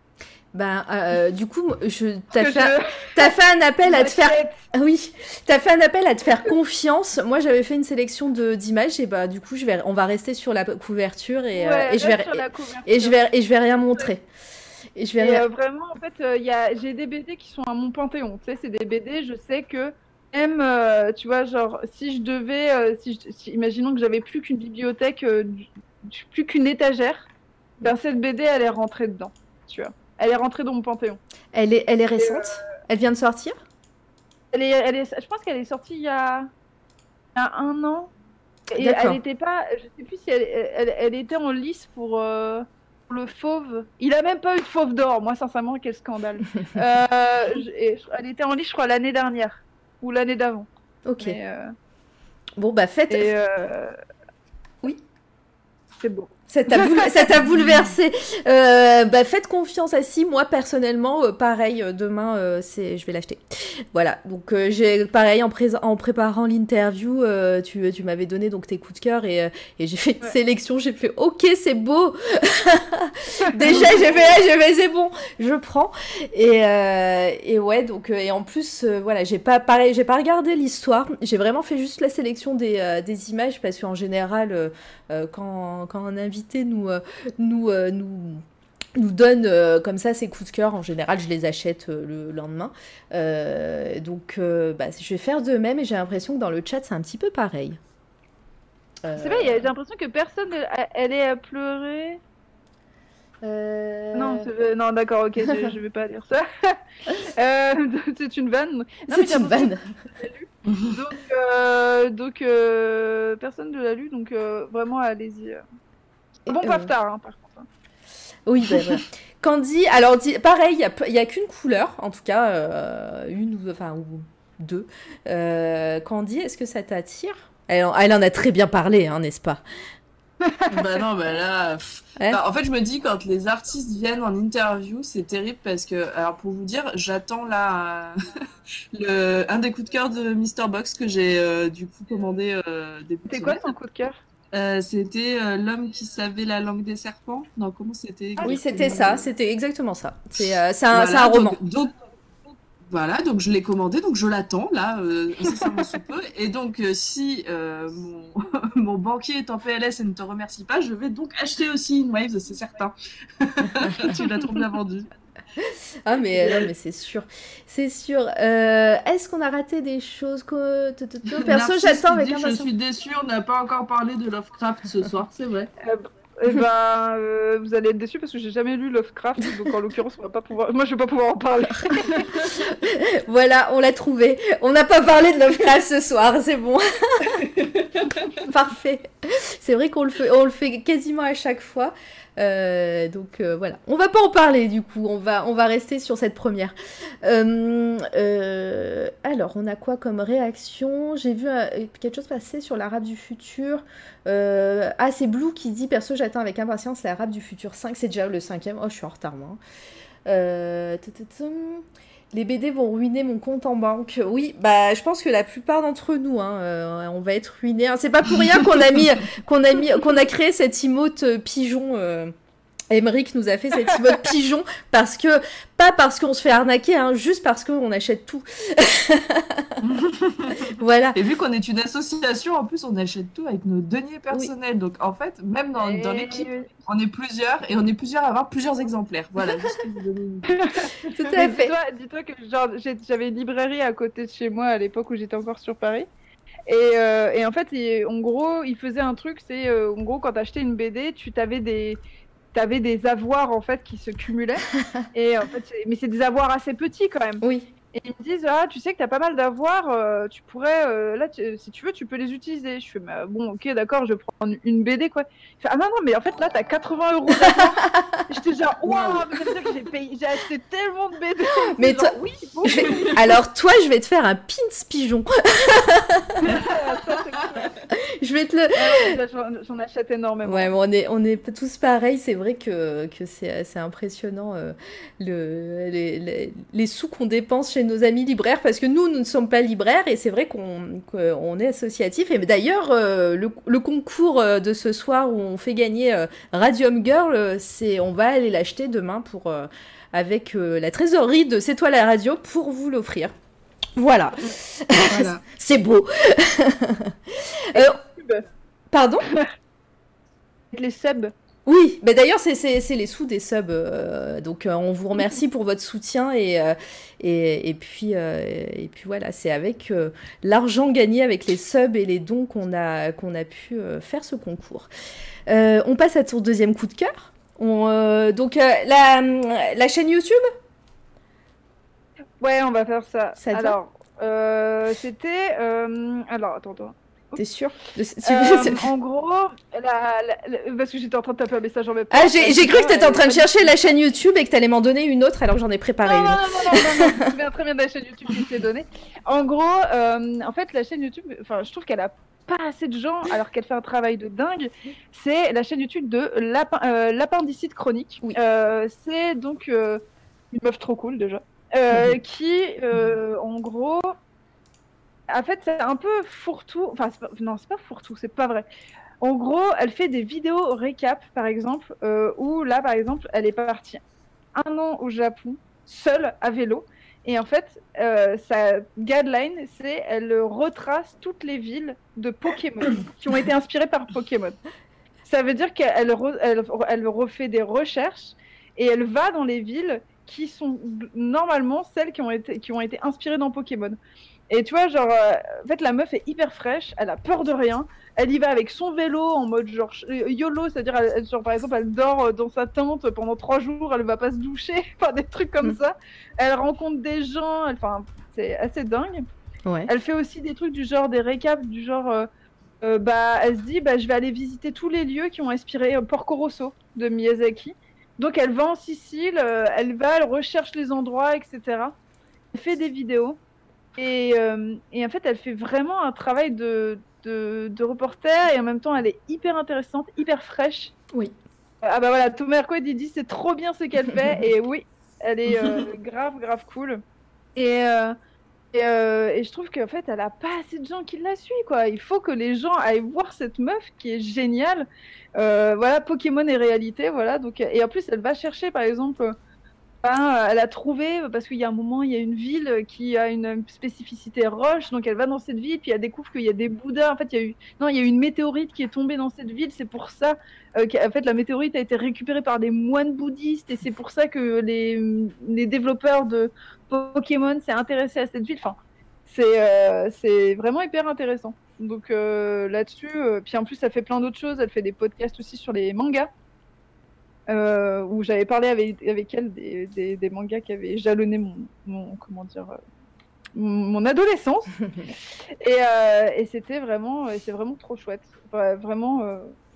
Ben, euh, du coup, je t'as fait, je- fait un appel à te faire. Ah Oui, t'as fait un appel à te faire confiance. Moi, j'avais fait une sélection de d'images et bah du coup, je vais, on va rester sur la couverture et, euh, et je vais et je vais et je vais rien montrer. Et je vais rien- euh, vraiment, en fait, j'ai des BD qui sont à mon panthéon. Tu sais, c'est des BD, je sais que même, euh, tu vois, genre, si je devais, euh, si, je- si- imaginons que j'avais plus qu'une bibliothèque, euh, du- plus qu'une étagère, ben cette BD, elle est rentrée dedans, tu vois. Elle est rentrée dans mon panthéon. Elle est elle est récente? Elle vient de sortir? Elle est, elle est, je pense qu'elle est sortie il y a, il y a un an. Et elle n'était pas, je sais plus si elle, elle, elle était en lice pour, le fauve. Il a même pas eu de fauve d'or. Moi, sincèrement, quel scandale. *laughs* Euh, je- elle était en lice, je crois, l'année dernière ou l'année d'avant. Ok. Mais, euh, Bon bah faites. et euh, Oui. C'est beau. Ça t'a bouleversé. *laughs* Euh, bah, faites confiance à Si. Moi, personnellement, euh, pareil, euh, demain, euh, c'est, je vais l'acheter. Voilà. Donc, euh, j'ai pareil en, pré- en préparant l'interview, tu, tu m'avais donné donc tes coups de cœur et, et j'ai fait une Ouais. sélection. J'ai fait OK, c'est beau. *laughs* Déjà, j'ai fait, ah, j'ai fait, c'est bon, je prends. Et, et ouais, donc, et en plus, voilà, j'ai pas, pareil, j'ai pas regardé l'histoire. J'ai vraiment fait juste la sélection des, des images parce qu'en général, quand, quand un invité nous, euh, nous, euh, nous, nous donne euh, comme ça ses coups de cœur, en général, je les achète euh, le lendemain. Euh, donc, euh, bah, je vais faire de même et j'ai l'impression que dans le chat, c'est un petit peu pareil. Euh, C'est vrai, j'ai l'impression que personne, elle est à pleurer. Euh, Non, non, d'accord, ok, je, je vais pas dire ça. *laughs* Euh, c'est une vanne. C'est une vanne. Donc, euh, donc personne ne l'a lu, donc vraiment allez-y. Bon Euh, paf tard, hein, par contre. hein. Oui, bah, voilà. *laughs* Candy, alors pareil, il n'y a, qu'une couleur, en tout cas, une ou, enfin, ou deux. Candy, est-ce que ça t'attire? Elle, en- elle en a très bien parlé, hein, n'est-ce pas? *laughs* bah non, bah là. Ouais. Bah, en fait, je me dis quand les artistes viennent en interview, c'est terrible parce que, alors pour vous dire, j'attends là euh, *laughs* le un des coups de cœur de Mr Box que j'ai euh, du coup commandé euh, début de C'est quoi ton coup de cœur? Euh, C'était euh, l'homme qui savait la langue des serpents. Non, comment c'était Oui, exactement? C'était ça, c'était exactement ça. C'est euh, c'est un, Voilà, un donc- roman. donc- voilà, donc je l'ai commandé, donc je l'attends là, euh, incessamment sous peu. Et donc, euh, si euh, mon, *laughs* mon banquier est en PLS et ne te remercie pas, je vais donc acheter aussi une Waves, c'est certain. *laughs* tu l'as trop bien vendu. Ah, mais, non, mais c'est sûr. C'est sûr. Euh, Est-ce qu'on a raté des choses que... Perso, j'attends avec dit, Je impatience. suis déçue, on n'a pas encore parlé de Lovecraft ce soir, c'est vrai. Eh *laughs* ben, euh, vous allez être déçus parce que j'ai jamais lu Lovecraft, donc en l'occurrence, on va pas pouvoir. Moi, je vais pas pouvoir en parler. *laughs* Voilà, on l'a trouvé. On n'a pas parlé de Lovecraft ce soir, c'est bon. *laughs* Parfait. C'est vrai qu'on le fait, on le fait quasiment à chaque fois. Euh, donc euh, voilà, on va pas en parler du coup, on va, on va rester sur cette première. Euh, alors, on a quoi comme réaction? J'ai vu quelque chose passer sur l'arabe du futur. Ah, c'est Blue qui dit Perso, j'attends avec impatience l'arabe du futur 5. C'est déjà le cinquième. Oh, je suis en retard moi. Tatatam. Les BD vont ruiner mon compte en banque. Oui, bah je pense que la plupart d'entre nous, hein, euh, on va être ruinés. hein. C'est pas pour rien *laughs* qu'on a mis, qu'on a mis, qu'on a créé cet emote euh, pigeon. euh, Emmerich nous a fait cette *laughs* emote pigeon parce que, pas parce qu'on se fait arnaquer, hein, juste parce qu'on achète tout. *laughs* voilà. Et vu qu'on est une association, en plus, on achète tout avec nos deniers personnels. Donc, en fait, même dans, dans l'équipe, on est plusieurs et on est plusieurs à avoir plusieurs exemplaires. Voilà, *laughs* juste vous donner une idée. Tout à fait. Dis-toi que genre, j'avais une librairie à côté de chez moi à l'époque où j'étais encore sur Paris. Et, euh, et en fait, il- en gros, il faisait un truc, c'est euh, en gros quand t'achetais une BD, tu t'avais des t'avais des avoirs en fait qui se cumulaient. *laughs* et en fait, mais c'est des avoirs assez petits quand même. Oui. Et ils me disent ah tu sais que t'as pas mal d'avoirs, euh, tu pourrais euh, là tu- si tu veux tu peux les utiliser. Je fais euh, bon ok d'accord je vais prendre une BD quoi. Il fait, ah non non mais en fait là t'as 80 euros. *laughs* J'étais genre waouh j'ai acheté tellement de BD. Mais *laughs* Genre, toi- oui bon, vais- Alors, toi, je vais te faire un pins pigeon. *laughs* ça, cool. Je vais te le. Ouais, ouais, j'en- achète énormément. Ouais, bon, on est, on est tous pareils. C'est vrai que, que c'est c'est impressionnant euh, le, les, les, les sous qu'on dépense chez nos amis libraires parce que nous, nous ne sommes pas libraires et c'est vrai qu'on est associatif. Et d'ailleurs, euh, le, le concours euh, de ce soir où on fait gagner euh, Radium Girl, c'est on va aller l'acheter demain pour, avec la trésorerie de C'est toi la radio pour vous l'offrir. Voilà, Voilà. *laughs* c'est beau. Euh, pardon? Les subs. *laughs* Oui, bah d'ailleurs, c'est- les sous des subs. euh, donc, euh, on vous remercie pour votre soutien. Et, euh, et, et, puis, et puis, voilà, c'est avec l'argent gagné avec les subs et les dons qu'on a, qu'on a pu faire ce concours. On passe à ton deuxième coup de cœur. On, donc, la, la chaîne YouTube? Ouais, on va faire ça. Ça alors, c'était. alors, attends, attends. T'es sûr de- Euh, *laughs* en gros, la, la- la- parce que j'étais en train de taper un message en même temps. Ah, j'ai cru que t'étais en train de chercher la chaîne YouTube et que t'allais m'en donner une autre alors que j'en ai préparé Non, une. non, non, non, non, non, je me souviens très bien de la chaîne YouTube qui t'est donnée. En gros, euh, en fait, la chaîne YouTube, enfin, je trouve qu'elle a pas assez de gens alors qu'elle fait un travail de dingue. C'est la chaîne YouTube de Lapin, euh, l'appendicite chronique. Oui. Euh, c'est donc euh, une meuf trop cool déjà, euh, qui, en gros, en fait, c'est un peu fourre-tout. Enfin, pas- non, c'est pas fourre-tout, c'est pas vrai. En gros, elle fait des vidéos récap, par exemple, euh, où là, par exemple, elle est partie un an au Japon, seule, à vélo. Et en fait, euh, sa guideline, c'est elle retrace toutes les villes de Pokémon *coughs* qui ont été inspirées par Pokémon. Ça veut dire qu'elle re- elle, elle refait des recherches et elle va dans les villes qui sont normalement celles qui ont été, qui ont été inspirées dans Pokémon. Et tu vois, genre, euh, en fait, la meuf est hyper fraîche, elle a peur de rien. Elle y va avec son vélo en mode genre euh, YOLO, c'est-à-dire, elle- elle- genre, par exemple, elle dort euh, dans sa tente pendant trois jours, elle va pas se doucher, *laughs* enfin des trucs comme Mm. ça. Elle rencontre des gens, enfin, c'est assez dingue. Ouais. Elle fait aussi des trucs du genre, des récaps du genre, euh, euh, bah, elle se dit, bah, je vais aller visiter tous les lieux qui ont inspiré Porco Rosso de Miyazaki. Donc elle va en Sicile, elle va, elle recherche les endroits, etc. Elle fait des vidéos. Et, euh, et en fait, elle fait vraiment un travail de, de, de reporter et en même temps, elle est hyper intéressante, hyper fraîche. Oui. Ah bah voilà, Thomas Hercouet, il dit c'est trop bien ce qu'elle fait. *laughs* et oui, elle est euh, *laughs* grave, grave cool. Et, euh, et, euh, et je trouve qu'en fait, elle a pas assez de gens qui la suivent, quoi. Il faut que les gens aillent voir cette meuf qui est géniale. Euh, voilà, Pokémon est réalité, voilà. Donc, et en plus, elle va chercher, par exemple, ben, elle a trouvé, parce qu'il y a un moment, il y a une ville qui a une spécificité roche, donc elle va dans cette ville, puis elle découvre qu'il y a des bouddhas. En fait, il y a eu, non, il y a eu une météorite qui est tombée dans cette ville, c'est pour ça euh, qu'en fait, la météorite a été récupérée par des moines bouddhistes, et c'est pour ça que les, les développeurs de Pokémon s'est intéressé à cette ville. Enfin, c'est euh, vraiment hyper intéressant. Donc euh, là-dessus, euh, puis en plus, elle fait plein d'autres choses. Elle fait des podcasts aussi sur les mangas. Euh, où j'avais parlé avec, avec elle des, des, des mangas qui avaient jalonné mon, mon comment dire euh, mon, adolescence. *laughs* Et, euh, et c'était vraiment c'est vraiment trop chouette. Vra- vraiment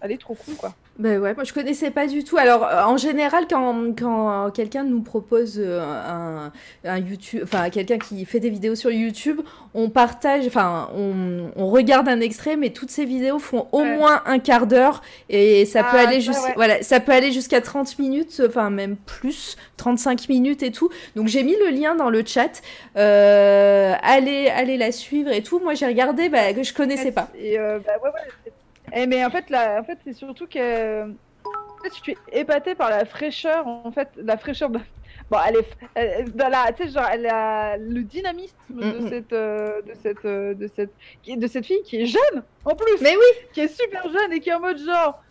elle est trop cool quoi Ben ouais, moi je connaissais pas du tout. Alors euh, en général, quand, quand quelqu'un nous propose euh, un, un YouTube, enfin quelqu'un qui fait des vidéos sur YouTube, on partage, enfin on, on regarde un extrait, mais toutes ces vidéos font au Ouais. moins un quart d'heure et ça peut Ah, aller jusqu'à ouais. voilà, ça peut aller jusqu'à 30 minutes, enfin même plus, 35 minutes et tout. Donc j'ai mis le lien dans le chat. Euh, allez, allez la suivre et tout. Moi j'ai regardé, bah, que je connaissais pas. et euh, bah, ouais, ouais, Eh, mais en fait là en fait c'est surtout que fait, je suis épatée par la fraîcheur, en fait, la fraîcheur de... Bon, elle est... Elle, la, tu sais, genre, elle a le dynamisme de, cette, euh, de, cette, euh, de, cette, de cette fille qui est jeune, en plus. Mais oui, Qui est super jeune et qui est en mode genre...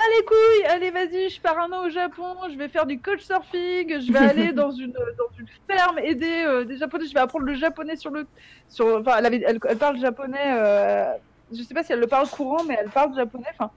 Allez couilles, allez vas-y, je pars un an au Japon, je vais faire du couchsurfing, je vais aller *laughs* dans une dans une ferme aider euh, des japonais, je vais apprendre le japonais sur le sur enfin elle, avait- elle, elle parle japonais euh, je sais pas si elle le parle courant mais elle parle japonais enfin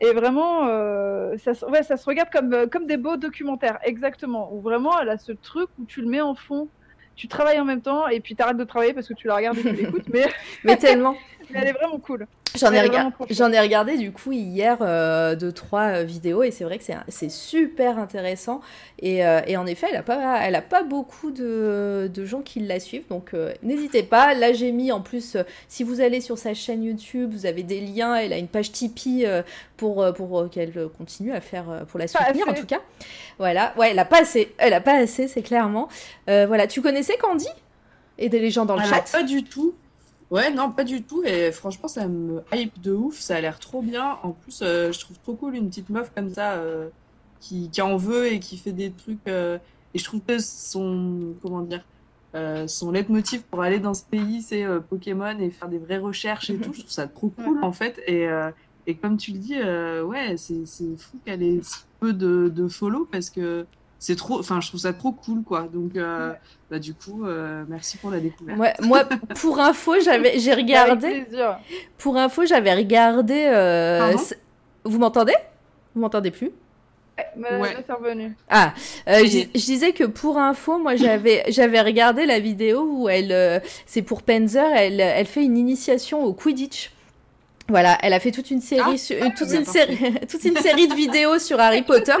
et vraiment euh, ça se- ouais ça se regarde comme euh, comme des beaux documentaires exactement où vraiment elle a ce truc où tu le mets en fond tu travailles en même temps et puis t'arrêtes de travailler parce que tu la regardes et tu l'écoutes *laughs* mais, mais tellement. Mais elle est vraiment cool. J'en ai, rega- regardé du coup hier euh, deux trois euh, vidéos et c'est vrai que c'est, super intéressant. Et, euh, et en effet elle a pas elle a pas beaucoup de, de gens qui la suivent donc euh, n'hésitez pas. Là j'ai mis en plus euh, si vous allez sur sa chaîne YouTube vous avez des liens elle a une page Tipeee euh, pour pour qu'elle continue à faire pour la soutenir en tout cas. Voilà. Ouais elle a pas assez elle a pas assez c'est clairement. Euh, voilà. Tu connaissais Candy? Et des gens dans le Alors, chat? Pas du tout. Ouais, non, pas du tout. Et franchement, ça me hype de ouf. Ça a l'air trop bien. En plus, euh, je trouve trop cool une petite meuf comme ça euh, qui, qui en veut et qui fait des trucs. euh, Et je trouve que son. Comment dire euh, son leitmotiv pour aller dans ce pays, c'est euh, Pokémon et faire des vraies recherches et tout. Je trouve ça trop *laughs* cool en fait. Et, euh, et comme tu le dis, euh, ouais, c'est c'est fou qu'elle ait si peu de, de follow parce que c'est trop. Enfin, je trouve ça trop cool quoi. Donc, euh, bah, du coup, euh, merci pour la découverte. Ouais, moi pour info j'avais j'ai regardé Pour info, j'avais regardé. euh, vous m'entendez? Vous m'entendez plus? Ouais. Ah, euh, je, disais que pour info, moi j'avais *laughs* j'avais regardé la vidéo où elle, euh, c'est pour Panzer, elle elle fait une initiation au Quidditch. Voilà, elle a fait toute une série, Ah, sur- ah, toute une série, *laughs* toute une série de vidéos sur Harry Potter.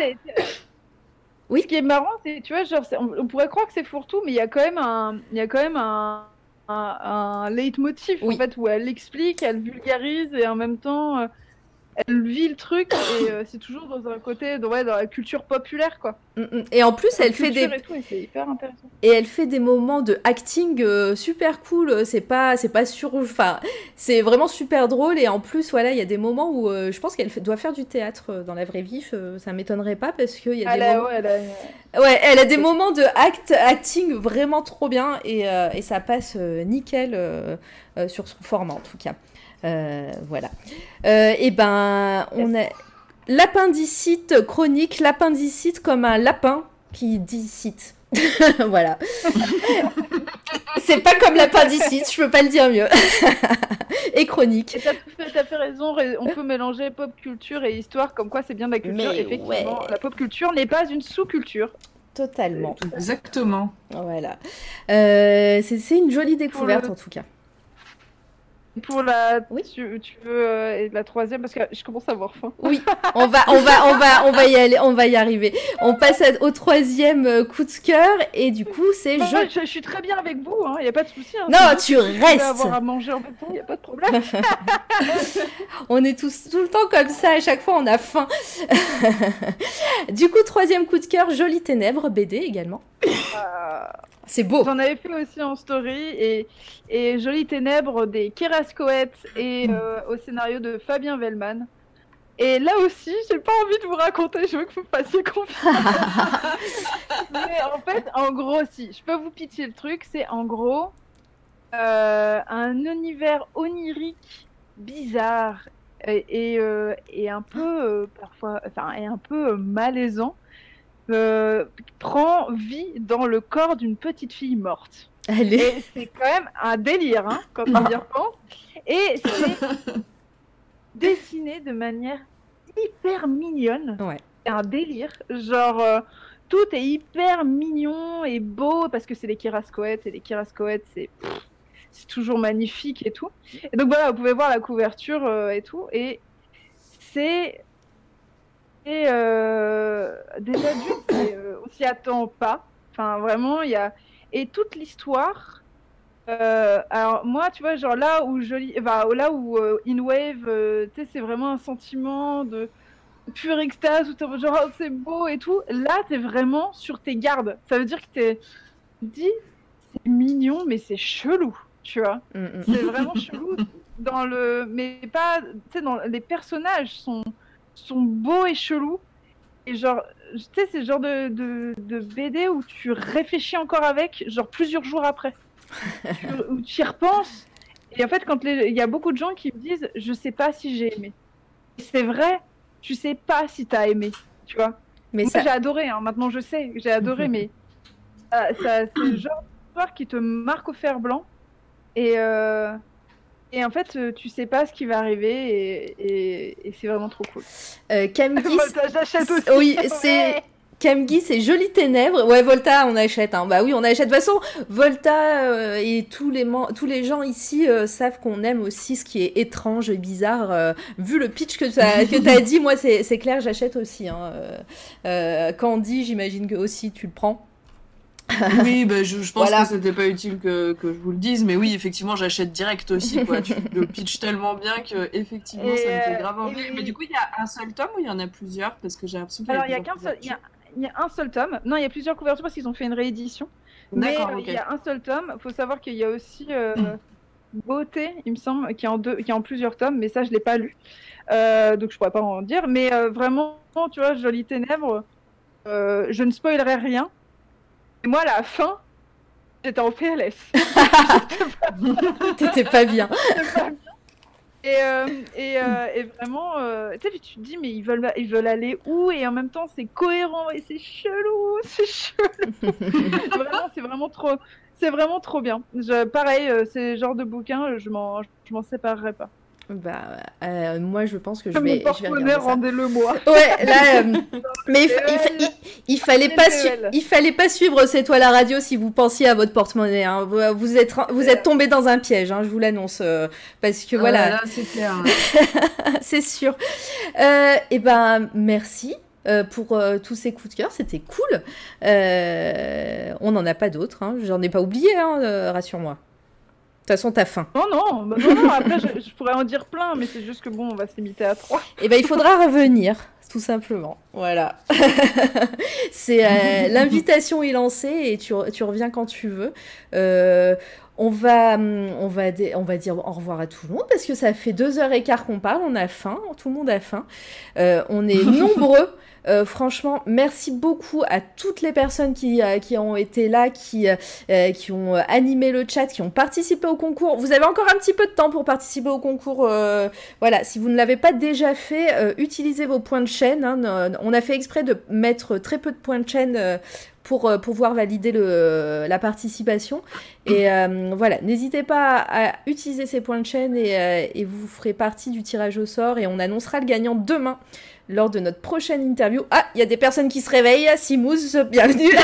Oui. Ce qui est marrant, c'est, tu vois, genre, on, on pourrait croire que c'est fourre-tout, mais il y a quand même un, il y a quand même un, un, un leitmotiv, Oui. en fait, où elle explique, elle vulgarise, et en même temps, euh, elle vit le truc, et euh, c'est toujours dans un côté, dans, ouais, dans la culture populaire, quoi. Mm, mm. Et en plus, elle fait des Et, tout, et c'est hyper intéressant. et elle fait des moments de acting euh, super cool. C'est pas, c'est pas sur, enfin, c'est vraiment super drôle. Et en plus, voilà, il y a des moments où euh, je pense qu'elle doit faire du théâtre dans la vraie vie. ça m'étonnerait pas parce qu'il y a Elle des a- moments. ouais, elle a- Ouais, elle a des moments de act, acting vraiment trop bien et, et ça passe nickel sur son format en tout cas. Euh, voilà. Euh, et ben, on a l'appendicite chronique, l'appendicite comme un lapin qui dicite. *laughs* voilà. C'est pas comme l'appendicite, je peux pas le dire mieux. *laughs* et chronique. Et t'as fait, fait raison, on peut mélanger pop culture et histoire, comme quoi c'est bien de la culture. Mais Effectivement, ouais. la pop culture n'est pas une sous-culture. Totalement. Exactement. Voilà. Euh, c'est c'est une jolie découverte le- en tout cas. Pour la, Oui. tu, tu veux euh, la troisième parce que je commence à avoir faim. Oui, on va, on va, on va, on va y aller, on va y arriver. On passe à- au troisième euh, coup de cœur et du coup c'est je. je, je suis très bien avec vous, il n'y a pas de souci. hein. Non, tu restes. avoir à manger en même temps, il n'y a pas de problème. *laughs* On est tous tout le temps comme ça. À chaque fois, on a faim. *laughs* du coup, troisième coup de cœur, Jolie Ténèbres, BD également. Euh, C'est beau. J'en avais fait aussi en story et, et Jolie Ténèbres des Kerascoët et euh, au scénario de Fabien Vellman. Et là aussi, j'ai pas envie de vous raconter, je veux que vous me fassiez confiance. *laughs* Mais en fait, en gros, si, je peux vous pitcher le truc, c'est en gros euh, un univers onirique bizarre et, et, euh, et un peu parfois, enfin, et un peu malaisant. Euh, prend vie dans le corps d'une petite fille morte. C'est quand même un délire, hein, quand on y repense. Et c'est *laughs* dessiné de manière hyper mignonne. Ouais. C'est un délire. Genre, euh, tout est hyper mignon et beau parce que c'est les Kirascoët et les Kirascoët, c'est toujours magnifique et tout. Et donc voilà, vous pouvez voir la couverture euh, et tout. Et c'est. Et euh, des adultes, on s'y attend pas. Enfin, vraiment, il y a. Et toute l'histoire. euh, alors moi, tu vois, genre là où joli, enfin, là où euh, In Wave, tu sais, c'est vraiment un sentiment de pure extase où t'es genre oh, c'est beau et tout. Là, t'es vraiment sur tes gardes. Ça veut dire que t'es dit c'est mignon, mais c'est chelou, tu vois. Mm, mm. C'est vraiment chelou dans le, mais pas, tu sais, dans les personnages sont sont beaux et chelous Et genre, tu sais, c'est le genre de, de, de BD où tu réfléchis encore avec, genre plusieurs jours après. *laughs* où tu y repenses. Et en fait, quand il y a beaucoup de gens qui me disent, je sais pas si j'ai aimé. Et c'est vrai, tu sais pas si t'as aimé, tu vois. Mais Moi, ça... j'ai adoré, hein. maintenant je sais, j'ai adoré, mais euh, ça, c'est le genre d'histoire qui te marque au fer blanc. Et, euh, et en fait, euh, tu sais pas ce qui va arriver, et, et, et c'est vraiment trop cool. Euh, Camgis, *laughs* oui, c'est Camgis, c'est Jolie Ténèbres. Ouais, Volta, on achète. Hein. Bah oui, on achète. De toute façon, Volta euh, et tous les, mem- tous les gens ici euh, savent qu'on aime aussi ce qui est étrange et bizarre. euh, vu le pitch que tu as, *laughs* dit, moi, c'est clair, j'achète aussi. Hein. Candy, j'imagine que aussi tu le prends. *laughs* Oui, bah, je, je pense Voilà. que c'était pas utile que, que je vous le dise, mais oui, effectivement, j'achète direct aussi. Quoi. *laughs* tu le pitches tellement bien que effectivement, Et, ça me fait euh, grave envie. et- Mais du coup, il y a un seul tome ou il y en a plusieurs? Parce que j'ai l'impression qu'il Alors, il y a qu'un seul, il y a, il y a un seul tome. Non, il y a plusieurs couvertures parce qu'ils ont fait une réédition. Mais D'accord, euh, il y a un seul tome. Il faut savoir qu'il y a aussi euh, Beauté, il me semble, qui est en deux, qui est en plusieurs tomes, mais ça je l'ai pas lu, Euh, donc je pourrais pas en dire. Mais vraiment, tu vois, Jolie Ténèbres, je ne spoilerai rien. Et moi, à la fin, j'étais en PLS. *laughs* *laughs* T'étais pas bien. Et, euh, et, euh, et vraiment, euh, tu sais, puis tu te dis, mais ils veulent, ils veulent aller où? Et en même temps, c'est cohérent et c'est chelou, *laughs* c'est chelou. vraiment, c'est vraiment trop, c'est vraiment trop bien. Je, pareil, euh, c'est le genre de bouquin, je m'en, je m'en séparerai pas. Bah, euh, moi, je pense que je vais, mon je vais regarder rendez-le moi. Ouais, là, euh, *laughs* mais il, fa- il fa- il- il fallait pas, il fallait pas suivre C'est toi la radio si vous pensiez à votre porte-monnaie. hein. Vous, vous êtes, vous êtes tombé dans un piège, hein, je vous l'annonce, euh, parce que Ah voilà, là, c'est clair. *laughs* c'est sûr. Et ben, merci. euh, pour euh, tous ces coups de cœur, c'était cool. Euh, on n'en a pas d'autres, hein. j'en ai pas oublié, hein, rassure-moi. De toute façon, t'as faim. Non, non, bah non, non, après, je, je pourrais en dire plein, mais c'est juste que bon, on va se limiter à trois. Eh ben, il faudra revenir, tout simplement. Voilà. *laughs* C'est euh, l'invitation est lancée et tu, tu reviens quand tu veux. Euh, on va, hum, on, va on va dire au revoir à tout le monde parce que ça fait deux heures et quart qu'on parle. On a faim, tout le monde a faim. Euh, on est *laughs* nombreux. Euh, franchement, merci beaucoup à toutes les personnes qui, euh, ont été là, qui, euh, ont animé le chat, qui ont participé au concours. Vous avez encore un petit peu de temps pour participer au concours. voilà, si vous ne l'avez pas déjà fait, utilisez vos points de chaîne. hein. On a fait exprès de mettre très peu de points de chaîne pour euh, pouvoir valider le, la participation. Et euh, voilà, n'hésitez pas à, utiliser ces points de chaîne et, euh, et vous ferez partie du tirage au sort et on annoncera le gagnant demain lors de notre prochaine interview. Ah, il y a des personnes qui se réveillent. Simouz, bienvenue. *laughs*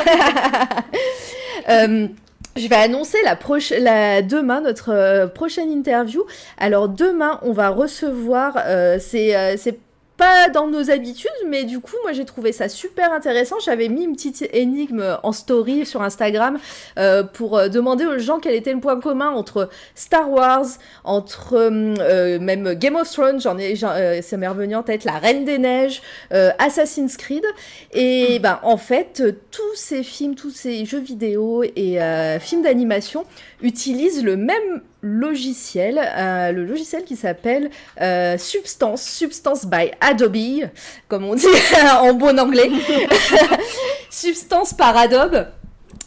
Euh, je vais annoncer la la, demain notre euh, prochaine interview. Alors demain, on va recevoir, euh, c'est pas dans nos habitudes, mais du coup, moi j'ai trouvé ça super intéressant. J'avais mis une petite énigme en story sur Instagram euh, pour euh, demander aux gens quel était le point commun entre Star Wars, entre euh, même Game of Thrones, j'en ai, euh, ça m'est revenu en tête, La Reine des Neiges, Assassin's Creed. Et ben en fait, tous ces films, tous ces jeux vidéo et films d'animation utilisent le même logiciel, euh, le logiciel qui s'appelle euh, Substance, Substance by Adobe, comme on dit *laughs* en bon anglais. *laughs* Substance par Adobe.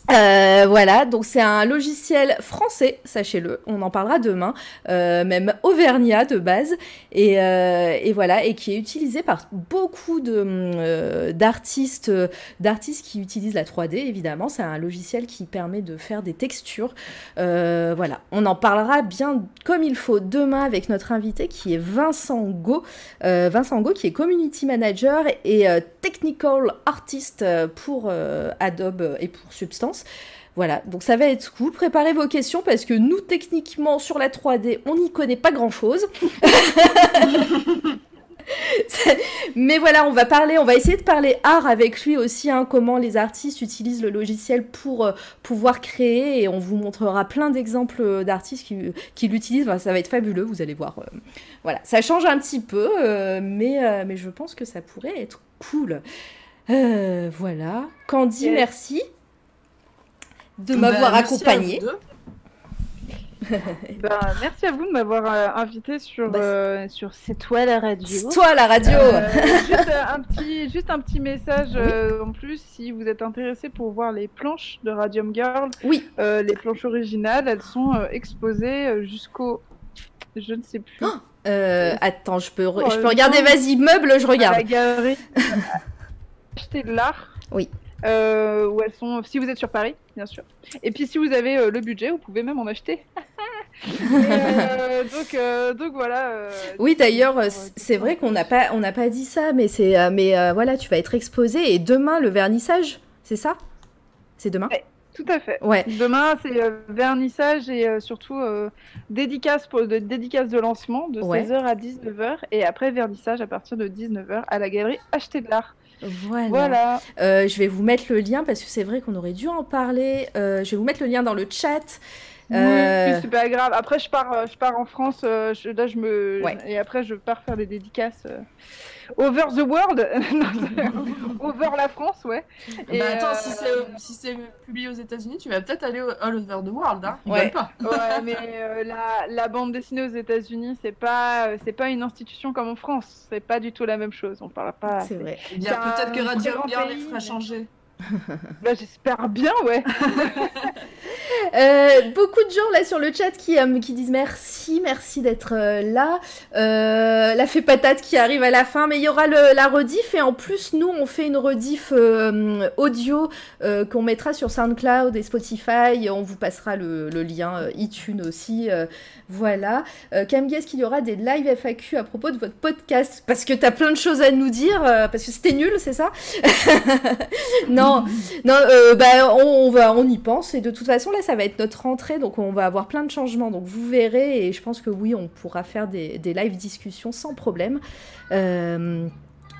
Euh, voilà, donc c'est un logiciel français, sachez-le, on en parlera demain, euh, même Auvergnat de base, et, euh, et voilà, et qui est utilisé par beaucoup de d'artistes, d'artistes qui utilisent la 3D évidemment. C'est un logiciel qui permet de faire des textures. Voilà, on en parlera bien comme il faut demain avec notre invité qui est Vincent Go, Vincent Go qui est community manager et technical artist pour Adobe et pour Substance. Voilà, donc ça va être cool. Préparez vos questions parce que nous, techniquement, sur la 3D, on n'y connaît pas grand-chose. *laughs* Mais voilà, on va parler, on va essayer de parler art avec lui aussi, hein, comment les artistes utilisent le logiciel pour euh, pouvoir créer et on vous montrera plein d'exemples euh, d'artistes qui, qui l'utilisent. Enfin, ça va être fabuleux, vous allez voir. euh. voilà, ça change un petit peu, euh, mais, mais je pense que ça pourrait être cool. Voilà. Candy, Yes. merci de Bah, m'avoir à accompagné. *laughs* Ben, merci à vous de m'avoir euh, invité sur, Bah, euh, sur C'est toi la radio. C'est toi la radio Euh, juste, un petit, juste un petit message euh, en plus, si vous êtes intéressé pour voir les planches de Radium Girl, Oui. euh, les planches originales, elles sont euh, exposées jusqu'au. Je ne sais plus. Euh, Attends, je peux, re- Oh, je peux regarder, vas-y, meuble, je à la regarde. galerie. *laughs* Acheter de l'art. Oui. Euh, où elles sont. Si vous êtes sur Paris, bien sûr. Et puis si vous avez euh, le budget, vous pouvez même en acheter. *laughs* Et, euh, donc, euh, donc voilà. euh, Oui, d'ailleurs, c'est vrai qu'on n'a pas, on n'a pas dit ça, mais c'est, mais voilà, tu vas être exposé et demain le vernissage, c'est ça? C'est demain? Tout à fait. Ouais. Demain, c'est vernissage et surtout dédicace, pour, de, dédicace de lancement de Ouais. 16h à 19h et après vernissage à partir de 19h à la galerie Acheter de l'art. Voilà. Voilà. Euh, je vais vous mettre le lien parce que c'est vrai qu'on aurait dû en parler. Euh, je vais vous mettre le lien dans le chat. Euh, Oui, c'est pas grave. Après, je pars, euh, je pars en France. euh, je- là, je me Ouais. et après, je pars faire des dédicaces euh, over the world, *laughs* *laughs* over la France, ouais. Et, bah attends, si c'est si c'est publié aux États-Unis, tu vas peut-être aller au all over the world, hein. Ouais. pas. Ouais, *laughs* mais euh, la, la bande dessinée aux États-Unis, c'est pas, c'est pas une institution comme en France. C'est pas du tout la même chose. On parle pas. c'est vrai. Eh bien, peut-être que Radio Girl les fera mais- changer. *laughs* Bah, j'espère bien, ouais. *laughs* Euh, beaucoup de gens là sur le chat qui, euh, disent merci, merci d'être euh, là. La fée patate qui arrive à la fin, mais il y aura la rediff et en plus nous on fait une rediff audio qu'on mettra sur SoundCloud et Spotify. On vous passera le, lien iTunes aussi. voilà. Cam est-ce qu'il y aura des live FAQ à propos de votre podcast? Parce que t'as plein de choses à nous dire, parce que c'était nul, c'est ça? *laughs* Non, non, euh, bah, on, va, on y pense et de toute façon là ça va être notre rentrée donc on va avoir plein de changements donc vous verrez et je pense que oui on pourra faire des, des live discussions sans problème. Euh,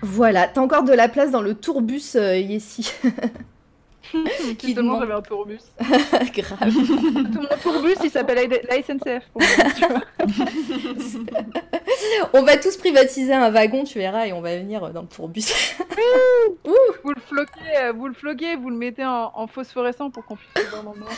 voilà, t'as encore de la place dans le tourbus euh, Yessi. *laughs* *laughs* Qui Justement, demande- j'avais un tourbus. *laughs* Grave. Tout mon tourbus, il s'appelle la SNCF. Pour moi, tu vois. *laughs* on va tous privatiser un wagon, tu verras, et on va venir dans le tourbus. Vous le floquez, euh, vous le floquez, vous le mettez en, en phosphorescent pour qu'on puisse le voir dans le noir.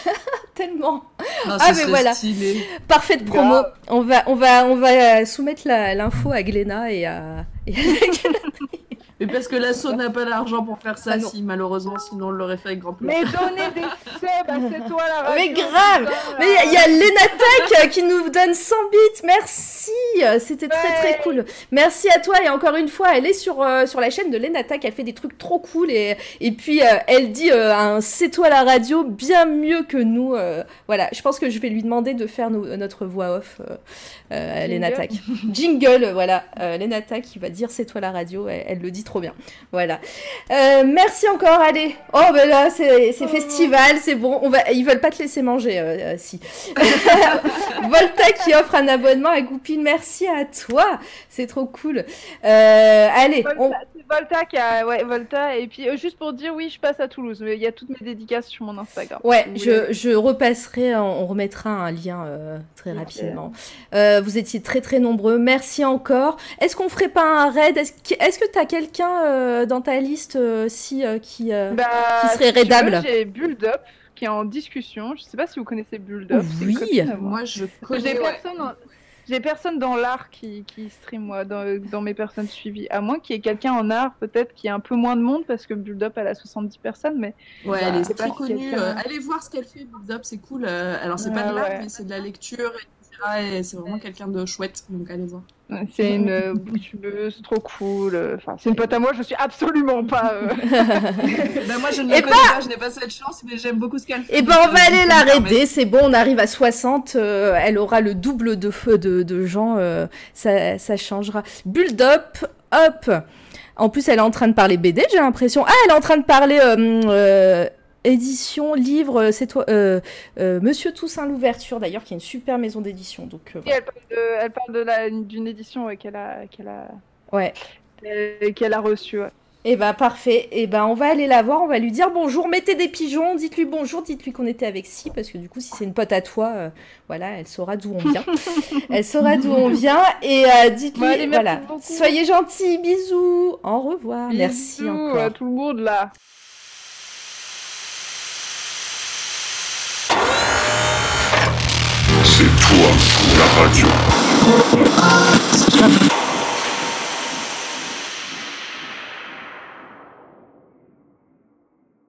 Tellement. Ah, Ah, mais voilà. stylé. Parfaite promo. On va, on va, on va euh, soumettre l'info à Gléna et à. et à- Mais parce que l'assaut n'a pas l'argent pour faire ça, Ah si malheureusement, sinon on l'aurait fait avec grand plaisir. Mais donnez des subs à c'est toi la radio. Mais grave Mais il y a Lenatech euh, qui nous donne 100 bits, merci C'était très très cool. Merci à toi et encore une fois, elle est sur, euh, sur la chaîne de Lenatech, elle fait des trucs trop cool et, et puis euh, elle dit euh, un c'est toi la radio bien mieux que nous. euh, voilà, je pense que je vais lui demander de faire nos- notre voix off euh, euh. Lenatech. Jingle, voilà. Euh, Lenatech qui va dire c'est toi la radio, elle, elle le dit trop bien. Voilà. Euh, merci encore, allez. Oh ben là, c'est c'est festival, c'est bon. On va, ils veulent pas te laisser manger, euh, euh, si. *laughs* Volta qui offre un abonnement à Goupil, merci à toi. C'est trop cool. Allez. Volta, qui a, ouais, Volta. Et puis juste pour dire, oui, je passe à Toulouse. Mais il y a toutes mes dédicaces sur mon Instagram. Ouais, Si je, je repasserai, on on remettra un lien très rapidement. Vous étiez très très nombreux, merci encore. Est-ce qu'on ferait pas un raid? Est-ce que que t'as quelqu'un euh, dans ta liste euh, si euh, qui euh, Bah, qui serait si raidable? J'ai Build Up qui est en discussion. Je sais pas si vous connaissez Build Up. Oui. moi. Moi, je J'ai connais. personne, j'ai personne dans l'art qui, qui stream moi, dans, dans mes personnes suivies. À moins qu'il y ait quelqu'un en art, peut-être, qui ait un peu moins de monde, parce que Build Up, elle a 70 personnes, mais Ouais, Bah, elle est c'est très pas connue. quelqu'un- Euh, allez voir ce qu'elle fait, Build Up, c'est cool. Euh, alors, c'est pas Ouais, de l'art, ouais. mais c'est de la lecture, Et c'est vraiment quelqu'un de chouette, donc allez voir. c'est une euh, boutubeuse, trop cool. euh, Enfin, c'est une pote à moi, je suis absolument pas. euh, *laughs* bah, moi, je ne Et la connais pas, je n'ai pas cette chance, mais j'aime beaucoup ce qu'elle fait. Eh ben, on va aller je la peux me permettre. raider, c'est bon, on arrive à 60, euh, elle aura le double de feu de, de gens, euh, ça, ça changera. Build up, hop En plus, elle est en train de parler BD, j'ai l'impression. Ah, elle est en train de parler euh, euh, édition, livre, euh, c'est toi, euh, euh, Monsieur Toussaint l'ouverture, d'ailleurs, qui est une super maison d'édition, donc euh, et elle parle de- elle parle d'une édition ouais, qu'elle a, qu'elle a, ouais. qu'elle a reçue. ouais. Eh ben parfait. Eh ben on va aller la voir, on va lui dire bonjour, mettez des pigeons, dites-lui bonjour, dites-lui qu'on était avec Si, parce que du coup si c'est une pote à toi, voilà, elle saura d'où on vient. *laughs* elle saura d'où on vient et dites-lui, voilà, soyez gentils, bisous, au revoir, merci Bisous encore. à tout le monde là. C'est toi, la radio.